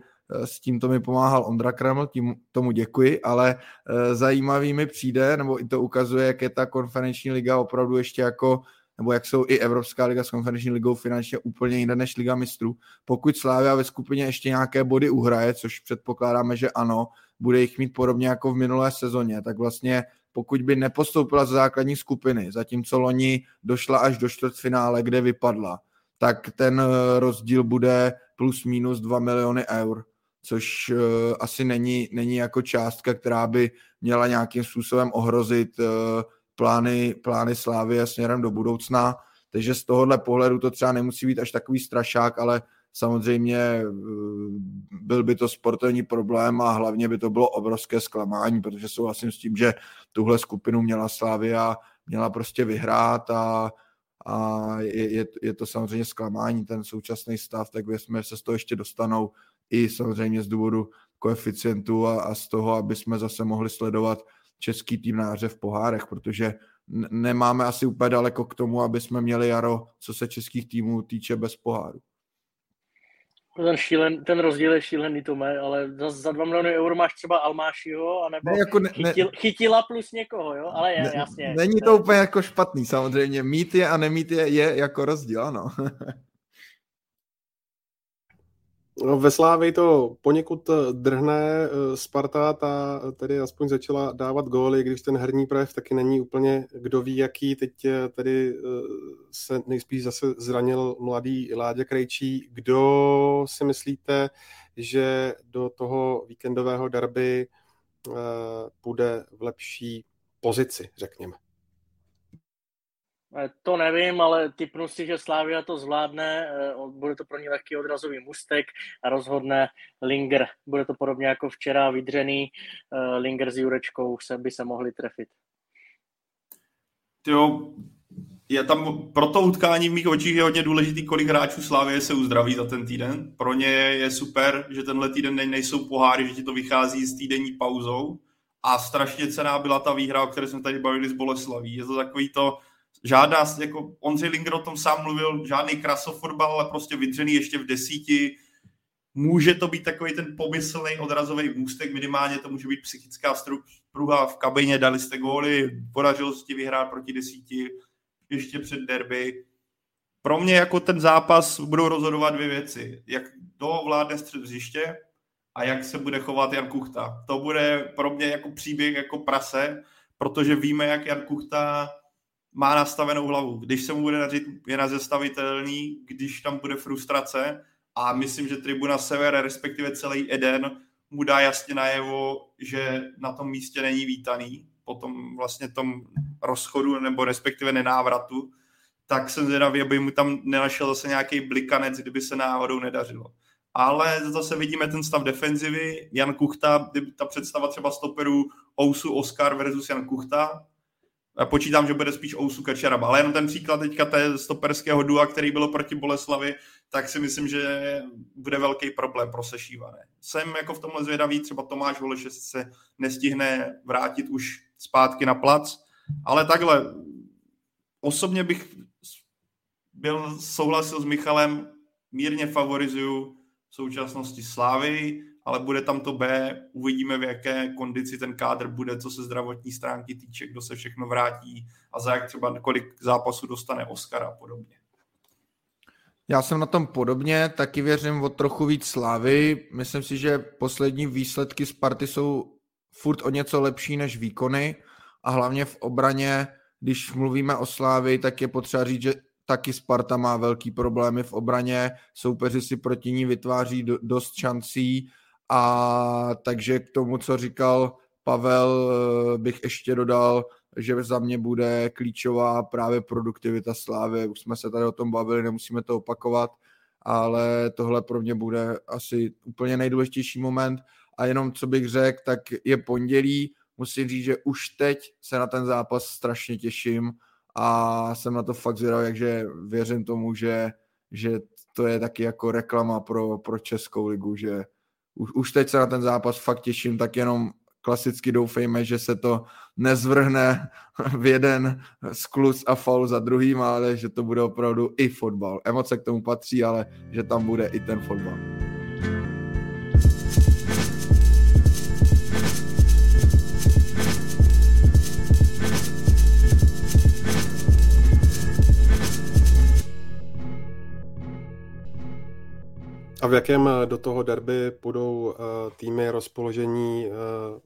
s tímto mi pomáhal Ondra Kreml, tím tomu děkuji, ale eh, zajímavý mi přijde, nebo i to ukazuje, jak je ta konferenční liga opravdu ještě jako nebo jak jsou i Evropská liga s konferenční ligou finančně úplně jiné než Liga mistrů. Pokud Slávia ve skupině ještě nějaké body uhraje, což předpokládáme, že ano, bude jich mít podobně jako v minulé sezóně, tak vlastně pokud by nepostoupila z základní skupiny, zatímco loni došla až do čtvrtfinále, kde vypadla, tak ten eh, rozdíl bude plus minus 2 miliony eur což uh, asi není, není jako částka, která by měla nějakým způsobem ohrozit uh, plány, plány Slávy a směrem do budoucna. Takže z tohohle pohledu to třeba nemusí být až takový strašák, ale samozřejmě uh, byl by to sportovní problém a hlavně by to bylo obrovské zklamání, protože souhlasím s tím, že tuhle skupinu měla Slávia, měla prostě vyhrát a a je, je, je to samozřejmě zklamání, ten současný stav, tak jsme se z toho ještě dostanou i samozřejmě z důvodu koeficientu a, a z toho, aby jsme zase mohli sledovat český tým na v pohárech, protože nemáme asi úplně daleko k tomu, aby jsme měli jaro, co se českých týmů týče bez poháru. Ten, šílen, ten rozdíl je šílený, Tome, ale za, za 2 miliony eur máš třeba Almášiho, anebo ne, jako ne, chytil, ne, chytila plus někoho, jo? Ale je, ne, jasně. Není to ne. úplně jako špatný, samozřejmě. Mít je a nemít je je jako rozdíl, ano. [LAUGHS] No, ve Slávii to poněkud eh, drhne eh, Sparta, ta tedy aspoň začala dávat góly, když ten herní projev taky není úplně kdo ví jaký. Teď eh, tedy se nejspíš zase zranil mladý Láďa Krejčí. Kdo si myslíte, že do toho víkendového derby bude v lepší pozici, řekněme? Eh, to nevím, ale typnu si, že Slávia to zvládne, eh, bude to pro ně lehký odrazový mustek a rozhodne Linger. Bude to podobně jako včera vydřený, eh, Linger s Jurečkou se by se mohli trefit. Jo, je tam pro to utkání v mých očích je hodně důležitý, kolik hráčů Slávie se uzdraví za ten týden. Pro ně je super, že tenhle týden nejsou poháry, že ti to vychází s týdenní pauzou. A strašně cená byla ta výhra, o které jsme tady bavili s Boleslaví. Je to takový to, žádná, jako Ondřej Linger o tom sám mluvil, žádný krasofotbal, ale prostě vydřený ještě v desíti. Může to být takový ten pomyslný odrazový můstek, minimálně to může být psychická pruha v kabině, dali jste góly, podařilo se ti vyhrát proti desíti, ještě před derby. Pro mě jako ten zápas budou rozhodovat dvě věci. Jak to vládne střed hřiště a jak se bude chovat Jan Kuchta. To bude pro mě jako příběh jako prase, protože víme, jak Jan Kuchta má nastavenou hlavu. Když se mu bude dařit, je nazestavitelný, když tam bude frustrace a myslím, že Tribuna Sever, respektive celý Eden, mu dá jasně najevo, že na tom místě není vítaný, po tom vlastně tom rozchodu nebo respektive nenávratu, tak jsem zvědavý, aby mu tam nenašel zase nějaký blikanec, kdyby se náhodou nedařilo. Ale zase vidíme ten stav defenzivy, Jan Kuchta, ta představa třeba stoperů Ousu Oscar versus Jan Kuchta, počítám, že bude spíš Ousu Kačaraba. Ale jenom ten příklad teďka té stoperského dua, který bylo proti Boleslavi, tak si myslím, že bude velký problém pro sešívané. Jsem jako v tomhle zvědavý, třeba Tomáš Holeš se nestihne vrátit už zpátky na plac, ale takhle, osobně bych byl souhlasil s Michalem, mírně favorizuju v současnosti Slávy, ale bude tam to B, uvidíme v jaké kondici ten kádr bude, co se zdravotní stránky týče, kdo se všechno vrátí a za jak třeba kolik zápasů dostane Oscar a podobně. Já jsem na tom podobně, taky věřím o trochu víc slávy. Myslím si, že poslední výsledky Sparty jsou furt o něco lepší než výkony a hlavně v obraně, když mluvíme o slávy, tak je potřeba říct, že taky Sparta má velký problémy v obraně, soupeři si proti ní vytváří dost šancí a takže k tomu, co říkal Pavel, eh, bych ještě dodal, že za mě bude klíčová právě produktivita Slávy. Už jsme se tady o tom bavili, nemusíme to opakovat, ale tohle pro mě bude asi úplně nejdůležitější moment. A jenom co bych řekl, tak je pondělí, musím říct, že už teď se na ten zápas strašně těším a jsem na to fakt zvědavý, takže věřím tomu, že, že to je taky jako reklama pro, pro Českou ligu, že už, už teď se na ten zápas fakt těším, tak jenom klasicky doufejme, že se to nezvrhne v jeden sklus a faul za druhým, ale že to bude opravdu i fotbal. Emoce k tomu patří, ale že tam bude i ten fotbal. A v jakém eh, do toho derby budou uh, týmy rozpoložení, uh,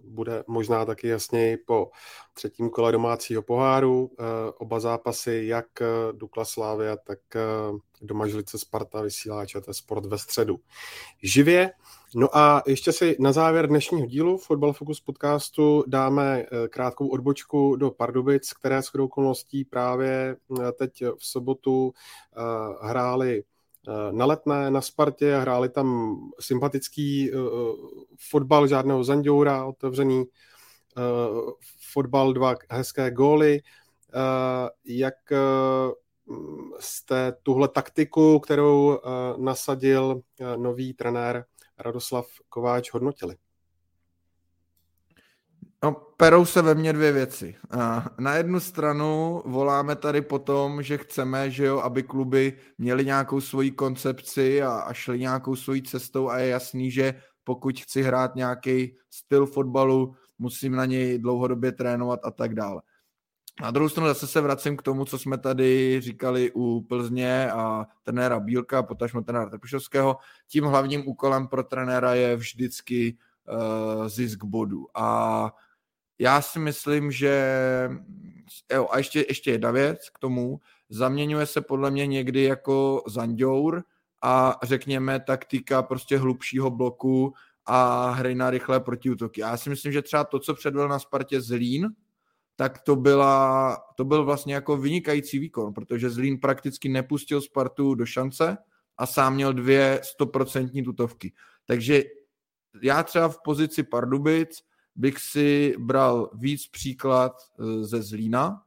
bude možná taky jasněji po třetím kole domácího poháru. Oba zápasy, jak Dukla Slávia, tak uh, doma Žlice Sparta vysílá ČT Sport ve středu. Živě. No a ještě si na závěr dnešního dílu Football Focus podcastu dáme krátkou odbočku do Pardubic, které s okolností právě teď v sobotu hráli Eh, na letné na Spartě a hráli tam sympatický uh, fotbal, žádného zanděura, otevřený uh, fotbal, dva hezké góly. Uh, jak jste tuhle taktiku, kterou nasadil nový trenér Radoslav Kováč, hodnotili? No, perou se ve mně dvě věci. Na jednu stranu voláme tady potom, že chceme, že jo, aby kluby měly nějakou svoji koncepci a, a šly nějakou svojí cestou a je jasný, že pokud chci hrát nějaký styl fotbalu, musím na něj dlouhodobě trénovat a tak dále. Na druhou stranu zase se vracím k tomu, co jsme tady říkali u Plzně a trenéra Bílka, potažmo trenéra Trpišovského. Tím hlavním úkolem pro trenéra je vždycky uh, zisk bodu. A já si myslím, že jo, a ještě, ještě jedna věc k tomu, zaměňuje se podle mě někdy jako zanděur a řekněme taktika prostě hlubšího bloku a hry na rychlé protiútoky. Já si myslím, že třeba to, co předvedl na Spartě Zlín, tak to, byla, to byl vlastně jako vynikající výkon, protože Zlín prakticky nepustil Spartu do šance a sám měl dvě stoprocentní tutovky. Takže já třeba v pozici Pardubic bych si bral víc příklad eh, ze Zlína.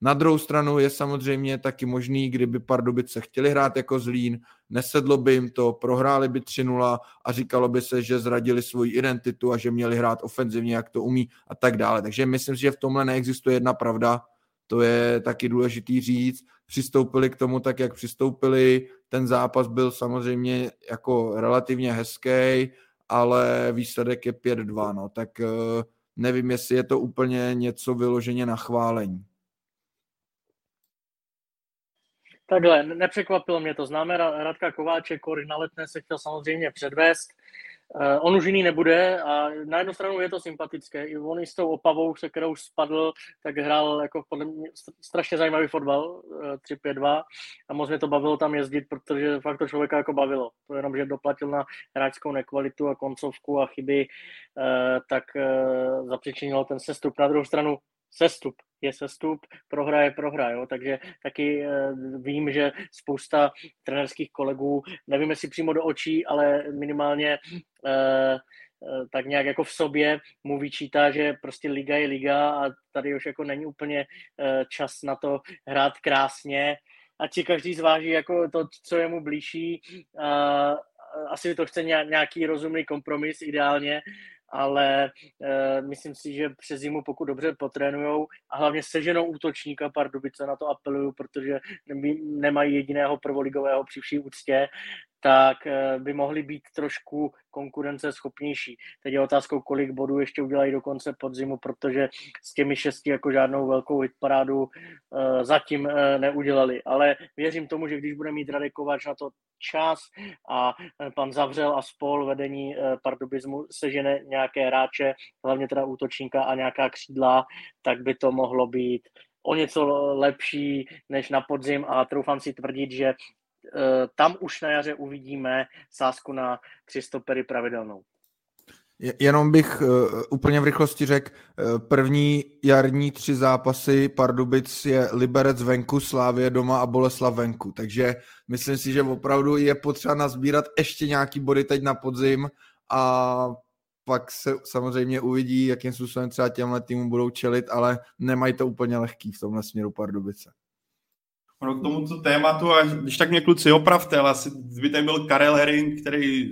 Na druhou stranu je samozřejmě taky možný, kdyby Pardubice chtěli hrát jako Zlín, nesedlo by jim to, prohráli by 3-0 a říkalo by se, že zradili svoji identitu a že měli hrát ofenzivně, jak to umí a tak dále. Takže myslím si, že v tomhle neexistuje jedna pravda, to je taky důležitý říct. Přistoupili k tomu tak, jak přistoupili. Ten zápas byl samozřejmě jako relativně hezký ale výsledek je 5-2, no, tak eh, nevím, jestli je to úplně něco vyloženě na chválení. Takhle, nepřekvapilo mě to. Známe Radka Kováče, Kory na letné se chtěl samozřejmě předvést. Uh, on už jiný nebude a na jednu stranu je to sympatické. I on s tou opavou, se kterou spadl, tak hrál jako podle mě strašně zajímavý fotbal, uh, eh, 3-5-2 a moc mě to bavilo tam jezdit, protože fakt to člověka jako bavilo. To jenom, že doplatil na hráčskou nekvalitu a koncovku a chyby, uh, tak zapřičinilo ten sestup. Na druhou stranu sestup je sestup, prohra je prohra, jo? takže taky uh, vím, že spousta trenerských kolegů, nevím jestli přímo do očí, ale minimálně uh, tak nějak jako v sobě mu vyčítá, že prostě liga je liga a tady už jako není úplně čas na to hrát krásně, ať si každý zváží jako to, co je mu blížší. Asi to chce nějaký rozumný kompromis ideálně, ale uh, myslím si, že přes zimu, pokud dobře potrénujou a hlavně seženou útočníka Pardubice, na to apeluju, protože nemají jediného prvoligového při vší úctě, tak eh, by mohly být trošku konkurenceschopnější. Teď je otázkou, kolik bodů ještě udělají do konce podzimu, protože s těmi šesti jako žádnou velkou hitparádu uh, zatím uh, neudělali. Ale věřím tomu, že když bude mít Radek na to čas a pan Zavřel a spol vedení Pardubizmu sežene nějaké hráče, hlavně teda útočníka a nějaká křídla, tak by to mohlo být o něco lepší než na podzim a troufám si tvrdit, že Eh, tam už na jaře uvidíme sásku na tři stopery pravidelnou. Jenom bych uh, úplně v rychlosti řekl, uh, první jarní tři zápasy Pardubic je Liberec venku, Slávě doma a Boleslav venku, takže myslím si, že opravdu je potřeba nazbírat ještě nějaký body teď na podzim a pak se samozřejmě uvidí, jakým způsobem třeba těmhle týmům budou čelit, ale nemají to úplně lehký v tomhle směru Pardubice. Ono k tomuto tématu, a když tak mě kluci opravte, ale asi by tady byl Karel Herring, který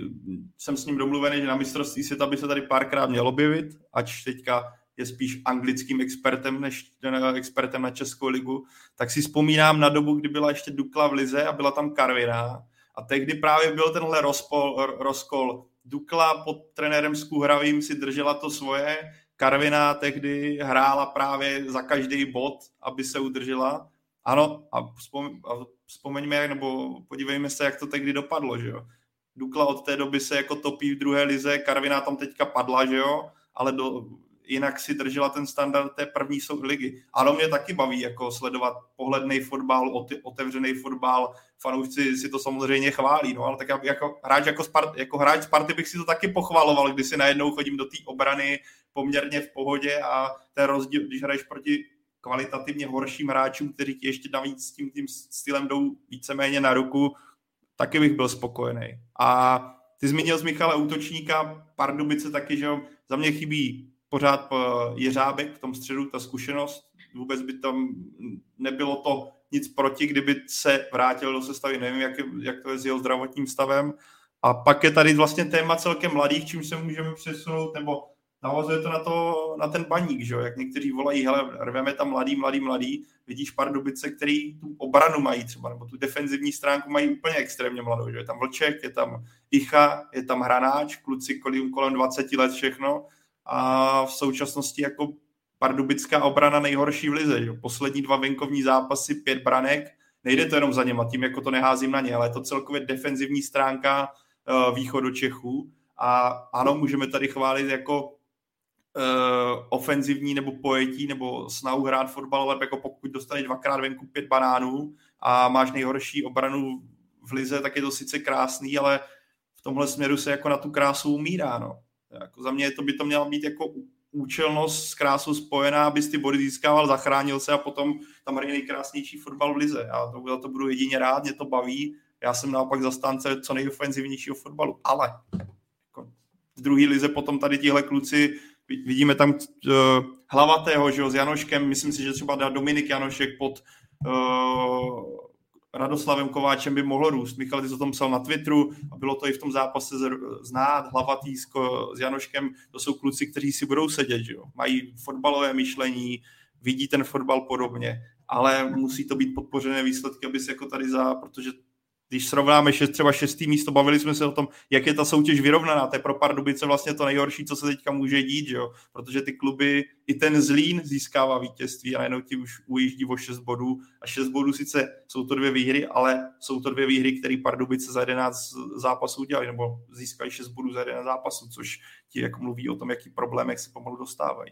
jsem s ním domluvený, že na mistrovství světa by se tady párkrát měl objevit, ač teďka je spíš anglickým expertem než expertem na Českou ligu, tak si vzpomínám na dobu, kdy byla ještě Dukla v Lize a byla tam Karvina. A tehdy právě byl tenhle rozpol, rozkol. Dukla pod trenérem Skuhravým si držela to svoje, Karvina tehdy hrála právě za každý bod, aby se udržela ano, a, vzpom, a vzpomeňme, nebo podívejme se, jak to tehdy dopadlo, že jo. Dukla od té doby se jako topí v druhé lize, Karviná tam teďka padla, že jo, ale do, jinak si držela ten standard té první ligy. Ano, mě taky baví jako sledovat pohledný fotbal, otevřený fotbal, fanoušci si to samozřejmě chválí, no ale tak jako hráč, jako, Spart, jako hráč Sparty bych si to taky pochvaloval, když si najednou chodím do té obrany poměrně v pohodě a ten rozdíl, když hraješ proti kvalitativně horším hráčům, kteří ti ještě navíc s tím, tím stylem jdou víceméně na ruku, taky bych byl spokojený. A ty zmínil z Michala útočníka, Pardubice taky, že za mě chybí pořád eh, Jeřábek v tom středu, ta zkušenost, vůbec by tam nebylo to nic proti, kdyby se vrátil do sestavy, nevím, jak, jak to je s jeho zdravotním stavem. A pak je tady vlastně téma celkem mladých, čím se můžeme přesunout, nebo navazuje to na, to, na ten baník, že? jak někteří volají, hele, rveme tam mladý, mladý, mladý, vidíš Pardubice, který tu obranu mají třeba, nebo tu defenzivní stránku mají úplně extrémně mladou, že? je tam Vlček, je tam Icha, je tam Hranáč, kluci kolem, kolem 20 let všechno a v současnosti jako pardubická obrana nejhorší v lize, že? poslední dva venkovní zápasy, pět branek, nejde to jenom za něma, tím jako to neházím na ně, ale je to celkově defenzivní stránka uh, východu Čechů a ano, můžeme tady chválit jako uh, ofenzivní nebo pojetí nebo snahu hrát fotbal, ale jako pokud dostaneš dvakrát venku pět banánů a máš nejhorší obranu v lize, tak je to sice krásný, ale v tomhle směru se jako na tu krásu umírá. No. Jako za mě to by to měla být jako účelnost s krásou spojená, abys ty body získával, zachránil se a potom tam hraje nejkrásnější fotbal v lize. Já to, za to budu jedině rád, mě to baví. Já jsem naopak zastánce co nejofenzivnějšího fotbalu, ale jako v druhé lize potom tady tihle kluci vidíme tam uh, hlavatého, že jo, s Janoškem, myslím si, že třeba Dominik Janošek pod uh, Radoslavem Kováčem by mohlo růst. Michal, ty jsi o tom psal na Twitteru a bylo to i v tom zápase znát, hlavatý s, s Janoškem, to jsou kluci, kteří si budou sedět, že jo. Mají fotbalové myšlení, vidí ten fotbal podobně, ale musí to být podpořené výsledky, aby se jako tady za, protože když srovnáme šest, třeba šestý místo, bavili jsme se o tom, jak je ta soutěž vyrovnaná. To je pro Pardubice vlastně to nejhorší, co se teďka může dít, že jo? protože ty kluby, i ten Zlín získává vítězství a najednou ti už ujíždí o 6 bodů. A 6 bodů sice jsou to dvě výhry, ale jsou to dvě výhry, které Pardubice za 11 zápasů udělali, nebo získali 6 bodů za 11 zápasů, což ti jako mluví o tom, jaký problémech se pomalu dostávají.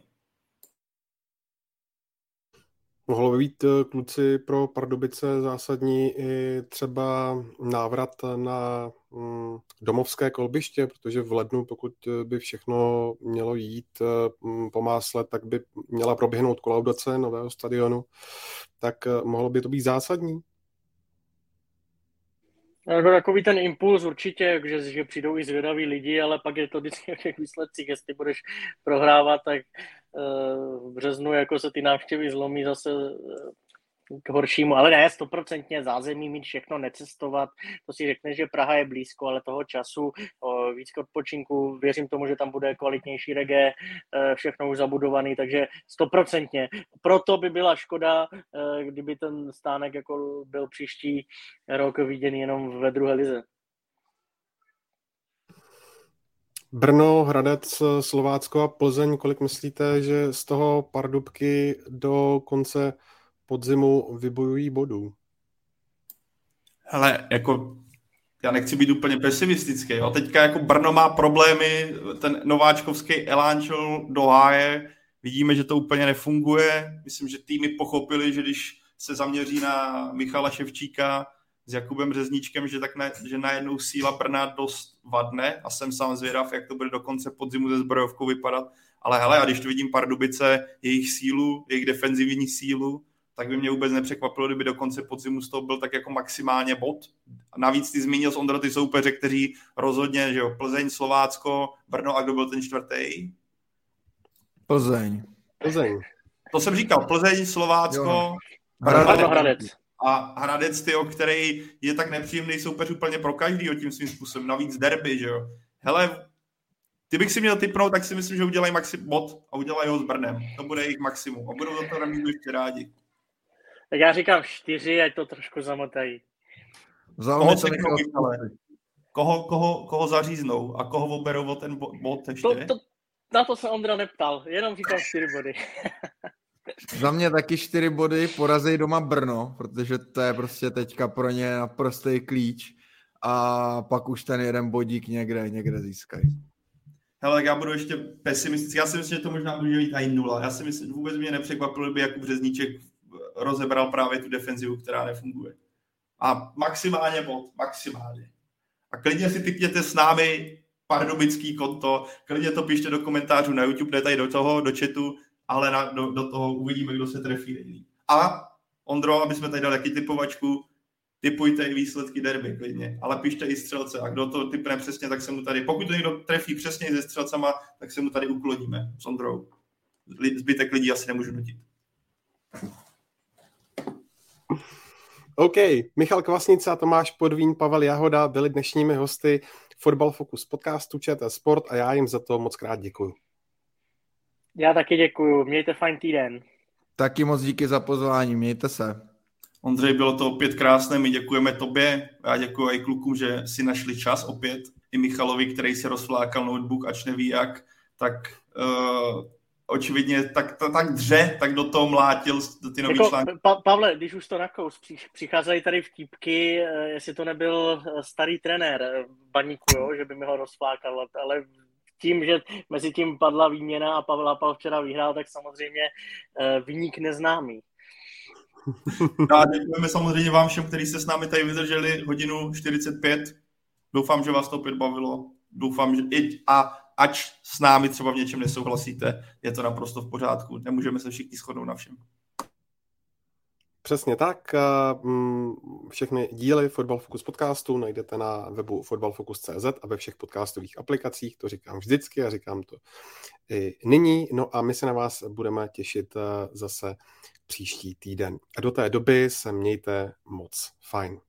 Mohlo by být eh, kluci pro Pardubice zásadní i třeba návrat na mm, domovské kolbiště, protože v lednu, pokud eh, by všechno mělo jít eh, mm, po másle, tak by měla proběhnout kolaudace nového stadionu, tak mohlo by to být zásadní. Jako takový ten impuls určitě, že, že přijdou i zvědaví lidi, ale pak je to vždycky o těch výsledcích. Jestli budeš prohrávat, tak v březnu jako se ty návštěvy zlomí zase eh, k horšímu, ale ne, stoprocentně zázemí mít všechno, necestovat, to si řekne, že Praha je blízko, ale toho času o, víc k odpočinku, věřím tomu, že tam bude kvalitnější reggae, eh, všechno už zabudovaný, takže stoprocentně. Proto by byla škoda, eh, kdyby ten stánek jako byl příští rok viděný jenom ve druhé lize. Brno, Hradec, Slovácko a Plzeň, kolik myslíte, že z toho Pardubky do konce podzimu vybojují bodů? Hele, jako já nechci být úplně pesimistický. Jo. Teďka jako Brno má problémy, ten nováčkovský elán do háje, vidíme, že to úplně nefunguje. Myslím, že týmy pochopili, že když se zaměří na Michala Ševčíka s Jakubem Řezníčkem, že, tak ne, že najednou síla Brna dost vadne a jsem sám zvědav, jak to bude do konce podzimu ze zbrojovkou vypadat. Ale hele, a když tu vidím Pardubice, jejich sílu, jejich defenzivní sílu, tak by mě vůbec nepřekvapilo, kdyby do konce podzimu z toho byl tak jako maximálně bod. A navíc ty zmínil Ondro ty soupeře, kteří rozhodně, že jo, Plzeň, Slovácko, Brno a kdo byl ten čtvrtý? Plzeň. Plzeň. To jsem říkal, Plzeň, Slovácko, jo. Hradec. Hradec. A Hradec, tyjo, který je tak nepříjemný soupeř úplně pro každýho tím svým způsobem. Navíc derby, že jo. Hele, ty bych si měl typnout, tak si myslím, že udělají maxi bod a udělají ho s Brnem. To bude jejich maximum. A budou za to remízu ještě rádi. Tak já říkám čtyři, ať to trošku zamotají. Koho, to koho, koho, koho zaříznou a koho oberou o ten bod ještě? To, to, na to se Ondra neptal, jenom říkal čtyři body. [LAUGHS] Za mě taky čtyři body, porazej doma Brno, protože to je prostě teďka pro ně naprostý klíč a pak už ten jeden bodík někde, někde získají. Hele, já budu ještě pesimistický. Já si myslím, že to možná může být i nula. Já si myslím, vůbec mě nepřekvapilo, kdyby Jakub Řezníček rozebral právě tu defenzivu, která nefunguje. A maximálně bod, maximálně. A klidně si typněte s námi pardubický konto, klidně to pište do komentářů na YouTube, ne tady do toho, do chatu, ale na, do, do toho uvidíme, kdo se trefí nejlíp. A Ondro, aby jsme tady dali taky typovačku, typujte i výsledky derby klidně, ale pište i střelce a kdo to typne přesně, tak se mu tady, pokud to někdo trefí přesně se střelcama, tak se mu tady ukloníme s Ondrou. Zbytek lidí asi nemůžu nutit. OK, Michal Kvasnica, Tomáš Podvín, Pavel Jahoda byli dnešními hosty Football Focus podcastu ČT Sport a já jim za to moc krát děkuju. Já taky děkuju, mějte fajn týden. Taky moc díky za pozvání, mějte se. Ondřej, bylo to opět krásné, my děkujeme tobě, já děkuji i klukům, že si našli čas opět, i Michalovi, který si rozflákal notebook, ač neví jak, tak uh, očividně tak, tak, tak dře, tak do toho mlátil do ty nový jako, Pa, Pavle, když už to nakous, přicházejí tady vtípky, eh, jestli to nebyl eh, starý trenér v baníku, jo, že by mi ho rozflákal, ale tím, že mezi tím padla výměna a Pavel Apal včera vyhrál, tak samozřejmě vyník neznámý. [LAUGHS] No a děkujeme samozřejmě vám všem, kteří se s námi tady vydrželi hodinu 45. Doufám, že vás to opět bavilo. Doufám, že i a ač s námi třeba v něčem nesouhlasíte, je to naprosto v pořádku. Nemůžeme se všichni shodnout na všem. Přesně tak. Mm, všechny díly Football Focus podcastu najdete na webu footballfocus.cz a ve všech podcastových aplikacích. To říkám vždycky a říkám to i nyní. No a my se na vás budeme těšit zase příští týden. A do té doby se mějte moc fajn.